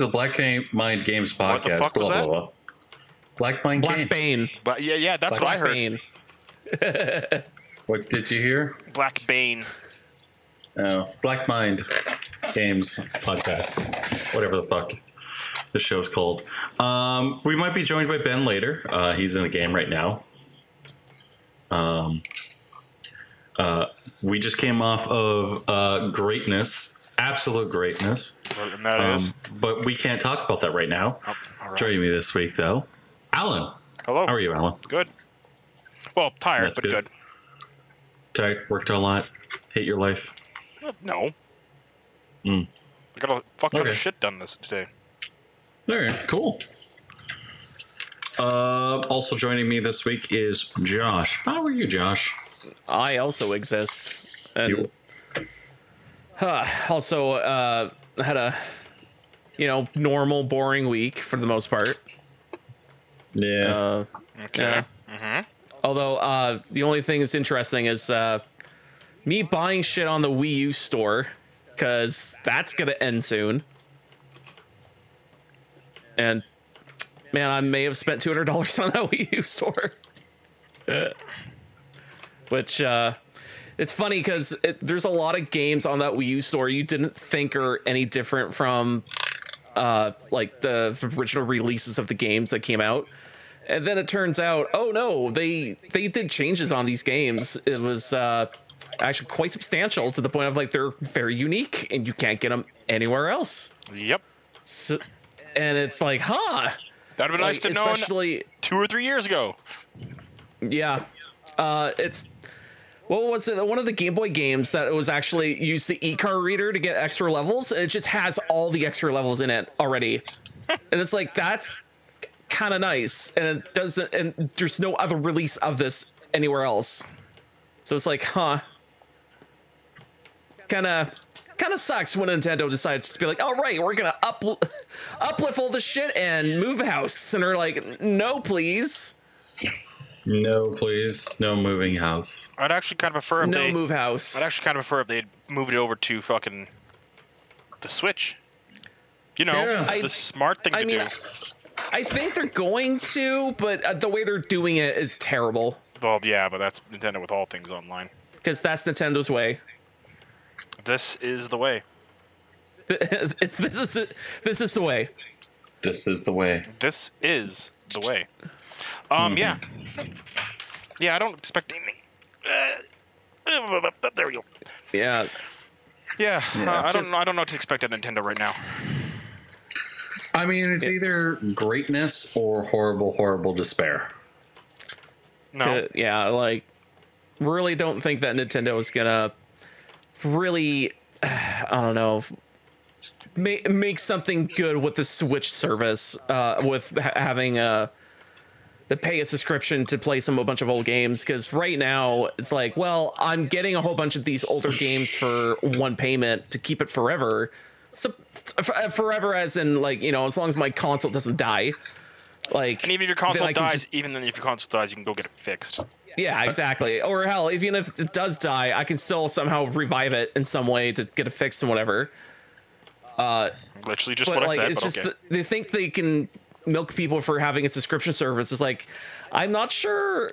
the Black Mind Games podcast. What the fuck was Blah, blah, blah. Black Mind Games Black Games. Bane. But yeah, yeah, that's Black what I heard. Bane. What did you hear? Black Bane. Oh, Black Mind Games podcast. Whatever the fuck the show's called. Um, we might be joined by Ben later. Uh, he's in the game right now. Um, uh, we just came off of uh, greatness, absolute greatness. And that is. Um, but we can't talk about that right now. Oh, all right. Joining me this week, though, Alan. Hello. How are you, Alan? Good. Well, tired, That's but good. good. Tired, worked a lot, hate your life. Uh, No. Mm. I got a fuck ton Okay. of shit done this today. All right, cool. Uh, also joining me this week is Josh. How are you, Josh? I also exist. And You- Huh, also uh, had a, you know, normal, boring week for the most part. Yeah. Uh, Okay. Yeah. Mm-hmm. although uh, the only thing that's interesting is uh, me buying shit on the Wii U store because that's gonna end soon. And man, I may have spent two hundred dollars on that Wii U store. Which uh, it's funny because it, there's a lot of games on that Wii U store you didn't think are any different from uh, like the original releases of the games that came out. And then it turns out, oh no, they they did changes on these games. It was uh, actually quite substantial to the point of like they're very unique and you can't get them anywhere else. Yep. So, and it's like, huh? That'd have been nice Like, to know especially two or three years ago. Yeah. Uh, it's what was it? One of the Game Boy games that was actually used the e-card reader to get extra levels. It just has all the extra levels in it already, and it's like that's kind of nice. And it doesn't. And there's no other release of this anywhere else. So it's like, huh? Kind of. Kind of sucks when Nintendo decides to be like, all right, we're gonna up, uplift all this shit and move house, and they're like, no, please, no, please. No moving house. I'd actually kind of prefer if no they. move house. I'd actually kind of prefer if they'd moved it over to fucking the Switch. You know, Yeah. the I- smart thing I to mean, do. I think they're going to, but uh, the way they're doing it is terrible Well, yeah, but that's Nintendo with all things online. because that's Nintendo's way. This is the way. it's this is this is the way. This is the way. This is the way. Um, yeah, Mm-hmm. yeah. I don't expect anything. Uh, uh, there we go. Yeah, Yeah, Yeah, uh, I don't just- know. I don't know what to expect at Nintendo right now. I mean, it's either greatness or horrible, horrible despair. No, Uh, yeah. Like, really don't think that Nintendo is gonna really, I don't know, make make something good with the Switch service. Uh, with ha- having a to pay a subscription to play some a bunch of old games because right now it's like well i'm getting a whole bunch of these older games for one payment to keep it forever so f- forever as in like you know as long as my console doesn't die like and even if your console dies, just- even then if your console dies, you can go get it fixed. yeah exactly or hell even if it does die i can still somehow revive it in some way to get it fixed and whatever uh Literally just what like I said. it's But just okay. that they think they can milk people for having a subscription service is like i'm not sure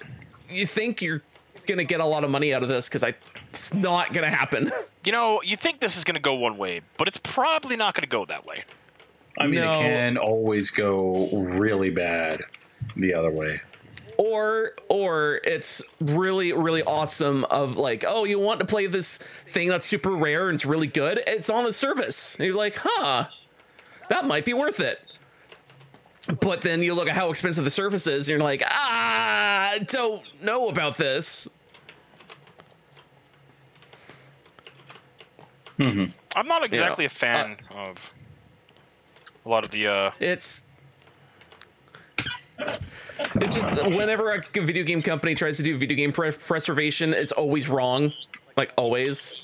you think you're gonna get a lot of money out of this because i it's not gonna happen You know, you think this is going to go one way, but it's probably not going to go that way. I mean, No. it can always go really bad the other way. or or it's really really awesome of like oh you want to play this thing that's super rare and it's really good it's on the service and you're like huh that might be worth it but then you look at how expensive the surface is and you're like ah I don't know about this Mhm. I'm not exactly a fan of a lot of the. uh it's it's just whenever a video game company tries to do video game pre- preservation it's always wrong like always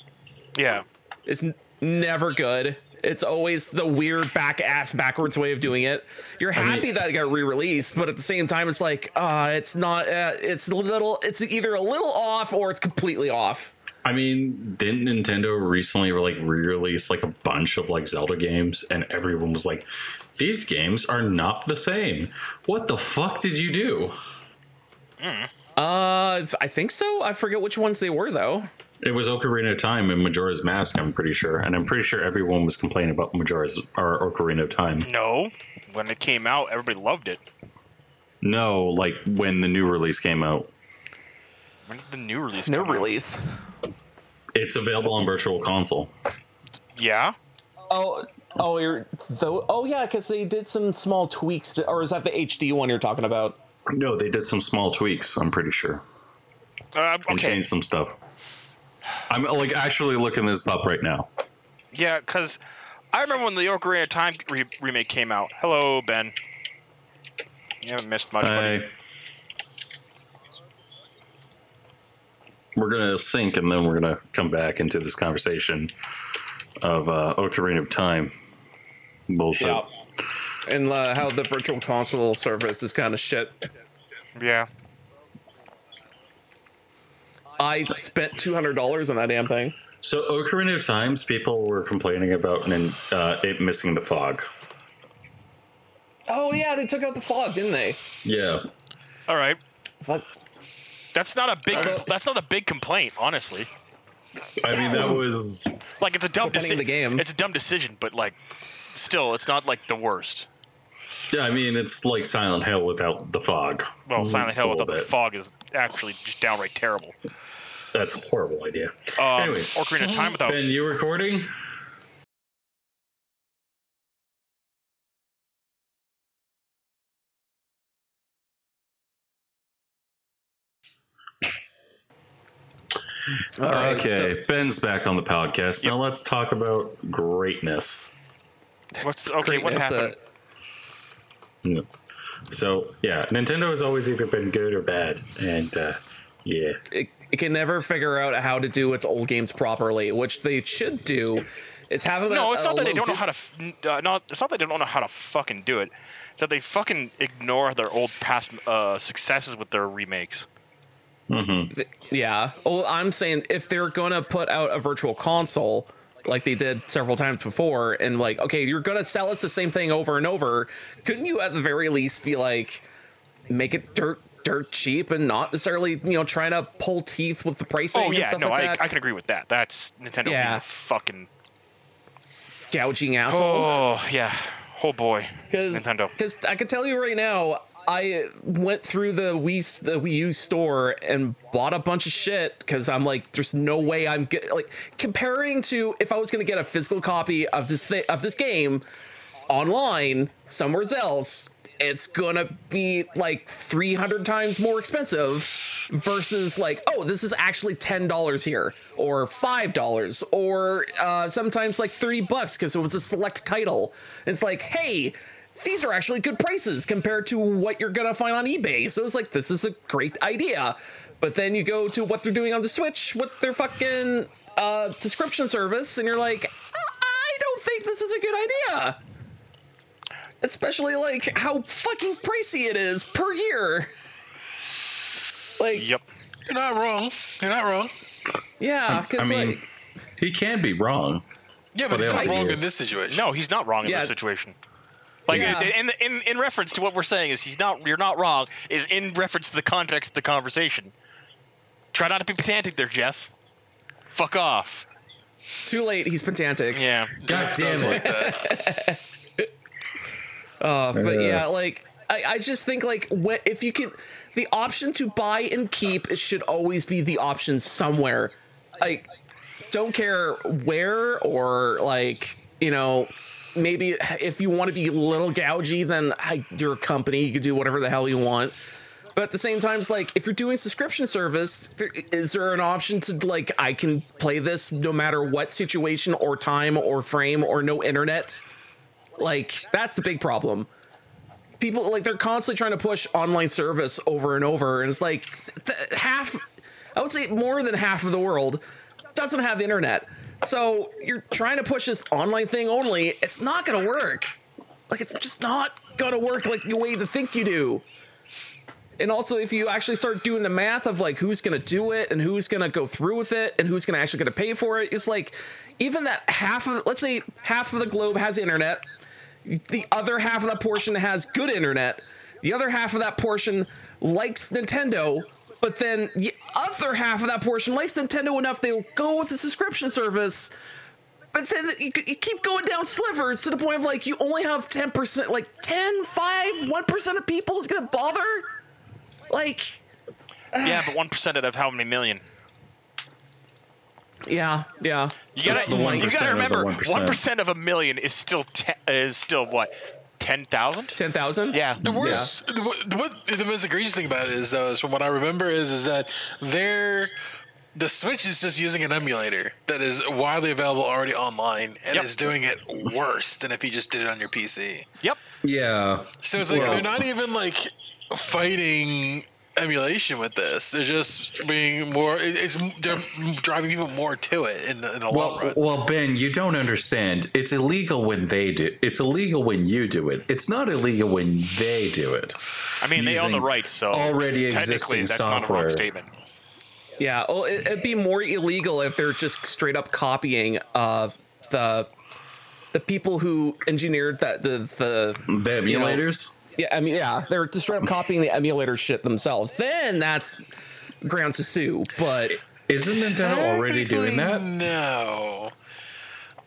Yeah, It's n- never good. It's always the weird back ass backwards way of doing it. You're mean- happy that it got re-released, but at the same time, it's like, uh, it's not. Uh, it's a little. It's either a little off or it's completely off. I mean, didn't Nintendo recently like re-release like a bunch of like Zelda games, and everyone was like, "These games are not the same. What the fuck did you do?" Uh, I think so. I forget which ones they were though. It was Ocarina of Time and Majora's Mask. I'm pretty sure, and I'm pretty sure everyone was complaining about Majora's or Ocarina of Time. No, when it came out, everybody loved it. No, like when the new release came out. When did the new release? No come out? release. It's available on Virtual Console. Yeah. Oh, oh, you're though. Oh yeah, because they did some small tweaks, to, or is that the HD one you're talking about? No, they did some small tweaks. I'm pretty sure, Uh, and okay. changed some stuff. I'm like actually looking this up right now. Yeah, because I remember when the Ocarina of Time re- remake came out. Hello, Ben. You haven't missed much, buddy. We're gonna sync, and then we're gonna come back into this conversation of uh, Ocarina of Time bullshit. And uh, how the virtual console service is kind of shit. Yeah. I spent two hundred dollars on that damn thing. So Ocarina of Times, people were complaining about nin- uh, it missing the fog. Oh yeah, they took out the fog, didn't they? Yeah, All right. Fuck. That's not a big. Although- that's not a big complaint, honestly. I mean that was Like it's a dumb Depending on decision. the game. It's a dumb decision, but like, still, it's not like the worst. Yeah. I mean it's like Silent Hill without the fog. Well, Silent Hill without little the fog is actually just downright terrible. That's a horrible idea. Um, Anyways. Ocarina of Time without. Ben, you recording? All right, okay, so- Ben's back on the podcast. Now let's talk about greatness. What's okay? What Greatness, uh, happened? Yeah. So yeah, Nintendo has always either been good or bad, and uh, yeah, it, it can never figure out how to do its old games properly, which they should do. Is have them. No, at it's a not that they don't know how to. Uh, not. It's not that they don't know how to fucking do it. It's that they fucking ignore their old past uh, successes with their remakes. hmm Yeah. Well, I'm saying if they're gonna put out a virtual console like they did several times before, and like, okay, you're gonna sell us the same thing over and over, couldn't you at the very least be like, make it dirt dirt cheap and not necessarily you know trying to pull teeth with the pricing Oh and yeah, stuff no, like I, that? I can agree with that. That's Nintendo being Yeah. a fucking. gouging asshole. Oh yeah. Oh boy. Because Nintendo. Because I can tell you right now, I went through the Wii the Wii U store and bought a bunch of shit because I'm like, there's no way I'm get, like comparing to if I was gonna get a physical copy of this thi- of this game online somewhere else. It's gonna be like 300 times more expensive versus like, oh, this is actually $10 here or $5 or uh, sometimes like 30 bucks because it was a select title. It's like, hey, these are actually good prices compared to what you're gonna find on eBay. So it's like, this is a great idea. But then you go to what they're doing on the Switch with their fucking uh, subscription service, and you're like, I don't think this is a good idea especially like how fucking pricey it is per year. Like, Yep. You're not wrong. You're not wrong. yeah, because I because mean, like, he can be wrong. Yeah, But but he's not don't wrong in this situation. No, he's not wrong in this situation. Like Yeah. in, in in reference to what we're saying is he's not you're not wrong is in reference to the context of the conversation. Try not to be pedantic there, Jeff. Fuck off. too late. He's pedantic. Yeah. God damn it! like that. Uh, but yeah, like I, I just think like when, if you can, the option to buy and keep it should always be the option somewhere. Like, don't care where or like you know. Maybe if you want to be a little gougy, then I, you're a company. You can do whatever the hell you want. But at the same time, it's like if you're doing subscription service, is there an option to like I can play this no matter what situation or time or frame or no internet? Like that's the big problem. People like they're constantly trying to push online service over and over, and it's like th- half, I would say more than half of the world doesn't have internet. So you're trying to push this online thing only. It's not gonna work. Like it's just not gonna work like the way you think you do. And also, if you actually start doing the math of like who's going to do it and who's going to go through with it and who's going to actually going to pay for it, it's like even that half of, let's say half of the globe has internet, the other half of that portion has good internet, the other half of that portion likes Nintendo, but then the other half of that portion likes Nintendo enough they'll go with the subscription service. But then you, you keep going down slivers to the point of like you only have 10%, like 10, 5, 1% of people is going to bother. Like, yeah, but one percent out of how many million? yeah, yeah. You gotta, you gotta remember, 1%. one percent of a million is still te- is still what, ten thousand? 10,000? Yeah. The worst, the, what- the, what, the most egregious thing about it is, though, is from what I remember, is is that they're the Switch is just using an emulator that is widely available already online and Yep. is doing it worse than if you just did it on your PC. Yep. Yeah. So it's like Well- they're not even like fighting emulation with this. They're just being more. It's they're driving people more to it in the, in the long Well, run. well, Ben, you don't understand. It's illegal when they do. It's illegal when you do it. It's not illegal when they do it. I mean, they own the rights, so already existing that's not a software. wrong statement. Yeah, well, it, it'd be more illegal if they're just straight up copying of the the people who engineered that the the The you know, emulators. Yeah I mean yeah they're just straight up copying the emulator shit themselves. Then that's grounds to sue. But Isn't Nintendo already doing that? No.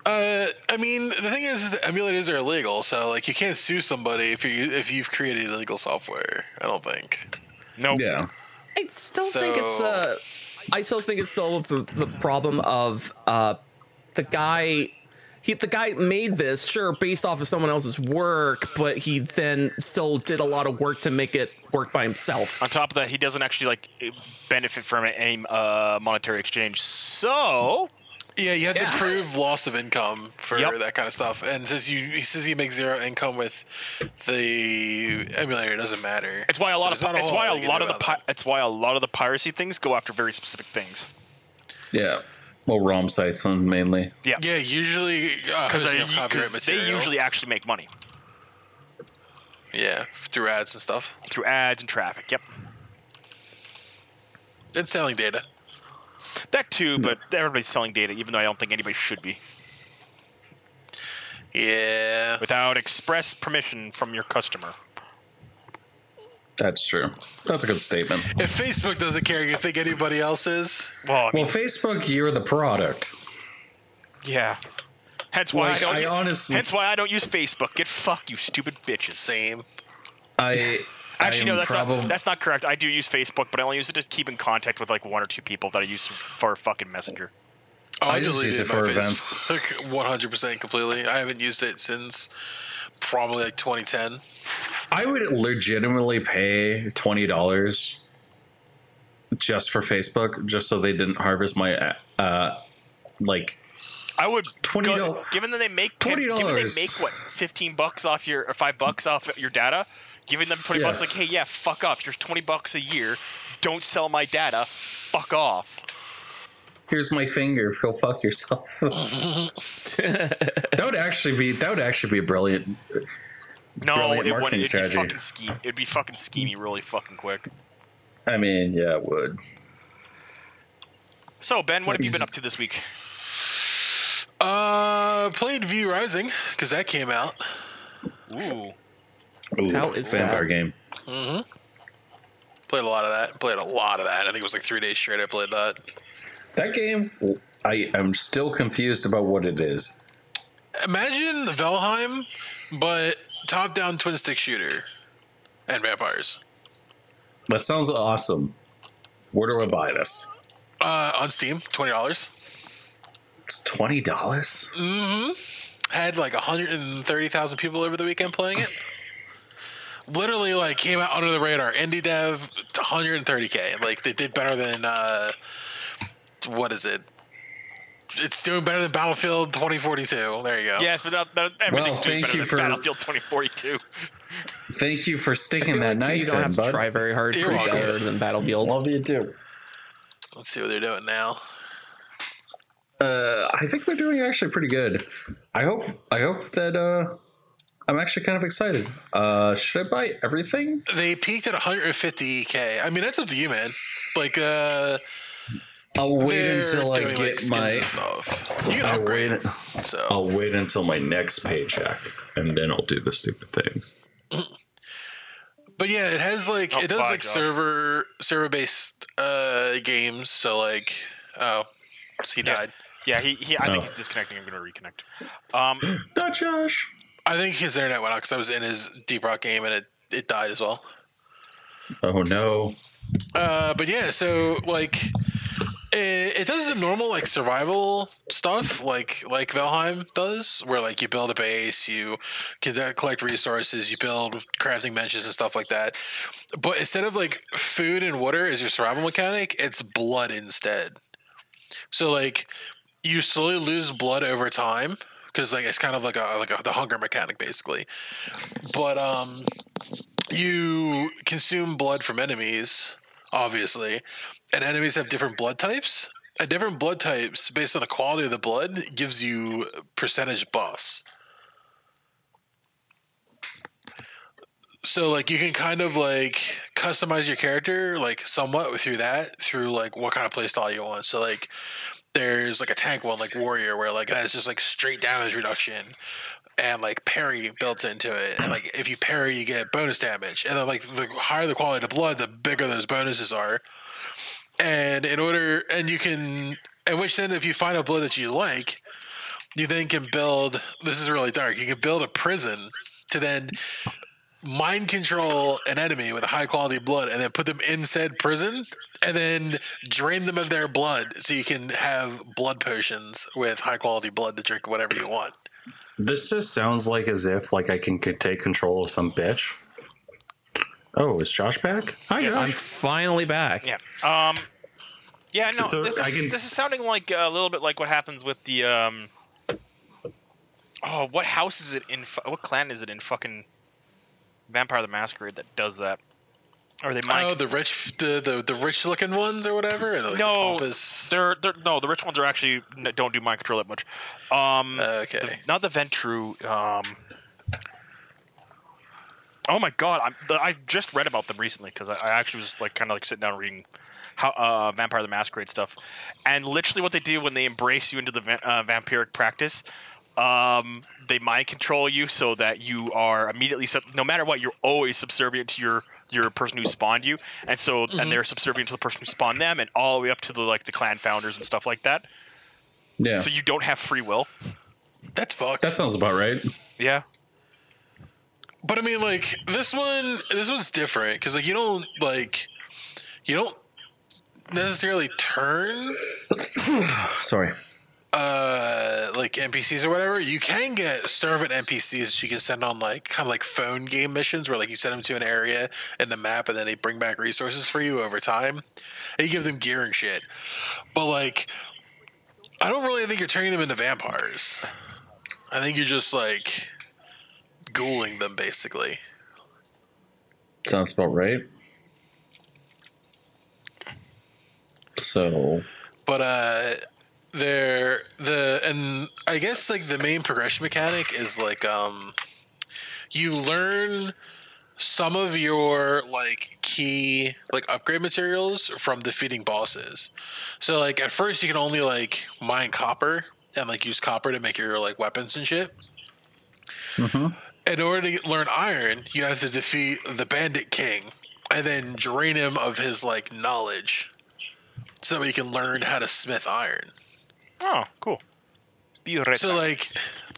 Uh, I mean, the thing is, is that emulators are illegal, so like you can't sue somebody if you if you've created illegal software. I don't think. Nope. Yeah. I still think it's So- uh I still think it's still the the problem of uh the guy he the guy made this sure based off of someone else's work, but he then still did a lot of work to make it work by himself. On top of that, he doesn't actually like benefit from any uh, monetary exchange. So Yeah, you have Yeah. to prove loss of income for Yep. that kind of stuff. And since you he says he makes zero income with the emulator, it doesn't matter. it's why a So lot of there's not it's why a lot of the pi- it's why a lot of the piracy things go after very specific things. Yeah. Well, ROM sites on mainly. Yeah. Yeah, usually uh, Because hosting of they usually actually make money yeah through ads and stuff through ads and traffic. Yep. and selling data. That too, but everybody's selling data, even though I don't think anybody should be. Yeah, Without express permission from your customer. That's true. That's a good statement. if Facebook doesn't care, you think anybody else is? Well, I mean, Well, Facebook, you're the product. yeah. Hence why Like, I don't. I u- honestly- hence why I don't use Facebook. Get fucked, you stupid bitches. Same. I Actually, I no, that's probab- not. That's not correct. I do use Facebook, but I only use it to keep in contact with like one or two people that I use for fucking Messenger. Oh, I just use it for events. 100% completely. I haven't used it since probably like 2010. I would legitimately pay twenty dollars just for Facebook, just so they didn't harvest my uh like I would 20 go- given that they make ten- given they $20. make what fifteen bucks off your or five bucks off your data, giving them twenty bucks Yeah. like, hey, yeah, fuck off. Here's twenty bucks a year. Don't sell my data. Fuck off. here's my finger, go fuck yourself. that would actually be that would actually be brilliant. No, it wouldn't. It'd strategy. be fucking scheme. It'd be fucking schemy really fucking quick. I mean, yeah, it would. So Ben, what have you been up to this week? Uh, played V Rising because that came out. Ooh. Ooh, How is vampire that? game? Played a lot of that. Played a lot of that. I think it was like three days straight. I played that. That game, I am still confused about what it is. Imagine Valheim, but top-down twin stick shooter and vampires. That sounds awesome. Where do I buy this? Uh, on Steam, twenty dollars. It's twenty dollars. Mm-hmm. Had like hundred and thirty thousand people over the weekend playing it. Literally, like came out under the radar. Indie dev, 130k. Like they did better than uh, what is it? It's doing better than Battlefield 2042. There you go. Yes, but that, that, everything's doing thank better you than for- Battlefield 2042. Thank you for sticking that you knife don't in, have to bud. try very hard. You're Pretty welcome. better than Battlefield. Love you too. Let's see what they're doing now. Uh, I think they're doing actually pretty good. I hope. I hope that uh, I'm actually kind of excited. Uh, should I buy everything? They peaked at 150k. I mean, that's up to you, man. Like, uh, I'll wait they're until I doing, like, get skins my. stuff. You can I'll upgrade. wait. So I'll wait until my next paycheck, and then I'll do the stupid things. But yeah, it has like Oh, it does like Josh. server server based uh games. So like oh, he Yeah. died. Yeah, he, he I think Oh. he's disconnecting. I'm gonna reconnect. Um, Not Josh. I think his internet went out because I was in his Deep Rock game and it it died as well. Oh no. Uh, but yeah, so like it, it does the normal like survival stuff like like Valheim does, where like you build a base, you collect resources, you build crafting benches and stuff like that. But instead of like food and water as your survival mechanic, it's blood instead. So like you slowly lose blood over time because like it's kind of like a like a, the hunger mechanic basically. But um you consume blood from enemies, obviously, and enemies have different blood types. And different blood types, based on the quality of the blood, gives you percentage buffs. So, like, you can kind of like customize your character, like, somewhat through that, through like what kind of playstyle you want. So, like, there's like a tank one, like Warrior, where like it has just like straight damage reduction and like parry built into it. And like if you parry, you get bonus damage. And then like the higher the quality of the blood, the bigger those bonuses are. And in order, and you can, and which then if you find a blood that you like, you then can build. This is really dark. You can build a prison to then mind control an enemy with high quality blood, and then put them in said prison, and then drain them of their blood, so you can have blood potions with high quality blood to drink whatever you want. This just sounds like as if like I can c- take control of some bitch. Oh, is Josh back? Hi, Yes, I'm finally back. yeah. Um, yeah. No, So this, I this, can- this is sounding like uh, a little bit like what happens with the um. Oh, what house is it in? What clan is it in? Fucking Vampire the Masquerade that does that. Or they might. Oh, the rich, the the, the rich looking ones or whatever. Like, no, pompous- they're they're no. The rich ones are actually don't do mind control that much. Um, Okay. the- not the Ventrue. Um. Oh my god! I'm, I just read about them recently because I, I actually was like kind of like sitting down reading how uh, Vampire the Masquerade stuff, and literally what they do when they embrace you into the va- uh, vampiric practice, um, they mind control you so that you are immediately sub- no matter what you're always subservient to your your person who spawned you, and so and they're subservient to the person who spawned them, and all the way up to the like the clan founders and stuff like that. Yeah, So you don't have free will. That's fucked. that sounds about right. Yeah. But I mean, like this one, this one's different because like you don't like you don't necessarily turn Sorry. uh like NPCs or whatever. You can get servant NPCs that you can send on like kind of like phone game missions where like you send them to an area in the map and then they bring back resources for you over time. And you give them gear and shit. But like I don't really think you're turning them into vampires. I think you're just like ghouling them basically. Sounds about right. So, but uh there the and i guess like the main progression mechanic is like um you learn some of your like key like upgrade materials from defeating bosses so like at first you can only like mine copper and like use copper to make your like weapons and shit in order to learn iron you have to defeat the bandit king and then drain him of his like knowledge so that you can learn how to smith iron. Oh, cool. So back. like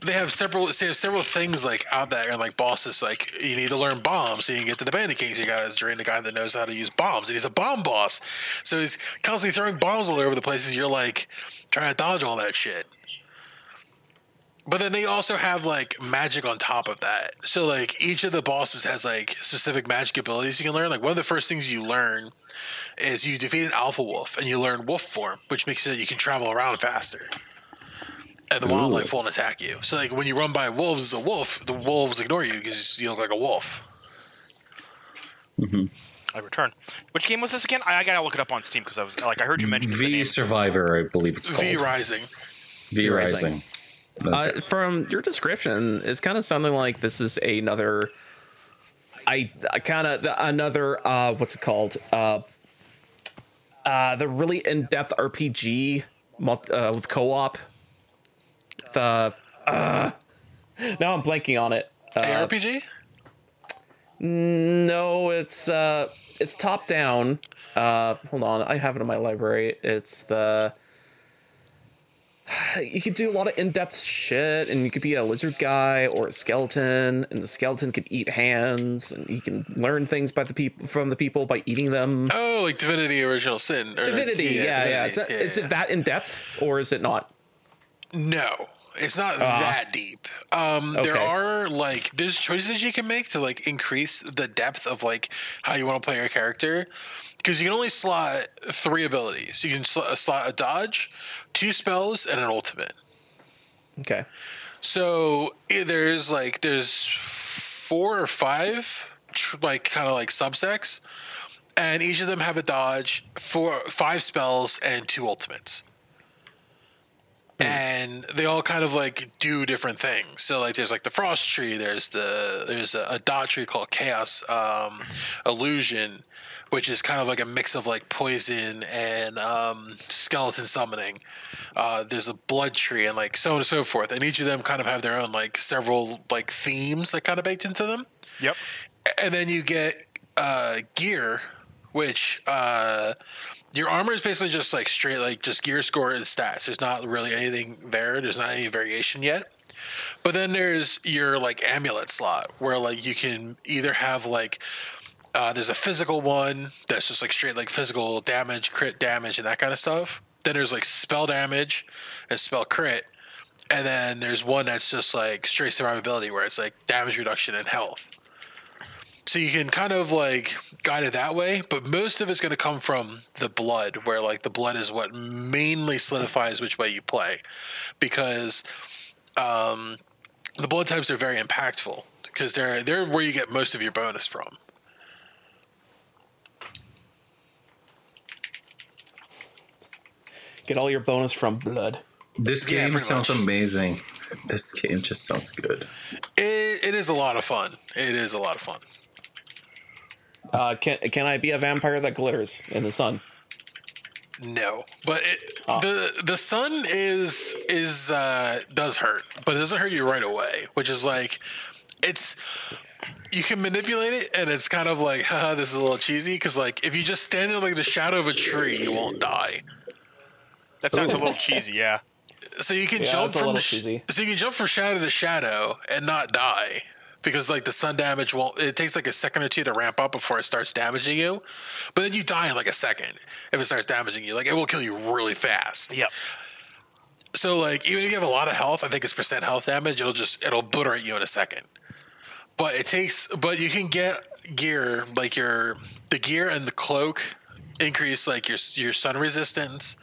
they have several they have several things like out there and like bosses like you need to learn bombs so you can get to the bandit kings you gotta drain the guy that knows how to use bombs and he's a bomb boss so he's constantly throwing bombs all over the places you're like trying to dodge all that shit but then they also have like magic on top of that so like each of the bosses has like specific magic abilities you can learn like one of the first things you learn is you defeat an alpha wolf and you learn wolf form which makes it so you can travel around faster and the wildlife won't attack you. So like when you run by wolves as a wolf, the wolves ignore you because you look like a wolf. Hmm. I return. Which game was this again? I, I gotta look it up on Steam because I was like I heard you mention it. the V. Survivor, I believe it's called. V Rising. V Rising. Rising. Uh, from your description, it's kind of sounding like this is another. I, I kind of another uh, what's it called? Uh, uh, the really in-depth RPG uh, with co-op. The uh, now I'm blanking on it. Uh, ARPG? no, it's uh, it's top down. Uh, hold on, I have it in my library. It's the you could do a lot of in-depth shit and you could be a lizard guy or a skeleton and the skeleton could eat hands and he can learn things by the people from the people by eating them Oh, like Divinity Original Sin. or- divinity yeah yeah, Is, that, Divinity, is it that in-depth or is it not No, it's not that deep. Um, There are like there's choices you can make to like increase the depth of like how you want to play your character. Because you can only slot three abilities. You can sl- slot a dodge, two spells, and an ultimate. okay So eh, there's like there's four or five tr- like kind of like subsects, and each of them have a dodge, four five spells, and two ultimates. And they all kind of like do different things. So like there's like the frost tree. There's the there's a, a dot tree called chaos um, illusion, which is kind of like a mix of like poison and um, skeleton summoning. Uh, there's a blood tree and like so on and so forth. And each of them kind of have their own like several like themes that kind of baked into them Yep. and then you get uh, gear, which uh, your armor is basically just like straight, like just gear score and stats. There's not really anything there. There's not any variation yet. But then there's your like amulet slot where like you can either have like uh, there's a physical one that's just like straight like physical damage, crit damage, and that kind of stuff. Then there's like spell damage and spell crit. And then there's one that's just like straight survivability where it's like damage reduction and health. So you can kind of like guide it that way, but most of it's going to come from the blood, where like the blood is what mainly solidifies which way you play, because um, the blood types are very impactful because they're they're where you get most of your bonus from. Get all your bonus from blood This game pretty sounds much. amazing. This game just sounds good. It, it is a lot of fun. It is a lot of fun. uh, can can i be a vampire that glitters in the sun No, but it, the the sun is is uh, does hurt, but it doesn't hurt you right away, which is like it's you can manipulate it, and it's kind of like haha, this is a little cheesy because like if you just stand in like the shadow of a tree, you won't die. That sounds a little cheesy. Yeah. So you can Yeah, jump it's a from little cheesy. so you can jump from shadow to shadow and not die because like the sun damage won't. It takes like a second or two to ramp up before it starts damaging you, but then you die in like a second if it starts damaging you. Like it will kill you really fast. Yep. So like even if you have a lot of health, I think it's percent health damage. It'll just it'll obliterate you in a second. But it takes. But you can get gear like your the gear and the cloak increase like your your sun resistance,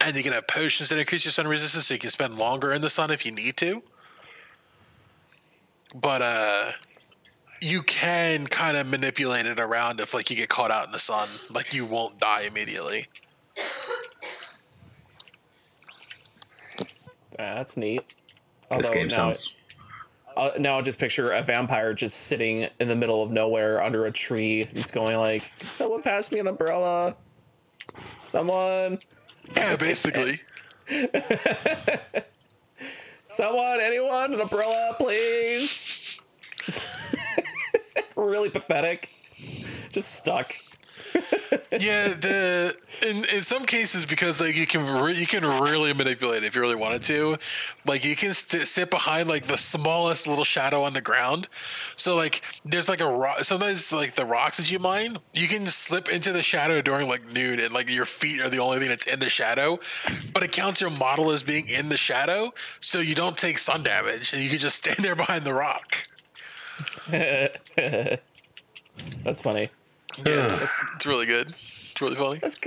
and you can have potions that increase your sun resistance, so you can spend longer in the sun if you need to. But uh, you can kind of manipulate it around if like you get caught out in the sun, like you won't die immediately. that's neat This game now- sounds. Uh, now I just picture a vampire just sitting in the middle of nowhere under a tree. It's going like, "Someone pass me an umbrella. Someone, Yeah, basically. someone, anyone, an umbrella, please." Really pathetic. Just stuck. yeah, the in in some cases because like you can re- you can really manipulate it if you really wanted to. Like you can st- sit behind like the smallest little shadow on the ground. So like there's like a rock. Sometimes like the rocks that you mine, you can slip into the shadow during like noon, and like your feet are the only thing that's in the shadow. But it counts your model as being in the shadow, so you don't take sun damage, and you can just stand there behind the rock. That's funny. Yeah, it's, it's really good. It's really funny. That's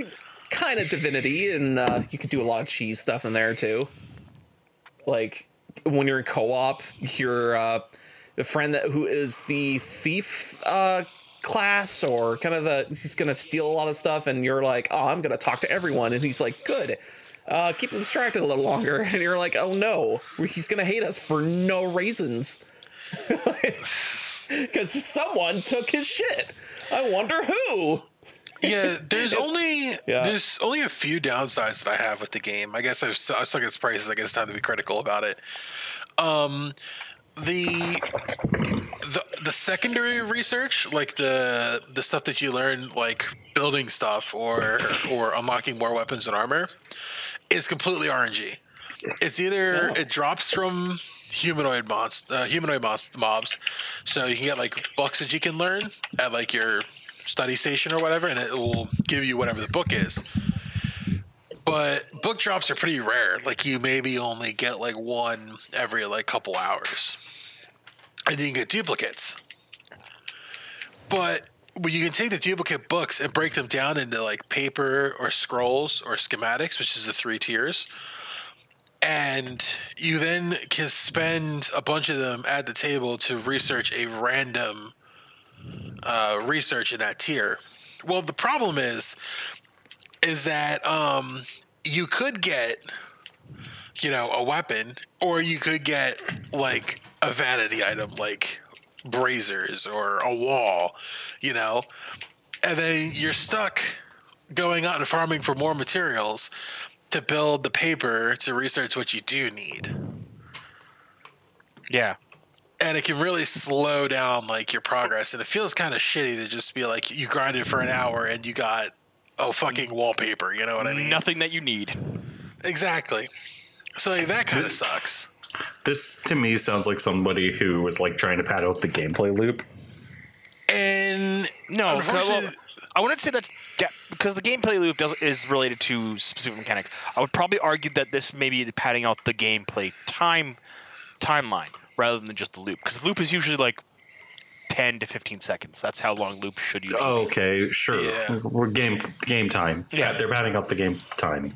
kind of divinity, and uh, you could do a lot of cheese stuff in there too. Like when you're in co-op, you're uh, the friend that who is the thief uh, class, or kind of the he's gonna steal a lot of stuff, and you're like, oh, I'm gonna talk to everyone, and he's like, good. Uh, keep him distracted a little longer, and you're like, oh no, he's gonna hate us for no reasons. Because someone took his shit. I wonder who. yeah, there's only Yeah. there's only a few downsides that I have with the game. I guess I've I suck its prices. I guess it's time to be critical about it. Um, the the the secondary research, like the the stuff that you learn, like building stuff or or unlocking more weapons and armor, is completely RNG. It's either it drops from humanoid mobs, uh, humanoid mobs, mobs, so you can get like books that you can learn at like your study station or whatever, and it will give you whatever the book is. But book drops are pretty rare. Like you maybe only get like one every like couple hours, and you can get duplicates. But well, you can take the duplicate books and break them down into like paper or scrolls or schematics, which is the three tiers. And you then can spend a bunch of them at the table to research a random uh, research in that tier. Well, the problem is, is that um, you could get, you know, a weapon, or you could get like a vanity item, like braziers or a wall, you know, and then you're stuck going out and farming for more materials to build the paper to research what you do need Yeah. and it can really slow down like your progress and it feels kind of shitty to just be like you grinded for an hour and you got oh fucking wallpaper you know what i mean Nothing that you need. exactly so like, that kind of sucks This to me sounds like somebody who was like trying to pad out the gameplay loop. and No, Unfortunately- well, I wouldn't say that's ga- because the gameplay loop does, is related to specific mechanics. I would probably argue that this may be padding out the gameplay time timeline rather than just the loop because the loop is usually like 10 to 15 seconds. That's how long loop should usually. Oh, be. okay, sure. Yeah. We're game game time. Yeah. they're padding out the game time.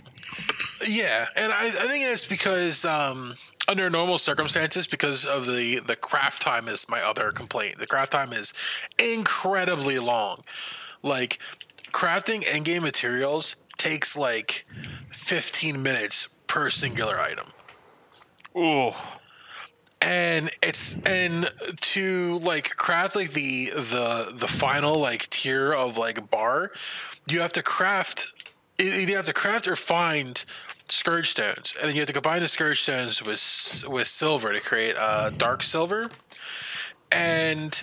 yeah and i, I think it's because um under normal circumstances because of the the craft time is my other complaint the craft time is incredibly long like crafting endgame materials takes like 15 minutes per singular item. Ooh. and it's and to like craft like the the the final like tier of like bar you have to craft either you have to craft or find scourge stones. And then you have to combine the scourge stones with with silver to create uh dark silver. And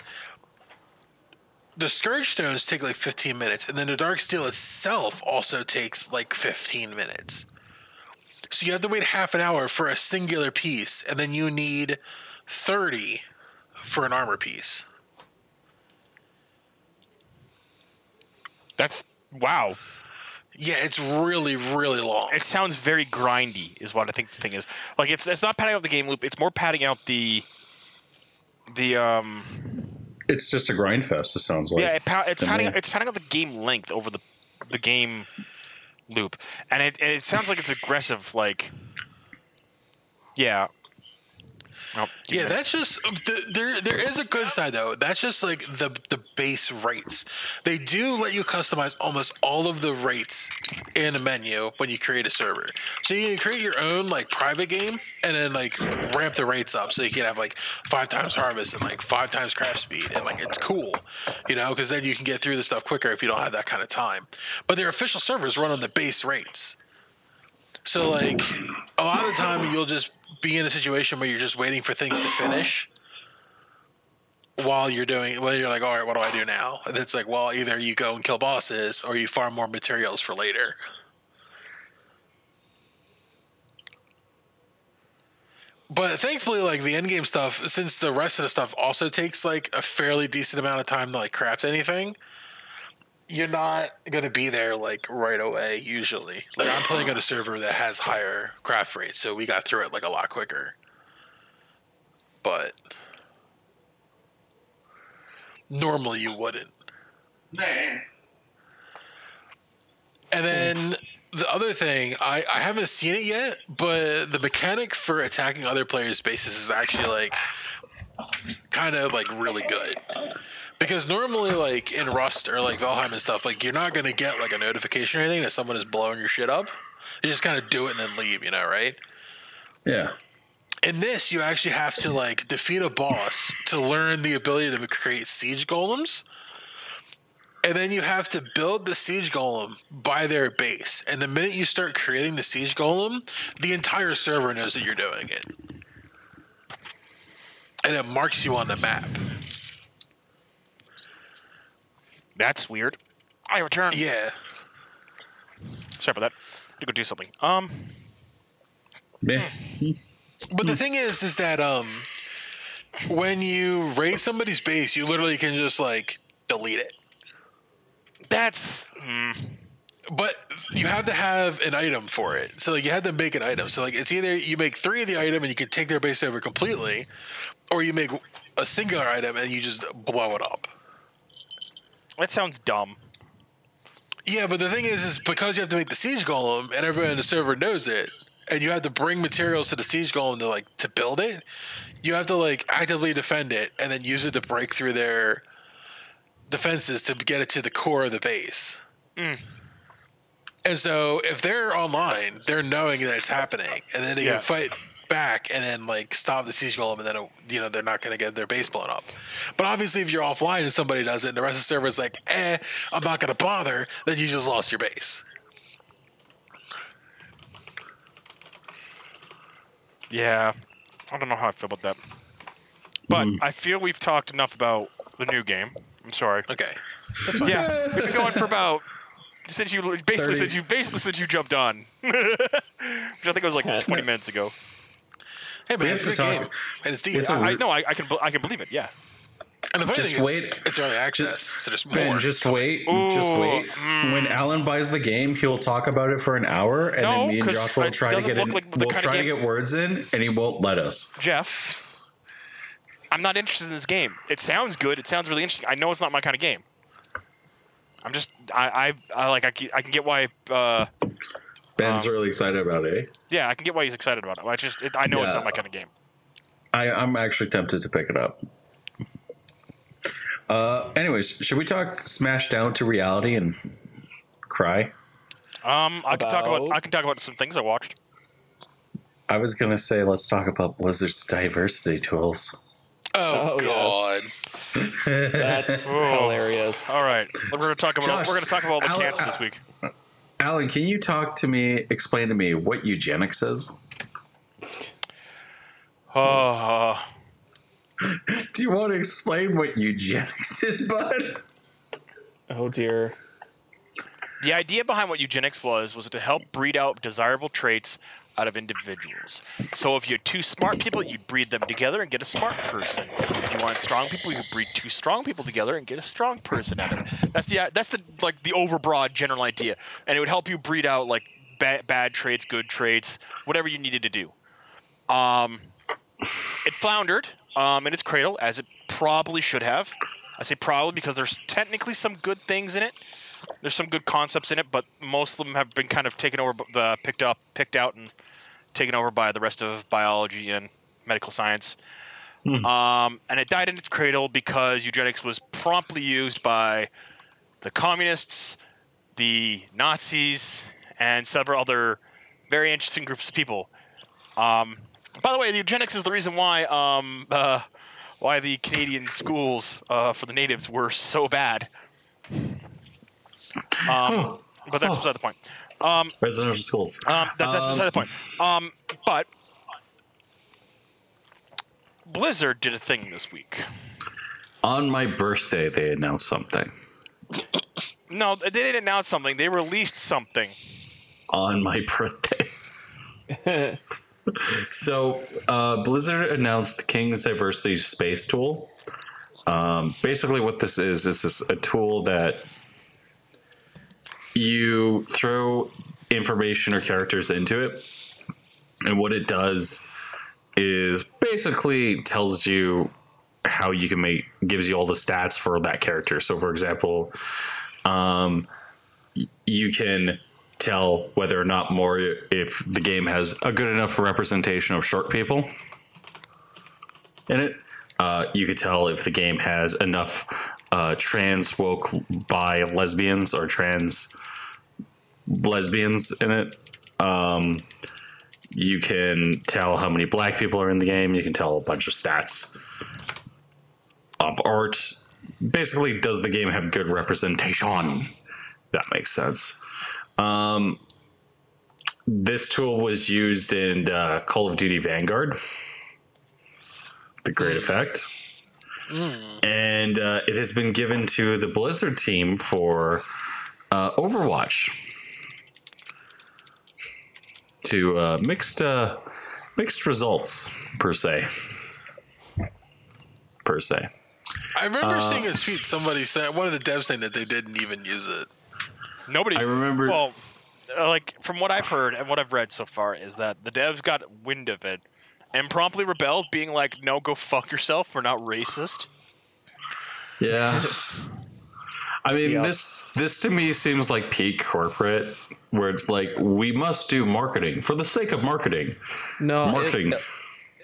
the scourge stones take like 15 minutes and then the dark steel itself also takes like 15 minutes so you have to wait half an hour for a singular piece, and then you need 30 for an armor piece. That's wow. Yeah, it's really, really long. It sounds very grindy, is what I think the thing is. Like it's it's not padding out the game loop. It's more padding out the the um It's just a grind fest. It sounds like. yeah it it's padding it's padding out the game length over the the game loop, and it and it sounds like it's aggressive. Like yeah. Oh, yeah, that's just um, th- there. There is a good side though. That's just like the the base rates. They do let you customize almost all of the rates in a menu when you create a server. So you can create your own like private game and then like ramp the rates up so you can have like five times harvest and like five times craft speed and like it's cool, you know, because then you can get through the stuff quicker if you don't have that kind of time. But their official servers run on the base rates. So like a lot of the time you'll just be in a situation where you're just waiting for things to finish while you're doing well you're like all right what do i do now? And it's like well either you go and kill bosses or you farm more materials for later. But thankfully like the end game stuff since the rest of the stuff also takes like a fairly decent amount of time to like craft anything you're not going to be there like right away usually. Like i'm playing on a server that has higher craft rates so we got through it like a lot quicker. But normally you wouldn't. Man. and then the other thing I, I haven't seen it yet but the mechanic for attacking other players bases is actually like kind of like really good because normally, like in Rust or like Valheim and stuff, like you're not gonna get like a notification or anything that someone is blowing your shit up. You just kind of do it and then leave, you know, right? Yeah. In this, you actually have to like defeat a boss to learn the ability to create siege golems. And then you have to build the siege golem by their base. And the minute you start creating the siege golem, the entire server knows that you're doing it. And it marks you on the map. That's weird. I return. Yeah. Sorry about that. To go do something. Um. Yeah. But the thing is, is that um, when you raid somebody's base, you literally can just like delete it. That's. Mm, But you have to have an item for it. So like you have to make an item. So like it's either you make three of the item and you can take their base over completely, or you make a singular item and you just blow it up. That sounds dumb. Yeah, but the thing is, is because you have to make the siege golem and everyone in the server knows it, and you have to bring materials to the siege golem to like to build it, you have to like actively defend it and then use it to break through their defenses to get it to the core of the base. Mm. And so if they're online, they're knowing that it's happening, and then they Yeah. can fight back and then like stop the siege golem, and then you know they're not going to get their base blown up. But obviously, if you're offline and somebody does it, and the rest of the server is like, "Eh, I'm not going to bother," then you just lost your base. Yeah. I don't know how I feel about that. But Mhm. I feel we've talked enough about the new game. I'm sorry. Okay. Yeah, we've been going for about since you basically 30. since you basically since you jumped on, which I think it was like 20 minutes ago. Hey We man, have it's a good game, and it's deep. It's a- I, I no, I, I can I can believe it. Yeah. and the funny Just thing wait. is, it's early access, so there's more. Ben, just wait. just wait. mm. When Alan buys the game, he'll talk about it for an hour, and No, then me and Josh will try to get in. like we'll try to get words in, and he won't let us. Jeff, I'm not interested in this game. It sounds good. It sounds really interesting. I know it's not my kind of game. I'm just I I, I like I can, I can get why uh Ben's Um, really excited about it. eh? yeah I can get why he's excited about it. I just it, I know it's not my kind of game. I, I'm actually tempted to pick it up. Uh, anyways, should we talk smash down to reality and cry? Um, I can talk about About- I can talk about some things I watched. I was gonna say let's talk about Blizzard's diversity tools. oh, Oh, god. yes. That's hilarious. All right, we're gonna talk about Josh, we're gonna talk about all the Alan- cancer this week. Alan, can you talk to me? Explain to me what eugenics is. Oh, Do you want to explain what eugenics is, bud? Oh dear. the idea behind what eugenics was was to help breed out desirable traits out of individuals. So if you had two smart people, you'd breed them together and get a smart person. If you wanted strong people, you'd breed two strong people together and get a strong person out of it. That's the that's the like the overbroad general idea, and it would help you breed out like bad, bad traits, good traits, whatever you needed to do. Um, it floundered um, in its cradle as it probably should have. I say probably because there's technically some good things in it. There's some good concepts in it, but most of them have been kind of taken over, uh, picked up, picked out, and taken over by the rest of biology and medical science. Hmm. Um, and it died in its cradle because eugenics was promptly used by the communists, the Nazis, and several other very interesting groups of people. Um, by the way, the eugenics is the reason why um, uh, why the Canadian schools uh, for the natives were so bad. Um, but that's Oh. beside the point. Um, Residential schools. um, that, that's Um, beside the point. Um, but Blizzard did a thing this week. On my birthday, they announced something. No, they didn't announce something. They released something. On my birthday. So, uh, Blizzard announced the King's Diversity Space Tool. Um, basically, what this is is this a tool that you throw information or characters into it, and what it does is basically tells you how you can make gives you all the stats for that character. So, for example, um, you can tell whether or not more if the game has a good enough representation of short people in it. Uh, you could tell if the game has enough uh, trans woke bi lesbians or trans lesbians in it. Um, you can tell how many black people are in the game. You can tell a bunch of stats of art. Basically, does the game have good representation? That makes sense. Um, this tool was used in uh, Call of Duty Vanguard. The great effect. And uh, it has been given to the Blizzard team for uh, Overwatch. To uh, mixed uh, mixed results per se. Per se. I remember Uh, seeing a tweet somebody saying one of the devs saying that they didn't even use it. Nobody. I remember- Well, uh, like from what I've heard and what I've read so far is that the devs got wind of it and promptly rebelled, being like, "No, go fuck yourself. We're not racist." Yeah. I mean, Yeah. this this to me seems like peak corporate, where it's like we must do marketing for the sake of marketing. No, it- Marketing.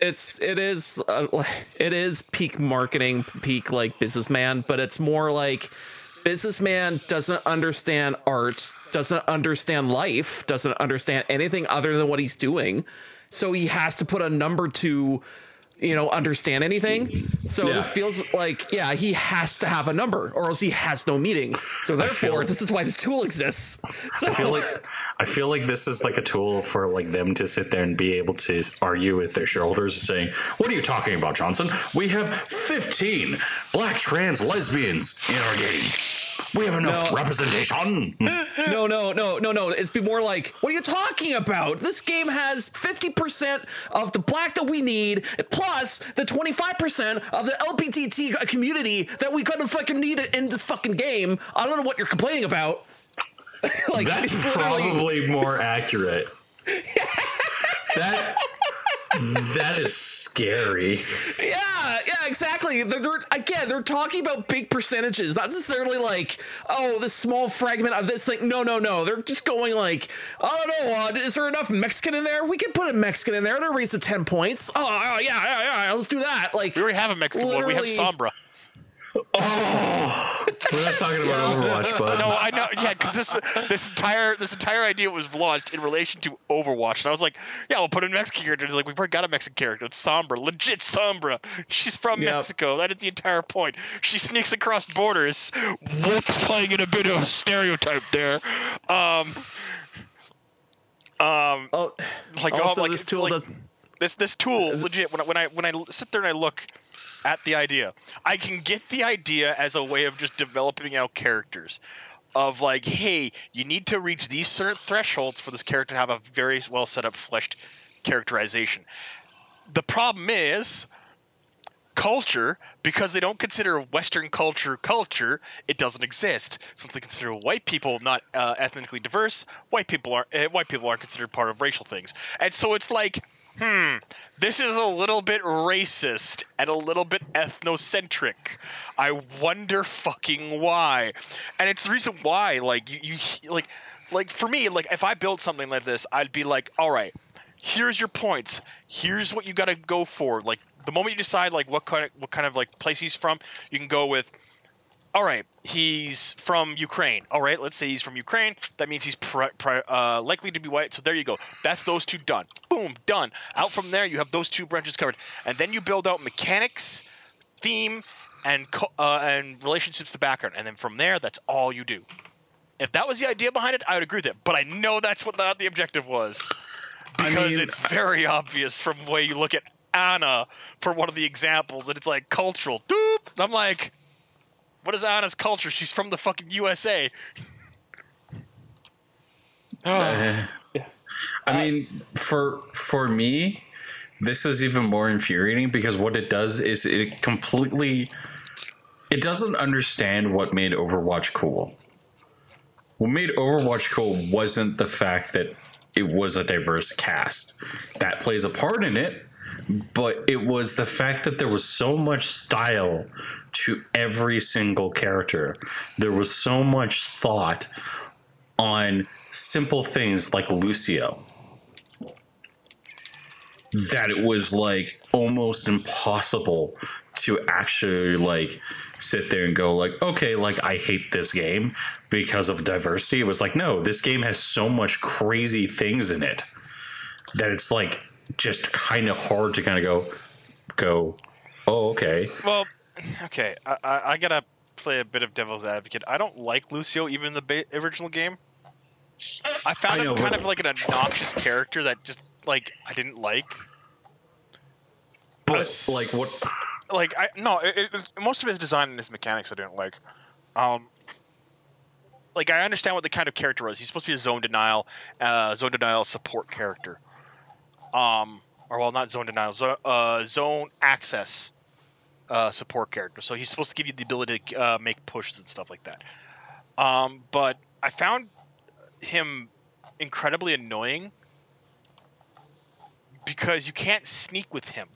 it's it is uh, it is peak marketing, peak like businessman, but it's more like businessman doesn't understand art, doesn't understand life, doesn't understand anything other than what he's doing. So he has to put a number to you know understand anything. So Yeah. this feels like yeah, he has to have a number or else he has no meaning. So therefore, like- this is why this tool exists. So I feel like I feel like this is like a tool for like them to sit there and be able to argue with their shareholders, saying, "What are you talking about, Johnson? We have 15 black trans lesbians in our game. We have enough No. representation." no, no, no, no, no. It's be more like, what are you talking about? This game has 50% of the black that we need, plus the 25% of the LBTT community that we gonna fucking need in this fucking game. I don't know what you're complaining about. like That's probably more accurate. that that is scary. Yeah, yeah, exactly. They're, they're again, they're talking about big percentages, not necessarily like, oh, this small fragment of this thing. No, no, no. They're just going like, I don't know. Uh, is there enough Mexican in there? We can put a Mexican in there to raise the ten points. Oh, oh, yeah, yeah, yeah. Let's do that. Like, We already have a Mexican one. We have Literally- Sombra. We're not talking about Overwatch, but No, I know. Yeah, because this this entire this entire idea was launched in relation to Overwatch, and I was like, yeah, we'll put in a Mexican character. It's like we've already got a Mexican character. It's Sombra, legit Sombra. She's from Yep. Mexico. That is the entire point. She sneaks across borders. What's playing in a bit of a stereotype there? Um. Um, oh, like also oh, like this tool like- does. this this tool legit when I, when I when I sit there and I look at the idea, I can get the idea as a way of just developing out characters. Of like, hey, you need to reach these certain thresholds for this character to have a very well set up, fleshed characterization. The problem is culture because they don't consider Western culture culture. It doesn't exist. Since they consider white people not uh, ethnically diverse, white people are uh, white people aren't considered part of racial things, and so it's like, hmm, this is a little bit racist and a little bit ethnocentric. I wonder fucking why, and it's the reason why. Like you, you like, like for me, like if I built something like this, I'd be like, all right, here's your points. Here's what you got to go for. Like the moment you decide like what kind of what kind of like place he's from, you can go with. All right, he's from Ukraine. All right, let's say he's from Ukraine. That means he's uh, likely to be white. So there you go. That's those two done. Boom, done. Out from there, you have those two branches covered, and then you build out mechanics, theme, and co- uh, and relationships to background, and then from there, that's all you do. If that was the idea behind it, I would agree with it. But I know that's what not the objective was I because mean- it's very obvious from the way you look at Ana for one of the examples, and it's like cultural. Doop. And I'm like, what is Ana's culture? She's from the fucking USA. Uh, I mean, for for me, this is even more infuriating because what it does is it completely it doesn't understand what made Overwatch cool. What made Overwatch cool wasn't the fact that it was a diverse cast. That plays a part in it, but it was the fact that there was so much style to every single character. There was so much thought on simple things like Lucio that it was like almost impossible to actually like sit there and go like okay like i hate this game because of diversity it was like no this game has so much crazy things in it that it's like just kind of hard to kind of go go oh okay Well, okay, I, I, I gotta play a bit of devil's advocate. I don't like Lucio even in the ba- original game. I found I him kind but- of like an obnoxious character that just like I didn't like. but like what Like I no, it, it was, most of his design and his mechanics I didn't like. Um, like I understand what the kind of character was. He's supposed to be a zone denial, uh, zone denial support character. Um, or well, not zone denial, zo- uh, zone access uh, support character. So he's supposed to give you the ability to uh, make pushes and stuff like that. Um, but I found him incredibly annoying because you can't sneak with him.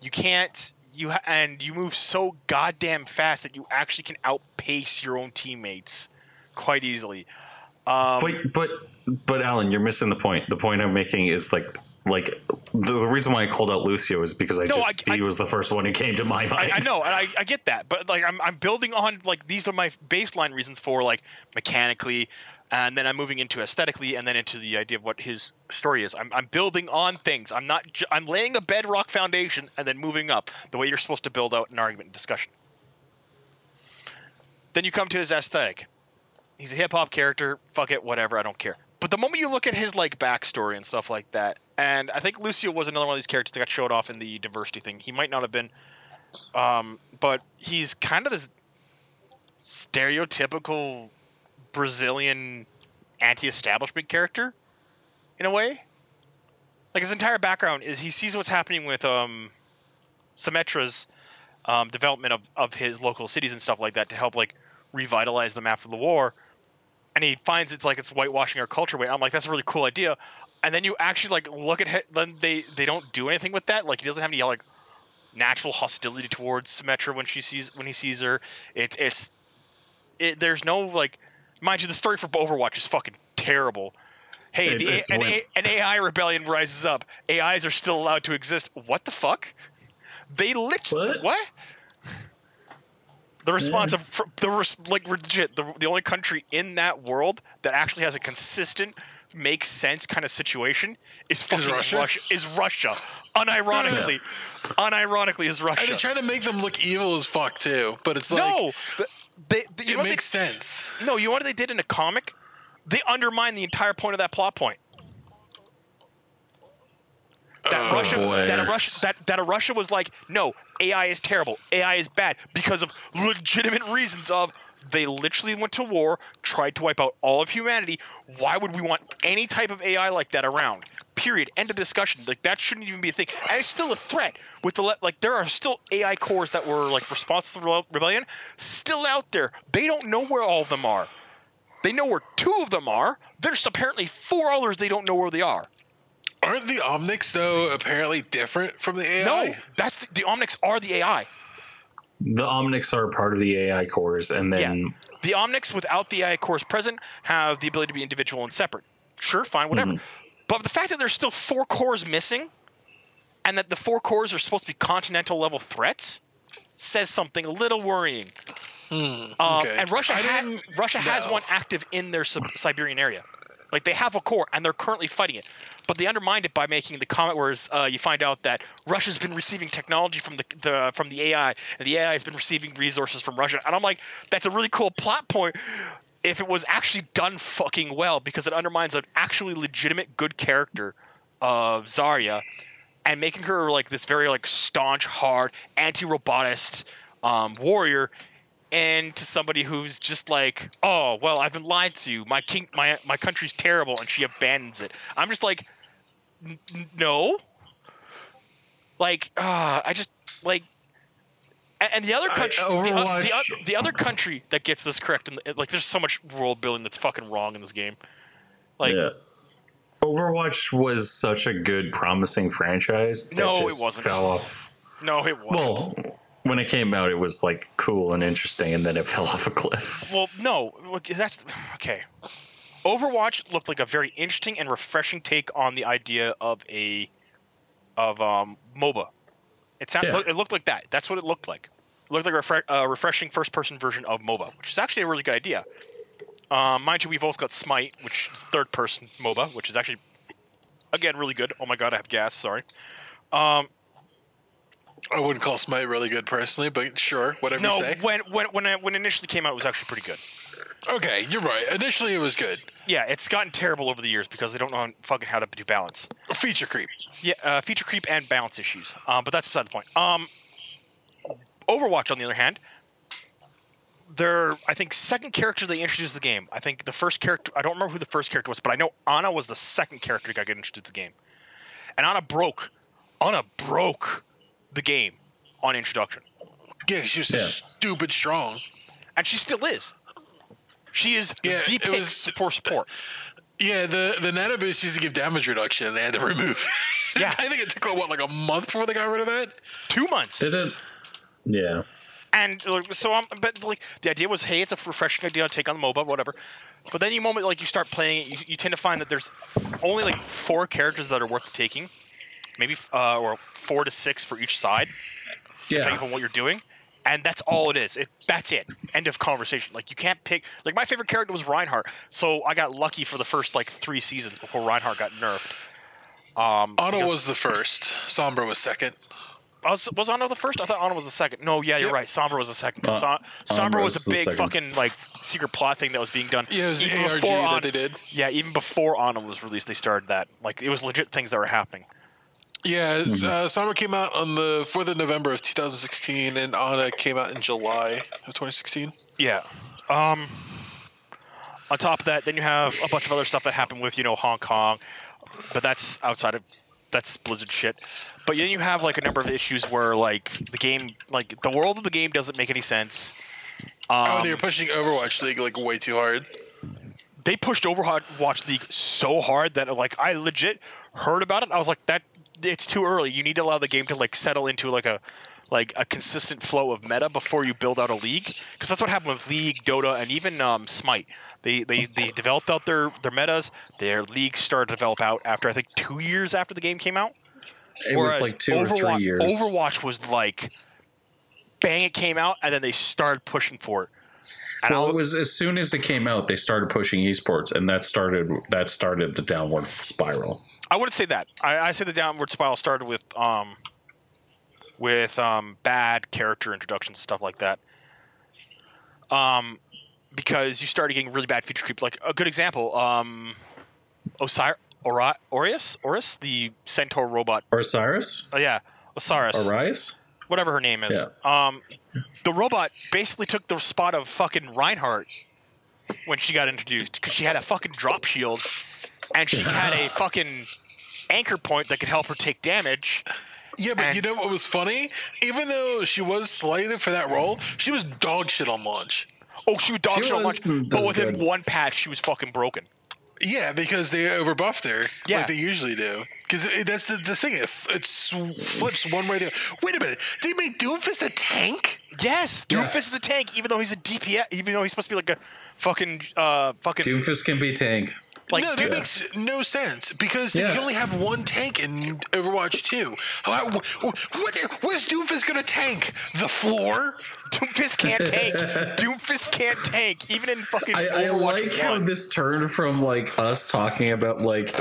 You can't you ha- and you move so goddamn fast that you actually can outpace your own teammates quite easily. Um, but but but alan you're missing the point the point i'm making is like like the, the reason why i called out lucio is because i No, just I- he I- was the first one who came to my I, mind I know, and I, I get that, but like I'm, I'm building on like these are my baseline reasons for like mechanically, and then I'm moving into aesthetically, and then into the idea of what his story is. I'm, I'm building on things. I'm not. I'm laying a bedrock foundation and then moving up the way you're supposed to build out an argument and discussion. Then you come to his aesthetic. He's a hip hop character. Fuck it, whatever. I don't care. But the moment you look at his like backstory and stuff like that, and I think Lucio was another one of these characters that got showed off in the diversity thing. He might not have been um, but he's kind of this stereotypical Brazilian anti-establishment character, in a way. Like his entire background is he sees what's happening with um, Symmetra's um, development of, of his local cities and stuff like that to help like revitalize them after the war, and he finds it's like it's whitewashing our culture. Way I'm like that's a really cool idea, and then you actually like look at he- then they they don't do anything with that. Like he doesn't have any like natural hostility towards Symmetra when she sees when he sees her. It, it's it, there's no like, mind you, the story for Overwatch is fucking terrible. Hey, It- the, an, A- an AI rebellion rises up. AIs are still allowed to exist. What the fuck? They literally What? what? The response of fr- the res- like legit the, the only country in that world that actually has a consistent makes sense kind of situation is fucking Russia? Is Russia, unironically, unironically is Russia. And Russia. they try to make them look evil as fuck too, but it's like no, they, they, you it know what makes sense. they, no, you know what they did in a comic? They undermined the entire point of that plot point. That Oh, Russia, boy. that a Russia, that that a Russia was like, no, AI is terrible, AI is bad because of legitimate reasons of they literally went to war, tried to wipe out all of humanity. Why would we want any type of AI like that around? Period. End of discussion. Like that shouldn't even be a thing, and it's still a threat. With the le- like, there are still AI cores that were like responsible for the rebellion, still out there. They don't know where all of them are. They know where two of them are. There's apparently four others they don't know where they are. Aren't the Omnics though apparently different from the AI? No, that's the, the Omnics are the AI. the omnics are part of the ai cores and then The Omnics without the AI cores present have the ability to be individual and separate. Sure, fine, whatever. Mhm. But the fact that there's still four cores missing, and that the four cores are supposed to be continental level threats, says something a little worrying. Hmm, Um, okay. And Russia I ha- didn't Russia has one active in their sub- Siberian area. Like they have a core and they're currently fighting it, but they undermined it by making the comment where uh, you find out that Russia's been receiving technology from the, the from the AI, and the AI has been receiving resources from Russia. And I'm like, that's a really cool plot point. If it was actually done fucking well, because it undermines an actually legitimate good character of Zarya, and making her like this very like staunch, hard, anti-robotist um, warrior, and to somebody who's just like, oh well, I've been lied to. My king, my my country's terrible, and she abandons it. I'm just like, "N- n- no. Like, uh, I just like. a- And the other I- country, the, o- the, Overwatch- o- the other country that gets this correct, and like, there's so much world building that's fucking wrong in this game. Like, yeah overwatch was such a good promising franchise that No, it just wasn't. fell off no, it wasn't. well when it came out it was like cool and interesting and then it fell off a cliff Well, no, that's okay. Overwatch looked like a very interesting and refreshing take on the idea of a of um MOBA. It sound, Yeah. it looked like that. That's what it looked like. It looked like a refre- uh, refreshing first-person version of MOBA, which is actually a really good idea. Um, mind you, we've also got Smite, which is third-person MOBA, which is actually again really good. Oh my god, I have gas. Sorry. Um, I wouldn't call Smite really good personally, but sure, whatever you no, when when when it, when it initially came out, it was actually pretty good. Okay, you're right. Initially, it was good. Yeah, it's gotten terrible over the years because they don't know fucking how to do balance. Feature creep. Yeah, uh, feature creep and balance issues. Um, but that's beside the point. Um, Overwatch, on the other hand, their I think second character they introduced the game. I think the first character I don't remember who the first character was, but I know Ana was the second character that got introduced to the game, and Ana broke, Ana broke the game on introduction, Yeah, she was Yeah. stupid strong. and she still is. She is Yeah, the it pick was- for support. Yeah, the the Nano Boost used to give damage reduction, and they had to remove. Yeah. I think it took like, what like a month before they got rid of that. Two months. Did it? Yeah. And so I'm, but like the idea was, hey, it's a refreshing idea to take on the MOBA, whatever. But then you moment like you start playing it, you, you tend to find that there's only like four characters that are worth taking, maybe uh, or four to six for each side, depending on what you're doing. And that's all it is. It that's it. End of conversation. Like you can't pick. Like my favorite character was Reinhardt, so I got lucky for the first like three seasons before Reinhardt got nerfed. Um, Otto because- was the first. Sombra was second. was was Ana the first? I thought Ana was the second. No, yeah, you're Yep. right. Sombra was the second. Uh, Som- Sombra was was a big second. fucking like secret plot thing that was being done. Yeah, it was the even ARG before that Ana- they did. Yeah, even before Ana was released, they started that. Like it was legit things that were happening. Yeah, Mm-hmm. uh, Sombra came out on the 4th of November of 2016, and Ana came out in July of 2016. Yeah. Um. On top of that, then you have a bunch of other stuff that happened with you know Hong Kong, but that's outside of that's Blizzard shit. But then you have like a number of issues where like the game, like the world of the game doesn't make any sense. Um, oh, they were pushing Overwatch League like way too hard. they pushed Overwatch League so hard that like I legit heard about it. I was like, that it's too early. You need to allow the game to like settle into like a like a consistent flow of meta before you build out a league. Because that's what happened with League, Dota, and even um, Smite. They, they they developed out their their metas. Their leagues started to develop out after I think two years after the game came out. It was like two or three years. Overwatch was like, bang! It came out, and then they started pushing for it. And well, it was as soon as it came out, they started pushing esports, and that started that started the downward spiral. I wouldn't say that. I, I say the downward spiral started with um with um bad character introductions and stuff like that. Um because you started getting really bad feature creep. Like a good example, um Osir Ori- Orius? Orius, the centaur robot. Osiris, Oh yeah, Osiris. Arise. Whatever her name is. Um the robot basically took the spot of fucking Reinhardt when she got introduced because she had a fucking drop shield and she had a fucking anchor point that could help her take damage. Yeah, but And- you know what was funny? Even though she was slated for that role, she was dog shit on launch. Oh, she was dog She shit on was- one, but within good. one patch, she was fucking broken. Yeah, because they overbuffed her Yeah. like they usually do. Because that's the, the thing. It, it flips one way or the other. Wait a minute. They made Doomfist a tank? Yes, Yeah. Doomfist is the tank, even though he's a DPS, even though he's supposed to be like a fucking, uh, fucking, Doomfist can be tank. Like, no, that dude, makes no sense because Yeah. you only have one tank in Overwatch 2. How, wh- wh- what, what's Doomfist going to tank? The floor? Doomfist can't tank. Doomfist can't tank, even in fucking I, I Overwatch like how this turned from like us talking about like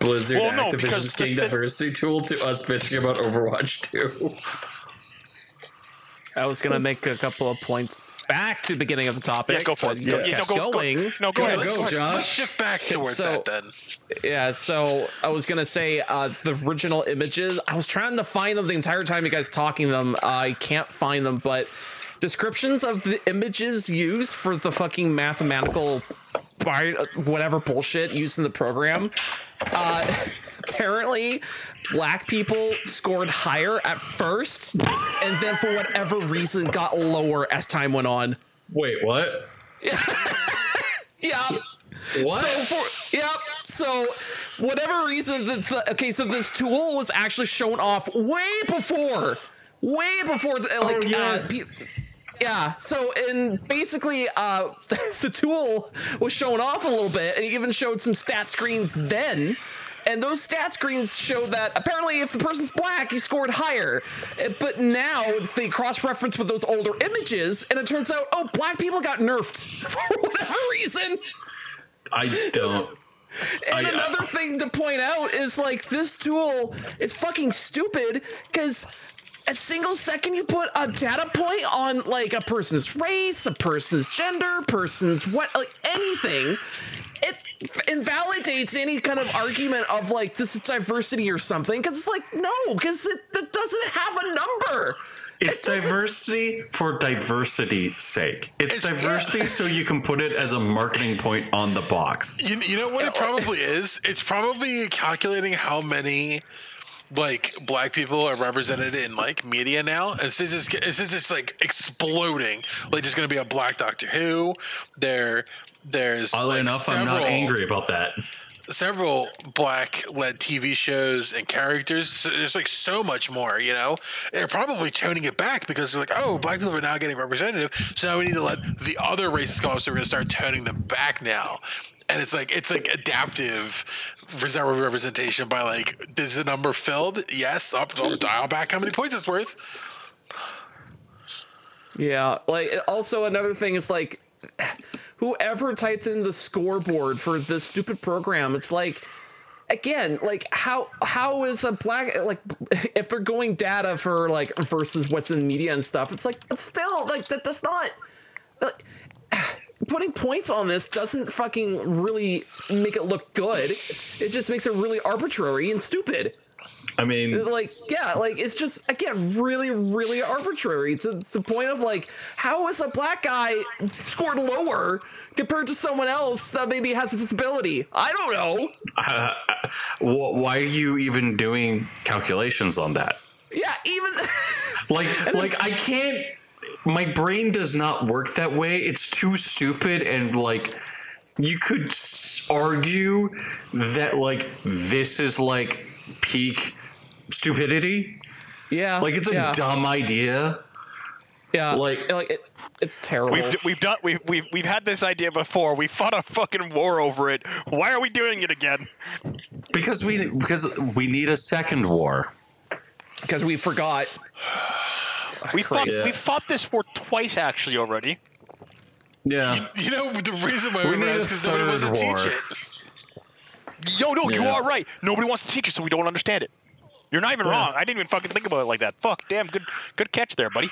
Blizzard Well, no, Activision's because game the- diversity tool to us bitching about Overwatch 2. I was gonna make a couple of points back to the beginning of the topic. Yeah, go for but it. you Yeah, just no, kept go- go- going. No, go Yeah, ahead. go, Let's- Josh. Let's shift back towards So- that then. Yeah, so I was gonna say uh, the original images. I was trying to find them the entire time you guys talking them. I can't find them, but descriptions of the images used for the fucking mathematical, bi- whatever bullshit used in the program. Uh, apparently, black people scored higher at first, and then for whatever reason got lower as time went on. Wait, what? Yeah. What? So for yep. So whatever reason, the, the okay. So this tool was actually shown off way before, way before. the- Like oh, uh, yes. pe- yeah. So and basically, uh, the tool was showing off a little bit, and it even showed some stat screens then. and those stat screens show that apparently if the person's black, you scored higher. Uh, But now they cross-reference with those older images, and it turns out, oh, black people got nerfed for whatever reason. I don't. And I- another thing to point out is like this tool is fucking stupid because a single second you put a data point on like a person's race, a person's gender, person's what, like anything, it invalidates any kind of argument of like this is diversity or something because it's like no, because it, it doesn't have a number. It's It diversity for diversity's sake. It's, It's- diversity so you can put it as a marketing point on the box. You, you know what it probably is? It's probably calculating how many like black people are represented in like media now, and since it's since it's like exploding, like there's going to be a black Doctor Who. There, there's Oddly like, enough, I'm not angry about that. several black led TV shows and characters. There's like so much more, you know? They're probably toning it back because they're like, oh, black people are now getting representative. So now we need to let the other races come up. So we're going to start toning them back now. And it's like, it's like adaptive representation by like, is the number filled? Yes. Up, up, dial back how many points it's worth. Yeah, like also another thing is like whoever typed in the scoreboard for this stupid program, it's like again, like how how is a black like if they're going data for like versus what's in media and stuff, it's like but still like that does not like putting points on this doesn't fucking really make it look good. It just makes it really arbitrary and stupid I mean, like yeah like it's just again really really arbitrary to the point of like how is a black guy scored lower compared to someone else that maybe has a disability i don't know uh, why are you even doing calculations on that? yeah even Like, like I can't. My brain does not work that way. It's too stupid, and like, you could argue that like this is like peak stupidity. yeah Like, it's a yeah, dumb idea. yeah like- like it, it's terrible We've, we've done we've, we've we've had this idea before. We fought a fucking war over it. Why are we doing it again? Because we because we need a second war. because we forgot We fought Christ. we fought this war twice actually already. Yeah. You know, the reason why We we, need is because nobody wants to third teach war. it. Yo, no, you are right. Nobody wants to teach it, so we don't understand it. You're not even wrong. I didn't even fucking think about it like that. Fuck, damn, good good catch there, buddy.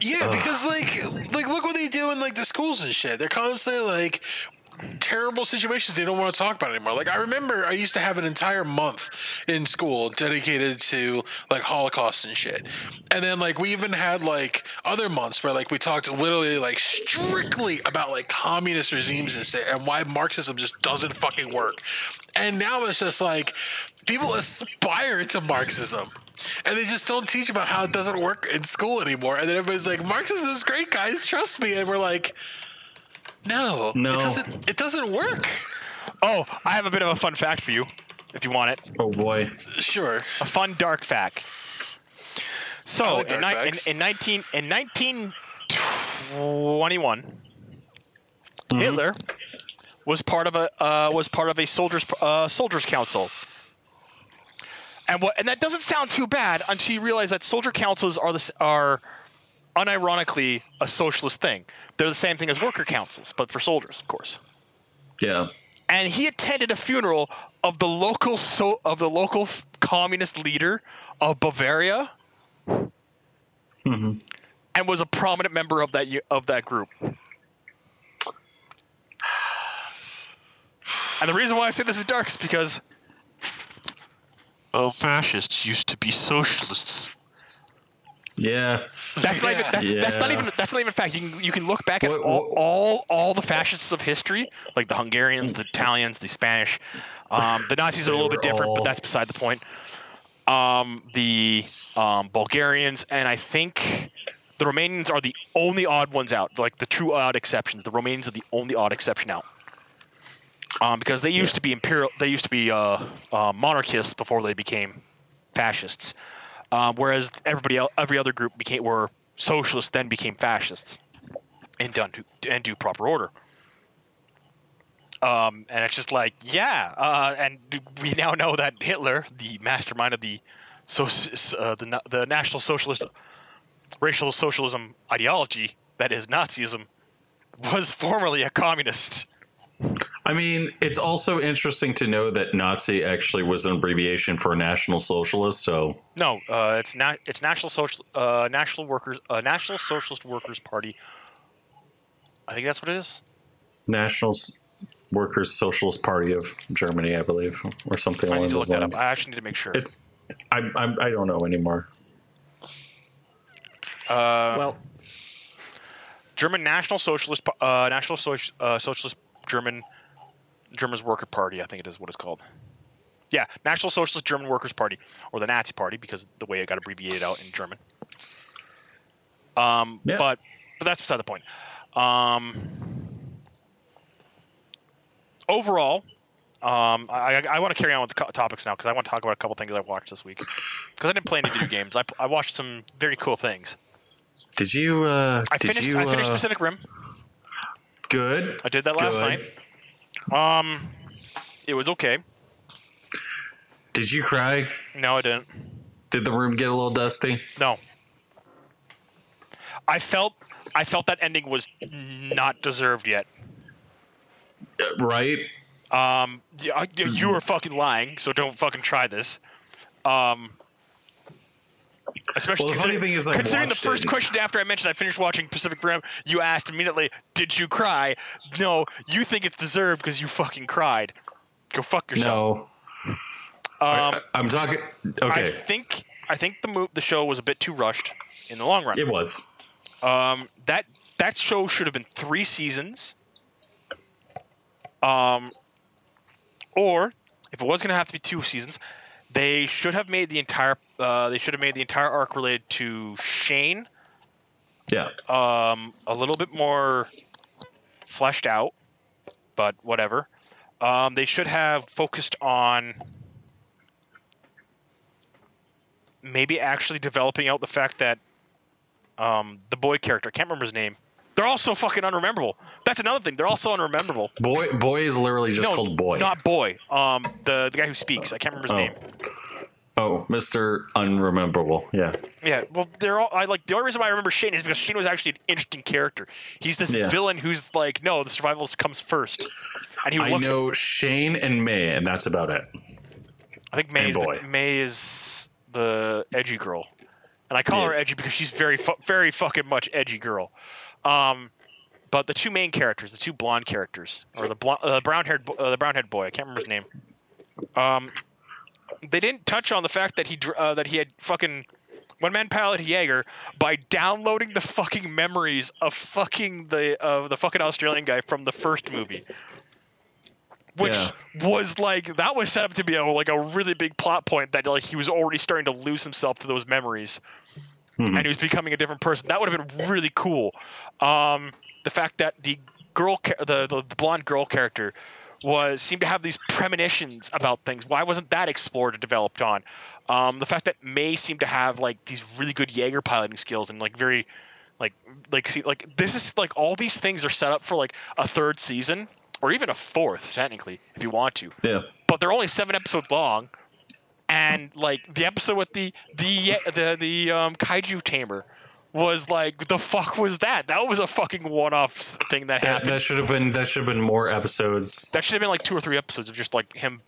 Yeah, because like like look what they do in like the schools and shit. They're constantly like terrible situations they don't want to talk about anymore. Like I remember I used to have an entire month in school dedicated to like Holocaust and shit. And then like we even had like other months where like we talked literally like strictly about like communist regimes and shit and why Marxism just doesn't fucking work. And now it's just like people aspire to Marxism. And they just don't teach about how it doesn't work in school anymore. And then everybody's like, Marxism is great, guys. Trust me. And we're like, no, No. it doesn't. It doesn't work. Oh, I have a bit of a fun fact for you, if you want it. Oh boy. Sure. A fun dark fact. So I like in, dark ni- in, facts. in nineteen in nineteen twenty one, Mm-hmm. Hitler was part of a uh, was part of a soldiers uh, soldiers council. And what and that doesn't sound too bad until you realize that soldier councils are the are unironically a socialist thing. They're the same thing as worker councils, but for soldiers, of course. Yeah. And he attended a funeral of the local so of the local communist leader of Bavaria hmm and was a prominent member of that of that group. And the reason why I say this is dark is because oh, fascists used to be socialists. Yeah. That's not even that, that's not even that's not even a fact. You can you can look back at What- all, what- all all the fascists of history, like the Hungarians, the Italians, the Spanish. Um, the Nazis are a little bit different, all- but that's beside the point. Um, the um, Bulgarians and I think the Romanians are the only odd ones out, like the true odd exceptions. The Romanians are the only odd exception out. Um, because they used to be imperial, they used to be uh, uh, monarchists before they became fascists. Um, whereas everybody else, every other group became were socialists, then became fascists, and done to and do proper order. Um, and it's just like, yeah. Uh, and we now know that Hitler, the mastermind of the so uh, the the National Socialist racial socialism ideology that is Nazism, was formerly a communist. I mean, it's also interesting to know that Nazi actually was an abbreviation for National Socialist. So No, uh, it's not. It's National Social uh, National Workers uh, National Socialist Workers Party. I think that's what it is. National S- Workers Socialist Party of Germany, I believe, or something I along need to look those that lines. up. I actually need to make sure. It's I, I I don't know anymore. uh, well, German National Socialist, Pa- uh, National Soci- uh, Socialist German, German's Worker Party. I think it is what it's called. Yeah, National Socialist German Workers Party, or the Nazi Party, because the way it got abbreviated out in German. Um, Yeah. but but that's beside the point. Um, overall, um, I, I, I want to carry on with the co- topics now because I want to talk about a couple things I watched this week. Because I didn't play any video games. I, I watched some very cool things. Did you? uh I did finished. you, I finished uh, Pacific Rim. Good. I did that last Good. night. Um, it was okay. Did you cry? No, I didn't. Did the room get a little dusty? No. I felt I felt that ending was not deserved yet. Uh, Right. Um, yeah, you were fucking lying, so don't fucking try this. Um, especially Well, the funny considering, thing is I considering the first it. question after I mentioned I finished watching Pacific Rim, you asked immediately, "Did you cry?" No, you think it's deserved because you fucking cried. Go fuck yourself. No. Um, I, I'm talking. Okay. I think I think the mo- the show was a bit too rushed in the long run. It was. Um, that that show should have been three seasons. Um, or if it was going to have to be two seasons, they should have made the entire uh, they should have made the entire arc related to Shane Yeah. um, a little bit more fleshed out, but whatever. Um, they should have focused on maybe actually developing out the fact that um, the boy character, I can't remember his name. They're all so fucking unrememberable. That's another thing. They're all so unrememberable. Boy. Boy is literally just no, called boy. not boy. Um, the the guy who speaks. I can't remember his Oh. name. oh, Mister Unrememberable. Yeah. Yeah, well, they're all. I like the only reason why I remember Shane is because Shane was actually an interesting character. He's this Yeah. villain who's like, no, the survivalist comes first, and he I look. know Shane and May, and that's about it. I think May and is the, boy. May is the edgy girl, and I call her edgy because she's very fu- very fucking much edgy girl. Um, but the two main characters, the two blonde characters, or the blonde, uh, brown haired uh, the brown haired boy, I can't remember his name. Um, they didn't touch on the fact that he dr- uh, that he had fucking one man pilot Jaeger by downloading the fucking memories of fucking the of the fucking Australian guy from the first movie. Which Yeah. was like that was set up to be a like a really big plot point that like he was already starting to lose himself to those memories Mhm. and he was becoming a different person. That would have been really cool. Um, the fact that the girl, the, the the blonde girl character, was seemed to have these premonitions about things. Why wasn't that explored or developed on? Um, the fact that May seemed to have like these really good Jaeger piloting skills and like very, like like see like this is like all these things are set up for like a third season or even a fourth technically if you want to Yeah. but they're only seven episodes long. And like the episode with the the the the um, kaiju tamer was like the fuck was that? That was a fucking one-off thing that, That happened. that should have been that should have been more episodes. that should have been like two or three episodes of just like him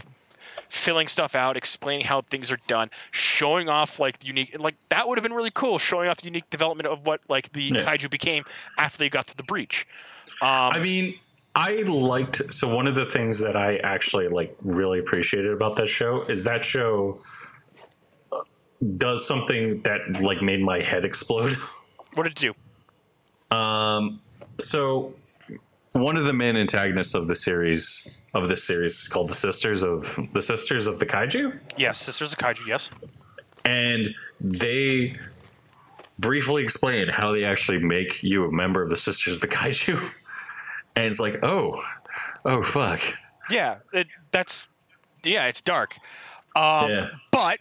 filling stuff out, explaining how things are done, showing off like the unique like that would have been really cool, showing off the unique development of what like the Yeah. kaiju became after they got to the breach. Um, I mean, I liked so one of the things that I actually like really appreciated about that show is that show uh, does something that like made my head explode. what did it do? Um, so one of the main antagonists of the series of this series is called the Sisters of the Sisters of the Kaiju, Yes, Sisters of Kaiju. Yes. and they briefly explain how they actually make you a member of the Sisters of the Kaiju, and it's like, oh, oh fuck, Yeah, it, that's yeah, it's dark. Um, Yeah. But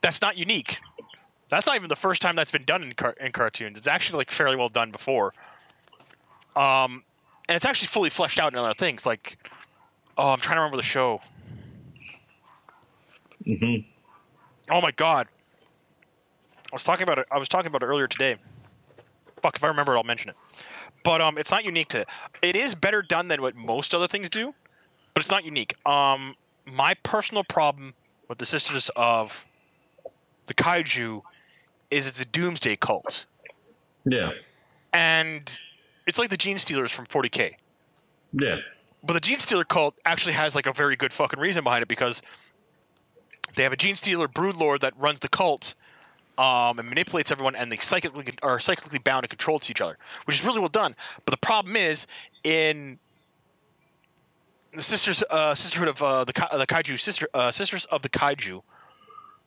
that's not unique. That's not even the first time that's been done in car- in cartoons. It's actually like fairly well done before. Um, and it's actually fully fleshed out in other things. Like, oh, I'm trying to remember the show. Mm-hmm. Oh my god, I was talking about it. I was talking about it earlier today. Fuck, if I remember, it, I'll mention it. But um, it's not unique to. it. It is better done than what most other things do, but it's not unique. Um, my personal problem with the Sisters of the Kaiju is it's a doomsday cult, Yeah. and it's like the Genestealers from 40k. Yeah. But the Genestealer cult actually has like a very good fucking reason behind it because they have a Genestealer brood lord that runs the cult um, and manipulates everyone, and they psychically are psychically bound and controlled to each other, which is really well done. But the problem is in the sisters uh, sisterhood of uh, the the kaiju sister uh, sisters of the kaiju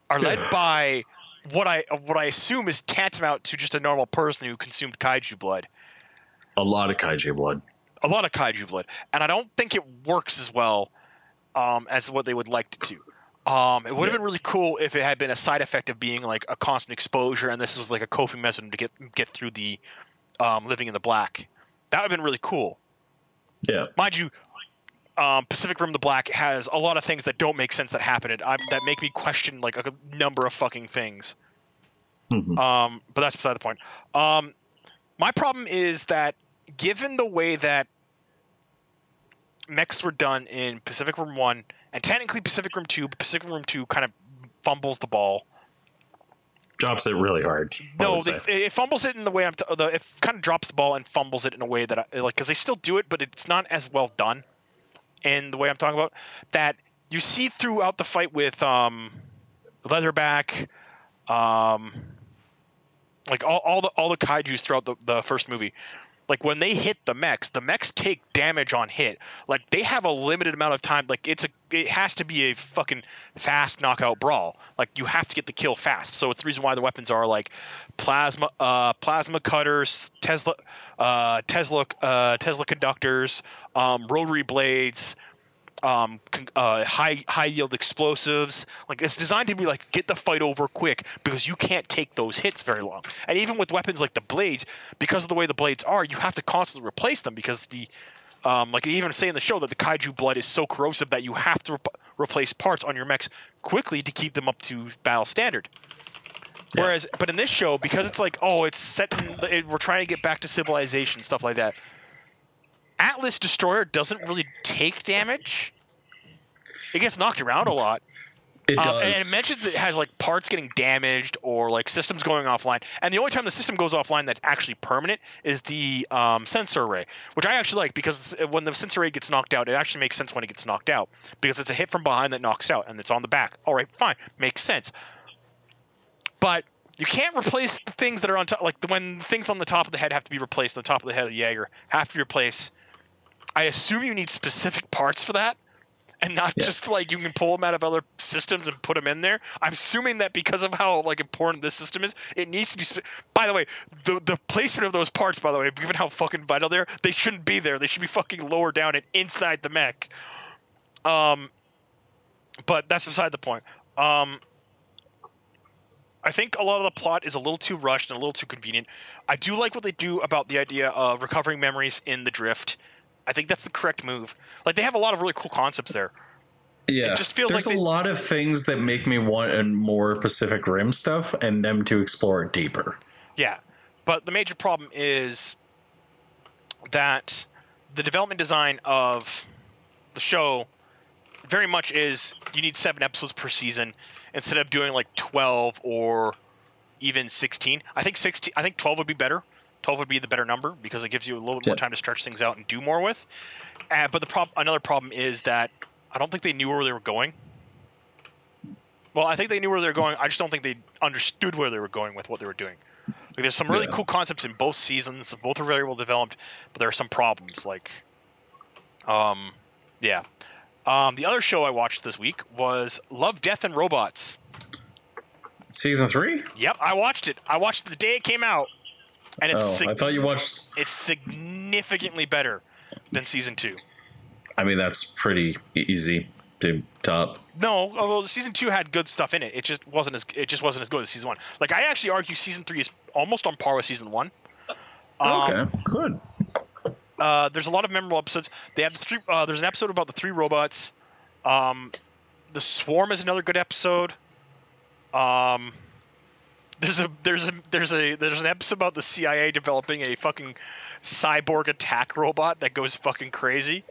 are led by what I what I assume is tantamount to just a normal person who consumed kaiju blood A lot of kaiju blood. a lot of kaiju blood, and I don't think it works as well um, as what they would like to do. Um, it would have been really cool if it had been a side effect of being like a constant exposure, and this was like a coping mechanism to get get through the um, living in the black. That would have been really cool. Yeah. Mind you, um, Pacific Rim: The Black has a lot of things that don't make sense that happen, and I, that make me question like a number of fucking things. Mhm. Um, but that's beside the point. Um, my problem is that given the way that mechs were done in Pacific Rim One and technically Pacific Rim Two, but Pacific Rim Two kind of fumbles the ball. Drops it really hard. No, they, it fumbles it in the way I'm. T- the, it kind of drops the ball and fumbles it in a way that I, like because they still do it, but it's not as well done. In the way I'm talking about, that you see throughout the fight with um, Leatherback, um, like all, all the all the kaiju's throughout the, the first movie. Like when they hit the mechs, the mechs take damage on hit. Like they have a limited amount of time. Like it's a it has to be a fucking fast knockout brawl. Like you have to get the kill fast. So it's the reason why the weapons are like plasma uh, plasma cutters, Tesla uh, Tesla uh, Tesla conductors, um, rotary blades, um, uh, high high yield explosives. Like it's designed to be like get the fight over quick because you can't take those hits very long. And even with weapons like the blades, because of the way the blades are, you have to constantly replace them because the um, like they even say in the show that the kaiju blood is so corrosive that you have to rep- replace parts on your mechs quickly to keep them up to battle standard. Yeah. Whereas, but in this show, because it's like, oh, it's set in, it, we're trying to get back to civilization, stuff like that. Atlas Destroyer doesn't really take damage. It gets knocked around a lot. It Um, does. and it mentions it has like parts getting damaged or like systems going offline. And the only time the system goes offline that's actually permanent is the um, sensor array, which I actually like because it's, when the sensor array gets knocked out, it actually makes sense when it gets knocked out because it's a hit from behind that knocks out and it's on the back. All right, fine, makes sense. But you can't replace the things that are on top. Like when things on the top of the head have to be replaced, on the top of the head of the Jaeger have to be replaced. I assume you need specific parts for that and not just like you can pull them out of other systems and put them in there. I'm assuming that because of how like important this system is, it needs to be. By the way, the the placement of those parts, by the way, given how fucking vital they're, they shouldn't be there. They should be fucking lower down and inside the mech. Um, but that's beside the point. Um, I think a lot of the plot is a little too rushed and a little too convenient. I do like what they do about the idea of recovering memories in the drift. I think that's the correct move. Like they have a lot of really cool concepts there. yeah. it just feels There's like a lot of things that make me want more Pacific Rim stuff and them to explore it deeper. Yeah, but the major problem is that the development design of the show very much is you need seven episodes per season instead of doing like 12 or even 16. I think 16. I think 12 would be better. 12 would be the better number because it gives you a little bit more time to stretch things out and do more with. Uh, but the prob- another problem is that I don't think they knew where they were going. Well, I think they knew where they were going. I just don't think they understood where they were going with what they were doing. Like, there's some really Yeah. cool concepts in both seasons. Both are very well developed, but there are some problems. Like, um, yeah. Um, the other show I watched this week was Love, Death, and Robots. Season three? Yep, I watched it. I watched it the day it came out, and it's oh, sig- I thought you watched. it's significantly better than season two. I mean, that's pretty easy to top. No, although season two had good stuff in it, it just wasn't as it just wasn't as good as season one. Like I actually argue season three is almost on par with season one. Um, okay, good. uh, there's a lot of memorable episodes. They have the three. Uh, there's an episode about the three robots. Um, the Swarm is another good episode. Um, there's a there's a there's a there's an episode about the CIA developing a fucking cyborg attack robot that goes fucking crazy.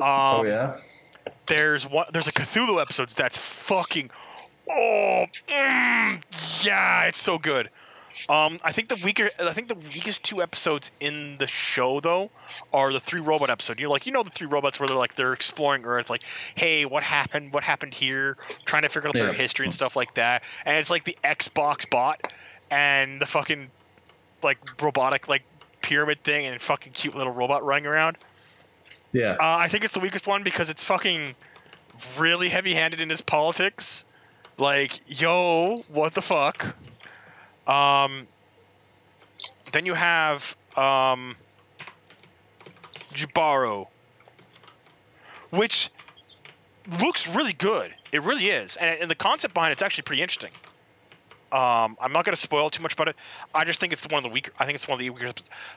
Um, oh yeah. there's one there's a Cthulhu episodes that's fucking oh mm, yeah it's so good. Um, I think the weaker I think the weakest two episodes in the show though are the three robot episode. You're like you know the three robots where they're like they're exploring Earth like hey what happened what happened here trying to figure out their history and stuff like that and it's like the Xbox bot and the fucking like robotic like pyramid thing and fucking cute little robot running around. Yeah. Uh, I think it's the weakest one because it's fucking really heavy-handed in its politics. Like, yo, what the fuck? Um, then you have um, Jibaro, which looks really good. It really is, and, and the concept behind it's actually pretty interesting. Um, I'm not going to spoil too much about it. I just think it's one of the weaker. I think it's one of the weaker.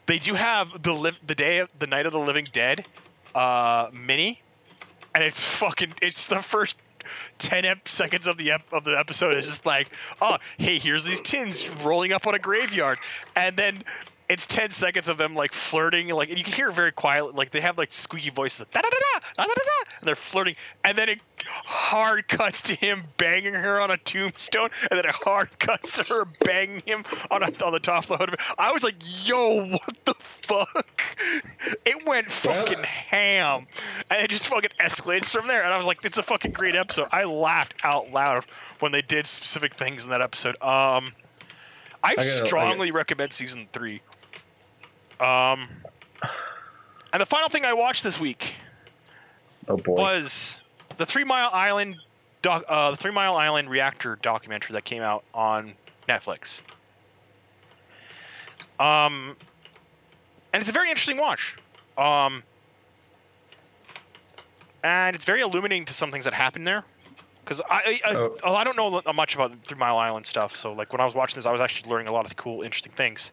They do have the the day of the night of the living dead uh, mini, and it's fucking. It's the first ten ep- seconds of the ep- of the episode is just like, oh, hey, here's these tins rolling up on a graveyard, and then it's ten seconds of them like flirting, like, and you can hear it very quietly, like they have like squeaky voices, da da da da da da da, and they're flirting, and then it hard cuts to him banging her on a tombstone, and then it hard cuts to her banging him on a, on the top of the hood. of it. I was like, yo, what the fuck? It went fucking ham, and it just fucking escalates from there. And I was like, it's a fucking great episode. I laughed out loud when they did specific things in that episode. Um, I, gotta- I strongly recommend season three. Um, and the final thing I watched this week Oh boy. was the Three Mile Island doc, uh, the Three Mile Island reactor documentary that came out on Netflix. Um, and it's a very interesting watch. Um, and it's very illuminating to some things that happened there. Because I, I, Oh. I, I don't know much about Three Mile Island stuff, so like when I was watching this, I was actually learning a lot of cool, interesting things.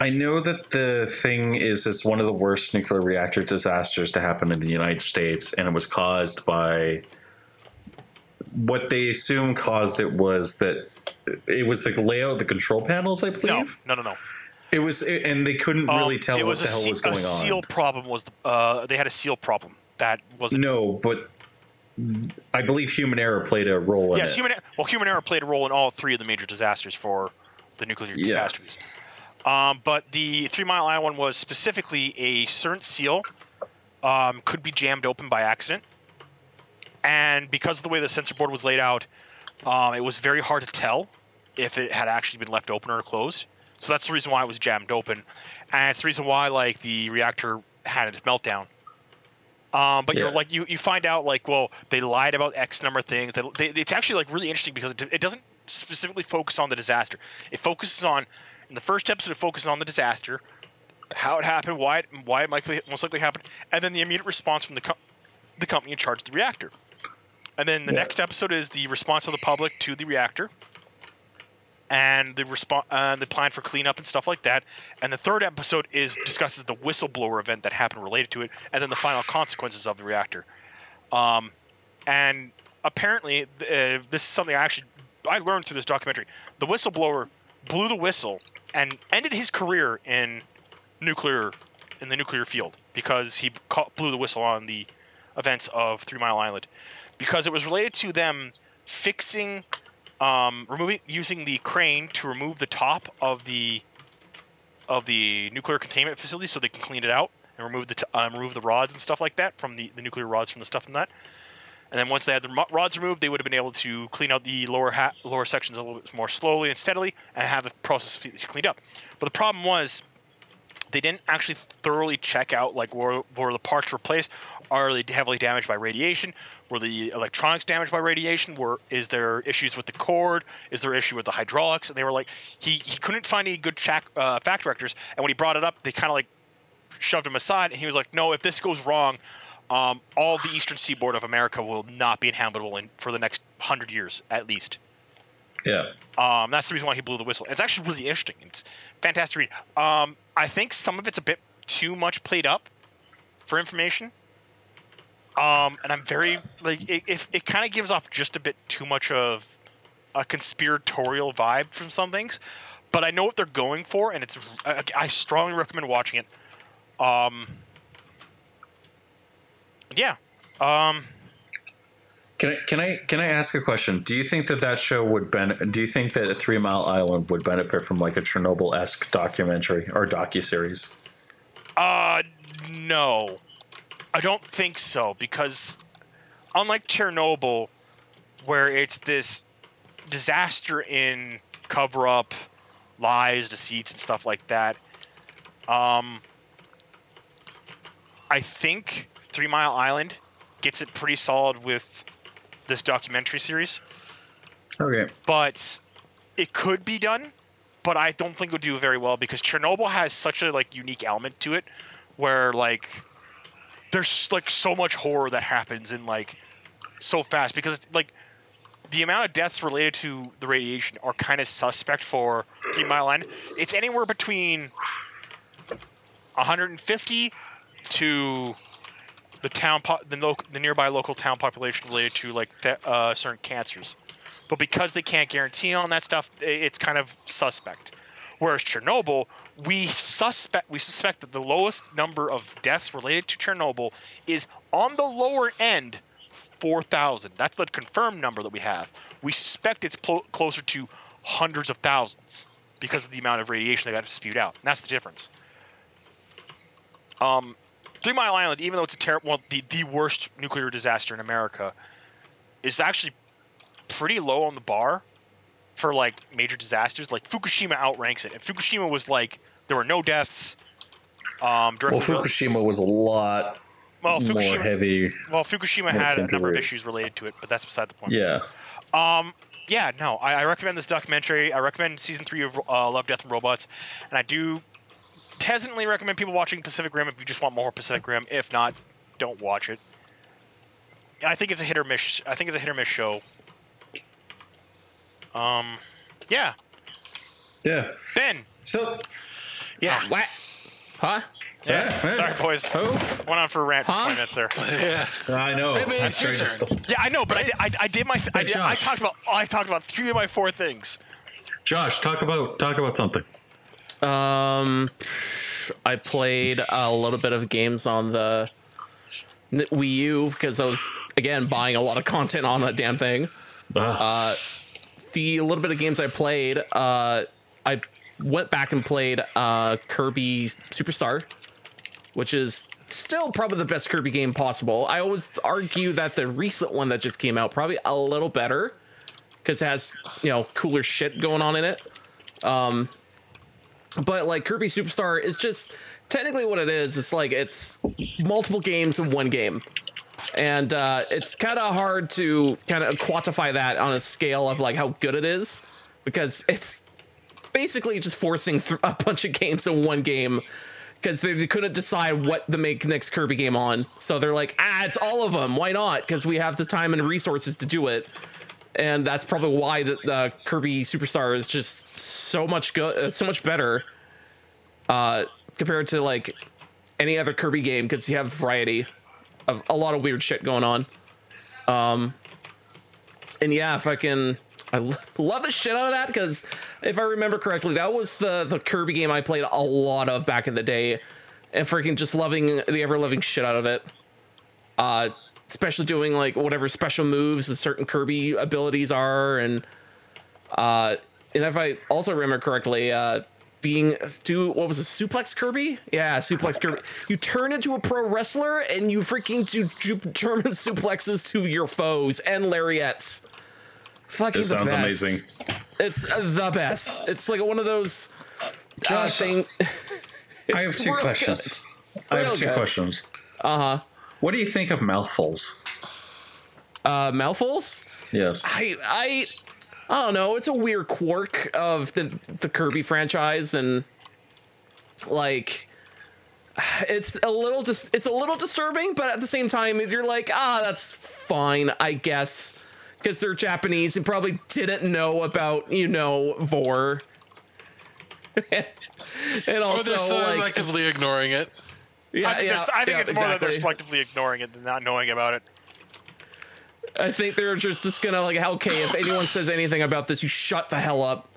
I know that the thing is it's one of the worst nuclear reactor disasters to happen in the United States, and it was caused by what they assume caused it was that it was the layout of the control panels, I believe. no, no, no. It was, and they couldn't really Um, tell what the hell se- was going on. a seal on. problem was the, uh, they had a seal problem that wasn't No, but I believe human error played a role in yes it. human well human error played a role in all three of the major disasters for the nuclear Yeah. catastrophes. Um, but the three mile island one was specifically a certain seal um, could be jammed open by accident. And because of the way the sensor board was laid out um, it was very hard to tell if it had actually been left open or closed. So that's the reason why it was jammed open. And it's the reason why like the reactor had its meltdown um, but you're like you, you find out like well they lied about X number of things. They, they, it's actually like really interesting because it, it doesn't specifically focus on the disaster. It focuses on in the first episode it focuses on the disaster, how it happened, why it why it might most likely happened, and then the immediate response from the com- the company in charge of the reactor. And then the Yeah. next episode is the response of the public to the reactor, and the response, uh, the plan for cleanup and stuff like that. And the third episode is discusses the whistleblower event that happened related to it, and then the final consequences of the reactor. Um, and apparently, uh, this is something I actually I learned through this documentary. The whistleblower blew the whistle and ended his career in nuclear in the nuclear field because he ca- blew the whistle on the events of Three Mile Island because it was related to them fixing um, removing using the crane to remove the top of the of the nuclear containment facility so they can clean it out and remove the t- um, remove the rods and stuff like that from the, the nuclear rods from the stuff in that. And then once they had the rods removed, they would have been able to clean out the lower ha- lower sections a little bit more slowly and steadily, and have the process cleaned up. But the problem was, they didn't actually thoroughly check out like where, were the parts replaced? Are they heavily damaged by radiation? Were the electronics damaged by radiation? Were is there issues with the cord? Is there issue with the hydraulics? And they were like, he, he couldn't find any good chac- uh, fact directors. And when he brought it up, they kind of like shoved him aside, and he was like, "No, if this goes wrong, um, all the eastern seaboard of America will not be inhabitable in, for the next hundred years at least." Yeah. Um, that's the reason why he blew the whistle. It's actually really interesting. It's fantastic to read. Um, I think some of it's a bit too much played up for information. Um, and I'm very like it. It, it kind of gives off just a bit too much of a conspiratorial vibe from some things, but I know what they're going for, and it's. I, I strongly recommend watching it. Um. Yeah. Um. Can I can I can I ask a question? Do you think that that show would ben? Do you think that Three Mile Island would benefit from like a Chernobyl esque documentary or docu series? Uh, no, I don't think so because unlike Chernobyl, where it's this disaster in cover up, lies, deceits, and stuff like that. Um, I think Three Mile Island gets it pretty solid with this documentary series, Okay. but it could be done. But I don't think it would do very well because Chernobyl has such a like unique element to it, where like there's like so much horror that happens in like so fast because like the amount of deaths related to the radiation are kind of suspect for Three Mile Island. It's anywhere between 150 to the town, po- the, local, the nearby local town population related to like uh, certain cancers. But because they can't guarantee on that stuff, it's kind of suspect. Whereas Chernobyl, we suspect we suspect that the lowest number of deaths related to Chernobyl is on the lower end 4,000. That's the confirmed number that we have. We suspect it's pl- closer to hundreds of thousands because of the amount of radiation they got spewed out. And that's the difference. Um, Three Mile Island, even though it's a terrible, well, the, the worst nuclear disaster in America, is actually pretty low on the bar for like major disasters. Like Fukushima outranks it, and Fukushima was like there were no deaths. Um, Well, Fukushima was a lot well, more Fukushima, heavy. well, Fukushima had a number of issues related to it, but that's beside the point. Yeah. Um, yeah, no, I, I recommend this documentary. I recommend season three of uh, Love, Death, and Robots, and I do hesitantly recommend people watching Pacific Rim if you just want more Pacific Rim. If not, don't watch it. I think it's a hit or miss. I think it's a hit or miss show. Um, yeah, Yeah. Ben. So Yeah. What? Huh? Yeah, Yeah, yeah. sorry, boys. Who? Went on for a rant for Huh? 20 minutes there. Yeah. I know. Hey, man, it's your turn. st- Yeah, I know, but I, did, I, I did my. I, Hey, did, I talked about. I talked about three of my four things. Josh, talk about talk about something. Um, I played a little bit of games on the Wii U because I was again buying a lot of content on that damn thing. Ah, Uh, the little bit of games I played, uh, I went back and played uh, Kirby Superstar, which is still probably the best Kirby game possible. I always argue that the recent one that just came out probably a little better because it has you know cooler shit going on in it. Um, but like Kirby Superstar is just technically what it is. It's like it's multiple games in one game and uh, it's kind of hard to kind of quantify that on a scale of like how good it is because it's basically just forcing th- a bunch of games in one game because they, couldn't decide what to make next Kirby game on. So they're like, ah, it's all of them. Why not? Because we have the time and resources to do it. And that's probably why the, the Kirby Superstar is just so much good, uh, so much better uh, compared to like any other Kirby game because you have variety of a lot of weird shit going on. Um, and yeah, if I love the shit out of that because if I remember correctly, that was the the Kirby game I played a lot of back in the day, and freaking just loving the ever loving shit out of it. Uh, especially doing like whatever special moves the certain Kirby abilities are, and uh, and if I also remember correctly, uh, being do what was a suplex Kirby? Yeah, suplex Kirby. You turn into a pro wrestler and you freaking do, do German suplexes to your foes and lariats. Fucking this the sounds best. amazing. It's uh, the best. It's like one of those uh, Josh, thing. I have two questions. I have Real two good. questions. Uh huh. What do you think of mouthfuls? Uh, mouthfuls. Yes. I I I don't know. It's a weird quirk of the the Kirby franchise, and like it's a little dis- it's a little disturbing, but at the same time, you're like, ah, that's fine, I guess, because they're Japanese and probably didn't know about you know vor. and Or also they're still like selectively ignoring it. Yeah, I think, yeah, I think yeah, it's more that they're selectively ignoring it than not knowing about it. I think they're just, just gonna like, okay, if anyone says anything about this, you shut the hell up.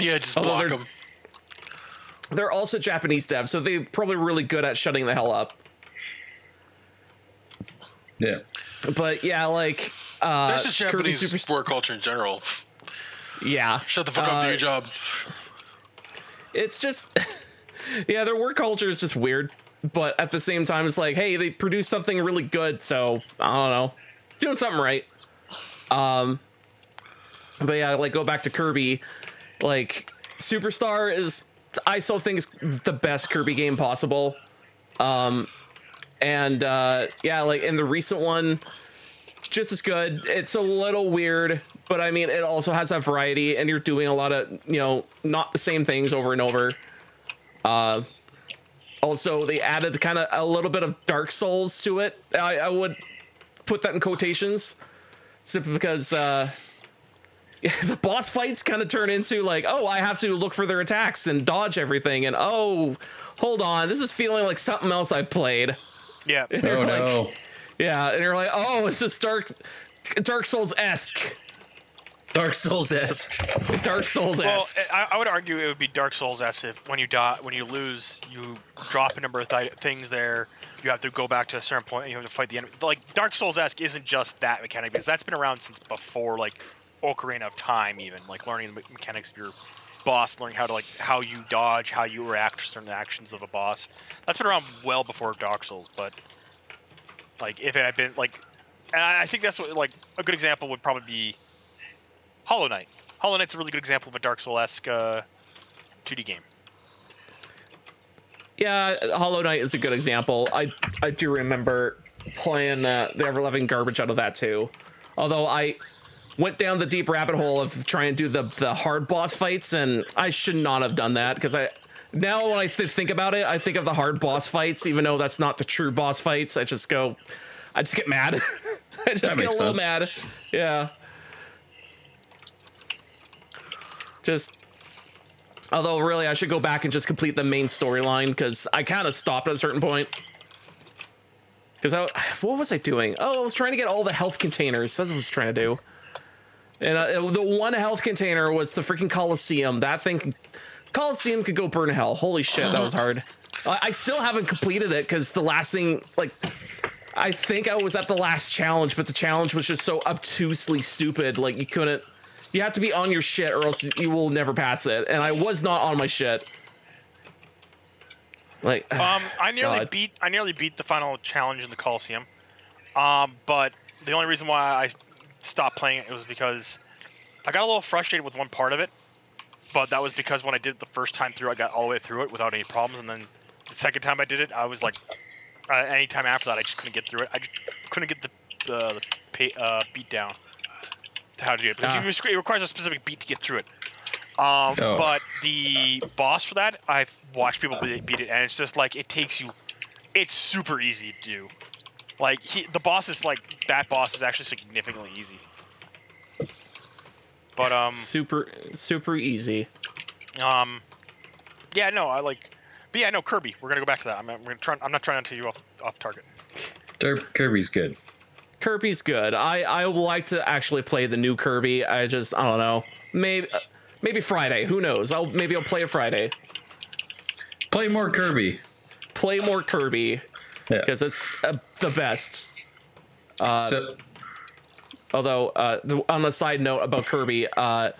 Yeah, just Although block they're- them. They're also Japanese devs, so they're probably really good at shutting the hell up. Yeah. But yeah, like uh, That's just Kirby Japanese Super- sport culture in general. yeah, Shut the fuck up, do Uh, your job. it's just yeah their work culture is just weird but at the same time it's like hey they produce something really good so i don't know. Doing something right. Um but yeah like go back to kirby. Like superstar is i still think is the best kirby game possible. Um and uh yeah like in the recent one just as good. It's a little weird but i mean it also has that variety and you're doing a lot of you know not the same things over and over. Uh also they added kind of a little bit of dark souls to it i, I would put that in quotations simply because uh the boss fights kind of turn into like oh i have to look for their attacks and dodge everything and oh hold on this is feeling like something else i played Yeah. And you're Oh like- no. yeah and you're like oh it's just dark dark souls-esque Dark Souls esque. dark souls Well, I, I would argue it would be Dark Souls as if when you die, when you lose, you drop a number of th- things there. You have to go back to a certain point. And you have to fight the enemy. Like Dark Souls esque isn't just that mechanic because that's been around since before like Ocarina of Time, even like learning the mechanics of your boss, learning how to like how you dodge, how you react to certain actions of a boss. That's been around well before Dark Souls, but like if it had been like, and I I think that's what like a good example would probably be Hollow Knight. Hollow Knight's a really good example of a Dark Souls esque uh, 2D game. Yeah, Hollow Knight is a good example. I I do remember playing uh, the ever loving garbage out of that too. Although I went down the deep rabbit hole of trying to do the the hard boss fights, and I should not have done that because I now when I th- think about it, I think of the hard boss fights, even though that's not the true boss fights. I just go, I just get mad. I just That get a little sense. mad. Yeah. Just Although, really, I should go back and just complete the main storyline because I kind of stopped at a certain point. Because I, what was I doing? Oh, I was trying to get all the health containers. That's what I was trying to do. And uh, the one health container was the freaking Coliseum. That thing, Coliseum could go burn hell. Holy shit, that was hard. I, I still haven't completed it because the last thing, like, I think I was at the last challenge, but the challenge was just so obtusely stupid. Like, you couldn't. You have to be on your shit, or else you will never pass it. And I was not on my shit. Like, Um, I nearly God. beat I nearly beat the final challenge in the Coliseum. Um, but the only reason why I stopped playing it was because I got a little frustrated with one part of it. But that was because when I did it the first time through, I got all the way through it without any problems, and then the second time I did it, I was like, uh, any time after that, I just couldn't get through it. I just couldn't get the uh, the pay, uh, beat down how to do it because Ah. it requires a specific beat to get through it. Um, Oh. But the boss for that, I've watched people beat it, and it's just like it takes you. It's super easy to do. Like he, the boss is like that boss is actually significantly easy. But um, super, super easy. um, yeah, no, I like. But yeah, no, Kirby. We're gonna go back to that. I'm, I'm gonna try. I'm not trying to take you off off target. Dar- Kirby's good. Kirby's good. I I would like to actually play the new Kirby. I just I don't know. Maybe uh, maybe Friday. Who knows? I'll maybe I'll play it Friday. Play more Kirby. Play more Kirby Yeah. because it's uh, the best. Uh, so Although, uh, the, on the side note about Kirby, uh,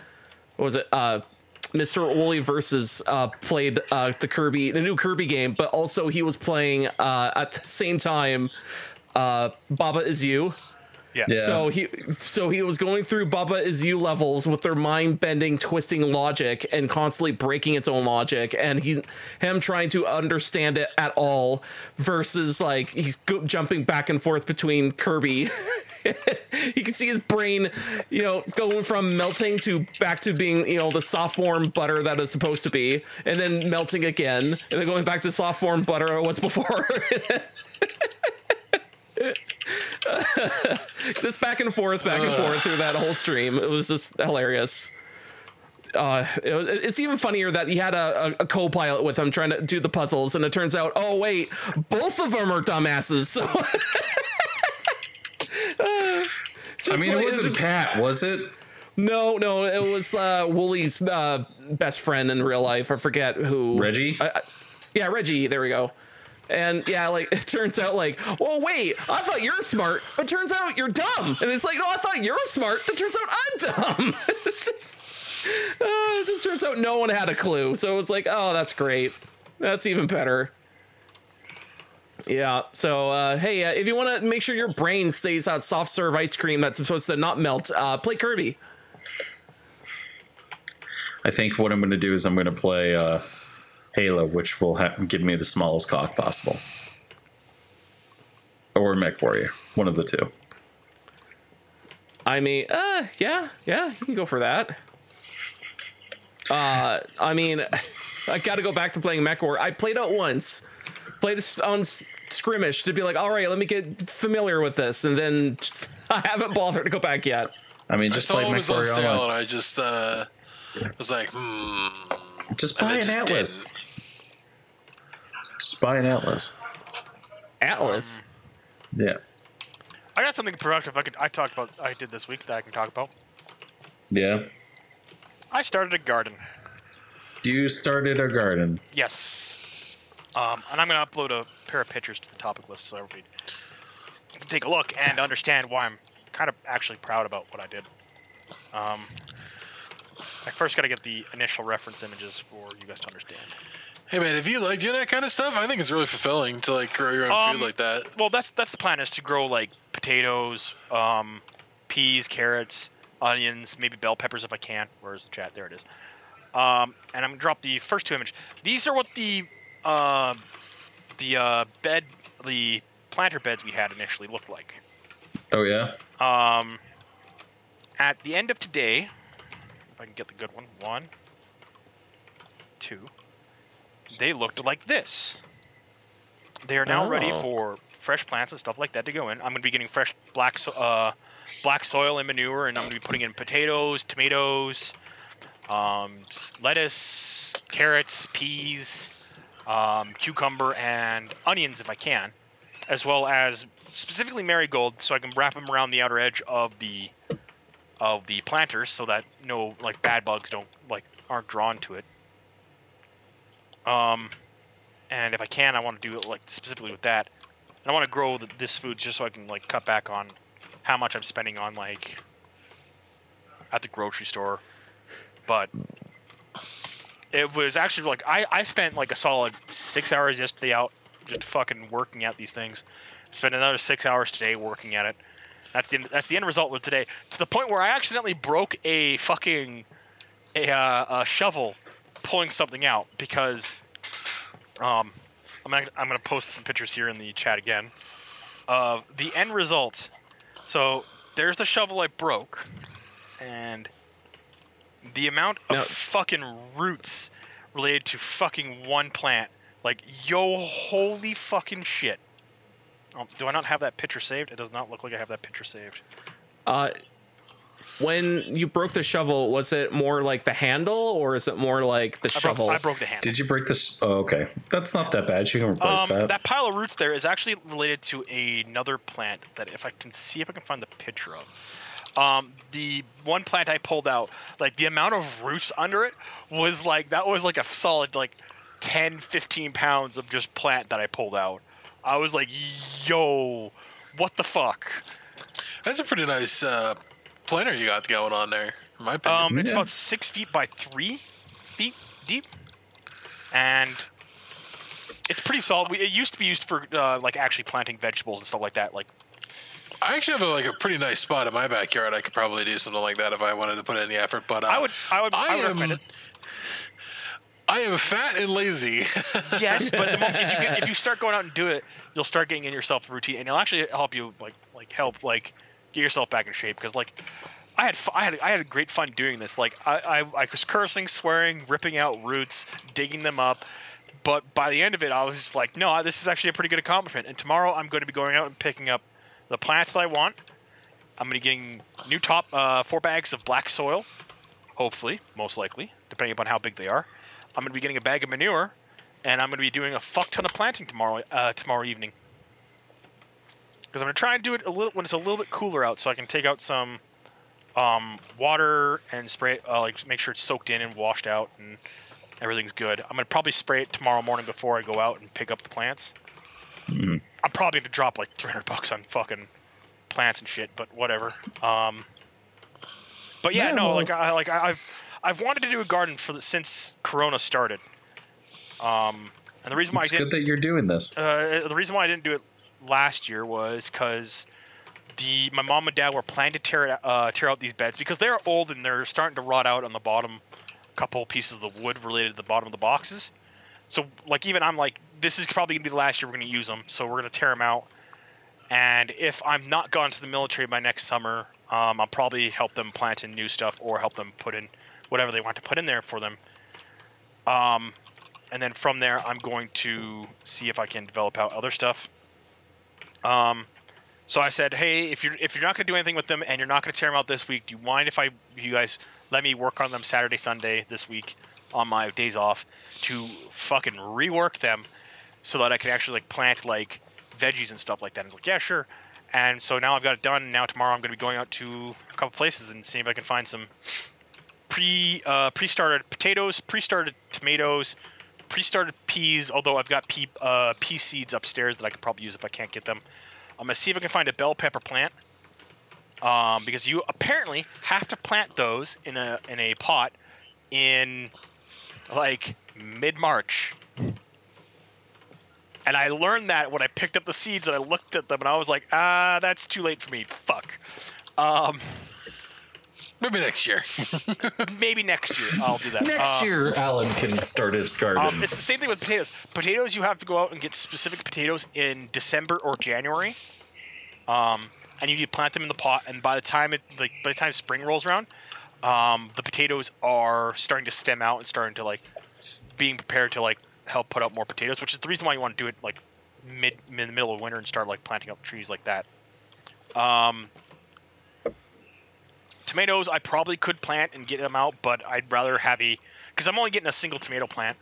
what was it? Uh, Mr. Wooly versus uh, played uh, the Kirby, the new Kirby game, but also he was playing uh, at the same time. Uh, Baba is you. Yeah. Yeah. So he, so he was going through Baba is you levels with their mind bending, twisting logic, and constantly breaking its own logic, and he, him trying to understand it at all, versus like he's go- jumping back and forth between Kirby. you can see his brain, you know, going from melting to back to being, you know, the soft form butter that it's supposed to be, and then melting again, and then going back to soft form butter or what's before. this back and forth, back and forth through that whole stream. It was just hilarious. uh, it was- it's even funnier that he had a, a, a co-pilot with him trying to do the puzzles, and it turns out, oh wait, both of them are dumbasses. So, I mean, like- it wasn't Pat, was it? no, no, it was uh, Wooly's uh, best friend in real life. I forget who. Reggie? I, I, yeah, Reggie. There we go. And yeah, like it turns out, like, well, wait, I thought you're smart, but turns out you're dumb. And it's like, no, I thought you're smart, but turns out I'm dumb. it's just, uh, it just turns out no one had a clue. So it's like, oh, that's great. That's even better. Yeah. So, uh, hey, uh, if you want to make sure your brain stays that soft serve ice cream that's supposed to not melt, uh, play Kirby. I think what I'm going to do is I'm going to play uh, Halo, which will ha- give me the smallest cock possible. Or MechWarrior, one of the two. I mean, uh, yeah, yeah, you can go for that. Uh, I mean, I got to go back to playing MechWar. I played it once, played this on s- Skirmish to be like, all right, let me get familiar with this, and then just, I haven't bothered to go back yet. I mean, just saw play it Mech on Warrior sale, and I just uh, was like, hmm. Just And buy an just Atlas. didn't. Just buy an Atlas. Atlas. Yeah. I got something productive I could I talked about I did this week that I can talk about. Yeah. I started a garden. You started a garden. Yes. Um, and I'm going to upload a pair of pictures to the topic list so everybody can take a look and understand why I'm kind of actually proud about what I did. Um, I first got to get the initial reference images for you guys to understand. Hey man, if you like doing that kind of stuff, I think it's really fulfilling to like grow your own Um, food like that. Well, that's that's the plan is to grow like potatoes, um, peas, carrots, onions, maybe bell peppers if I can. Where's the chat? There it is. Um, and I'm gonna drop the first two images. These are what the uh, the uh, bed, the planter beds we had initially looked like. Oh, yeah? Um, at the end of today, if I can get the good one, one, two, they looked like this. They are now ready Oh. for fresh plants and stuff like that to go in. I'm going to be getting fresh black so- uh, black soil and manure, and I'm going to be putting in potatoes, tomatoes, um, lettuce, carrots, peas, um, cucumber, and onions if I can, as well as specifically marigold, so I can wrap them around the outer edge of the of the planters, so that no like bad bugs don't like aren't drawn to it. Um, and if I can, I want to do it like specifically with that. And I want to grow th this food just so I can like cut back on how much I'm spending on like at the grocery store. But it was actually like I I spent like a solid six hours yesterday out just fucking working at these things. Spent another six hours today working at it. That's the that's the end result of today. To the point where I accidentally broke a fucking a, uh, a shovel pulling something out because um I'm gonna, I'm gonna post some pictures here in the chat again of the end result. So there's the shovel I broke, and the amount of Now- fucking roots related to fucking one plant. Like yo, holy fucking shit. Um, do I not have that picture saved? It does not look like I have that picture saved. Uh, when you broke the shovel, was it more like the handle, or is it more like the I shovel? broke, I broke the handle. Did you break this? Oh, okay. That's not that bad. You can replace Um, that. that pile of roots there is actually related to another plant that if I can see if I can find the picture of. Um, the one plant I pulled out, like the amount of roots under it was like that was like a solid like 10, 15 pounds of just plant that I pulled out. I was like, yo, what the fuck? That's a pretty nice uh, planter you got going on there. In my opinion. Um, it's Yeah. about six feet by three feet deep, and it's pretty solid. We, it used to be used for uh, like actually planting vegetables and stuff like that, like I actually have a, like a pretty nice spot in my backyard. I could probably do something like that if I wanted to put in the effort. But uh, I would, I would, I, I would am, recommend it. I am fat and lazy. Yes, but the moment, if you get, if you start going out and do it, you'll start getting in yourself a routine, and it'll actually help you like like help like get yourself back in shape. Because like I had I had I had great fun doing this. Like I, I I was cursing, swearing, ripping out roots, digging them up. But by the end of it, I was just like, no, this is actually a pretty good accomplishment. And tomorrow, I'm going to be going out and picking up the plants that I want. I'm going to be getting new top uh, four bags of black soil, hopefully, most likely, depending upon how big they are. I'm going to be getting a bag of manure, and I'm going to be doing a fuck ton of planting tomorrow uh, tomorrow evening. Because I'm going to try and do it a little when it's a little bit cooler out, so I can take out some um, water and spray it, uh, like make sure it's soaked in and washed out and everything's good. I'm gonna probably spray it tomorrow morning before I go out and pick up the plants. Mm. I'm probably gonna drop like 300 bucks on fucking plants and shit, but whatever. Um, but yeah, Yeah, no, well- like I like I- I've I've wanted to do a garden for the, since Corona started. Um, and the reason why It's I did good that you're doing this. uh, the reason why I didn't do it last year was because the my mom and dad were planning to tear uh, tear out these beds because they're old and they're starting to rot out on the bottom a couple pieces of the wood related to the bottom of the boxes. So like even I'm like this is probably gonna be the last year we're gonna use them, so we're gonna tear them out. And if I'm not gone to the military by next summer, um, I'll probably help them plant in new stuff or help them put in whatever they want to put in there for them. Um, and then from there, I'm going to see if I can develop out other stuff. Um, so I said, hey, if you're if you're not going to do anything with them and you're not going to tear them out this week, do you mind if I you guys let me work on them Saturday, Sunday this week on my days off to fucking rework them so that I can actually like plant like veggies and stuff like that. And it's like, yeah, sure. And so now I've got it done. Now tomorrow I'm going to be going out to a couple places and seeing if I can find some pre uh, pre-started potatoes, pre-started tomatoes, pre-started peas. Although I've got pea uh, pea seeds upstairs that I could probably use if I can't get them. I'm gonna see if I can find a bell pepper plant. Um, because you apparently have to plant those in a in a pot in like mid March. And I learned that when I picked up the seeds and I looked at them and I was like, ah, that's too late for me. Fuck. Um, Maybe next year. maybe next year I'll do that. Next Uh, year, Alan can start his garden. Um, it's the same thing with potatoes. Potatoes, you have to go out and get specific potatoes in December or January, um, and you need to plant them in the pot. And by the time it, like by the time spring rolls around, um, the potatoes are starting to stem out and starting to like being prepared to like help put out more potatoes. Which is the reason why you want to do it like mid, mid in the middle of winter and start like planting up trees like that. Um, tomatoes, I probably could plant and get them out, but I'd rather have a because I'm only getting a single tomato plant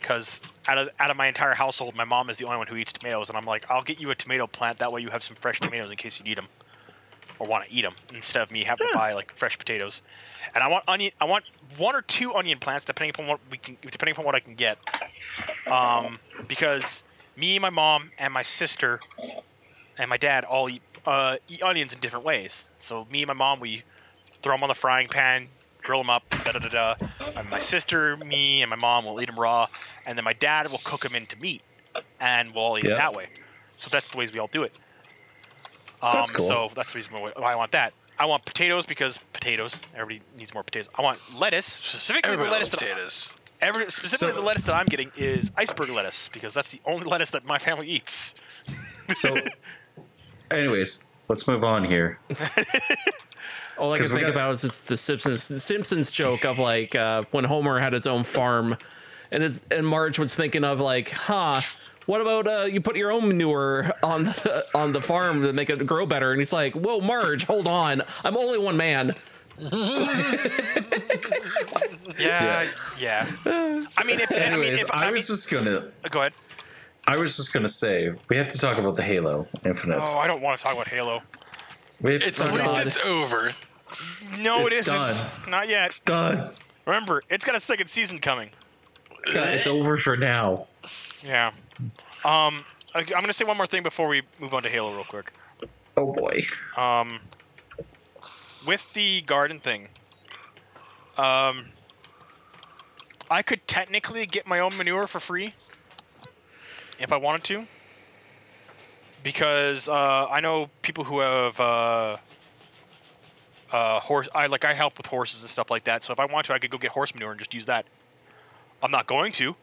because out of out of my entire household, my mom is the only one who eats tomatoes, and I'm like, I'll get you a tomato plant. That way, you have some fresh tomatoes in case you need them or want to eat them instead of me having to buy like fresh potatoes. And I want onion. I want one or two onion plants, depending upon what we can, depending upon what I can get. Um, because me, my mom, and my sister, and my dad all eat uh, eat onions in different ways. So me and my mom, we throw them on the frying pan, grill them up, da da da da. And my sister, me, and my mom will eat them raw, and then my dad will cook them into meat, and we'll all eat Yeah. it that way. So that's the ways we all do it. Um, That's cool. So that's the reason why why I want that. I want potatoes because potatoes. Everybody needs more potatoes. I want lettuce, specifically Everybody the loves lettuce that potatoes. every, specifically So- the lettuce that I'm getting is iceberg lettuce because that's the only lettuce that my family eats. so, anyways, let's move on here. All I can think got- about is just the Simpsons Simpsons joke of like uh, when Homer had his own farm, and it's, and Marge was thinking of like, huh. What about uh, you put your own manure on the, on the farm to make it grow better? And he's like, "Whoa, Marge, hold on! I'm only one man." Yeah, yeah. I mean, if, I mean, Anyways, if, I, I mean, was just gonna, go ahead. I was just gonna say we have to talk about the Halo Infinite. Oh, I don't want to talk about Halo. we have to It's at least about it's over. No, It's it isn't. done. Not yet. It's done. Remember, it's got a second season coming. It's, got- it's over for now. Yeah. Um, I- I'm gonna say one more thing before we move on to Halo, real quick. Oh boy. Um, with the garden thing, um, I could technically get my own manure for free if I wanted to, because uh, I know people who have uh, uh, horse. I like I help with horses and stuff like that. So if I want to, I could go get horse manure and just use that. I'm not going to,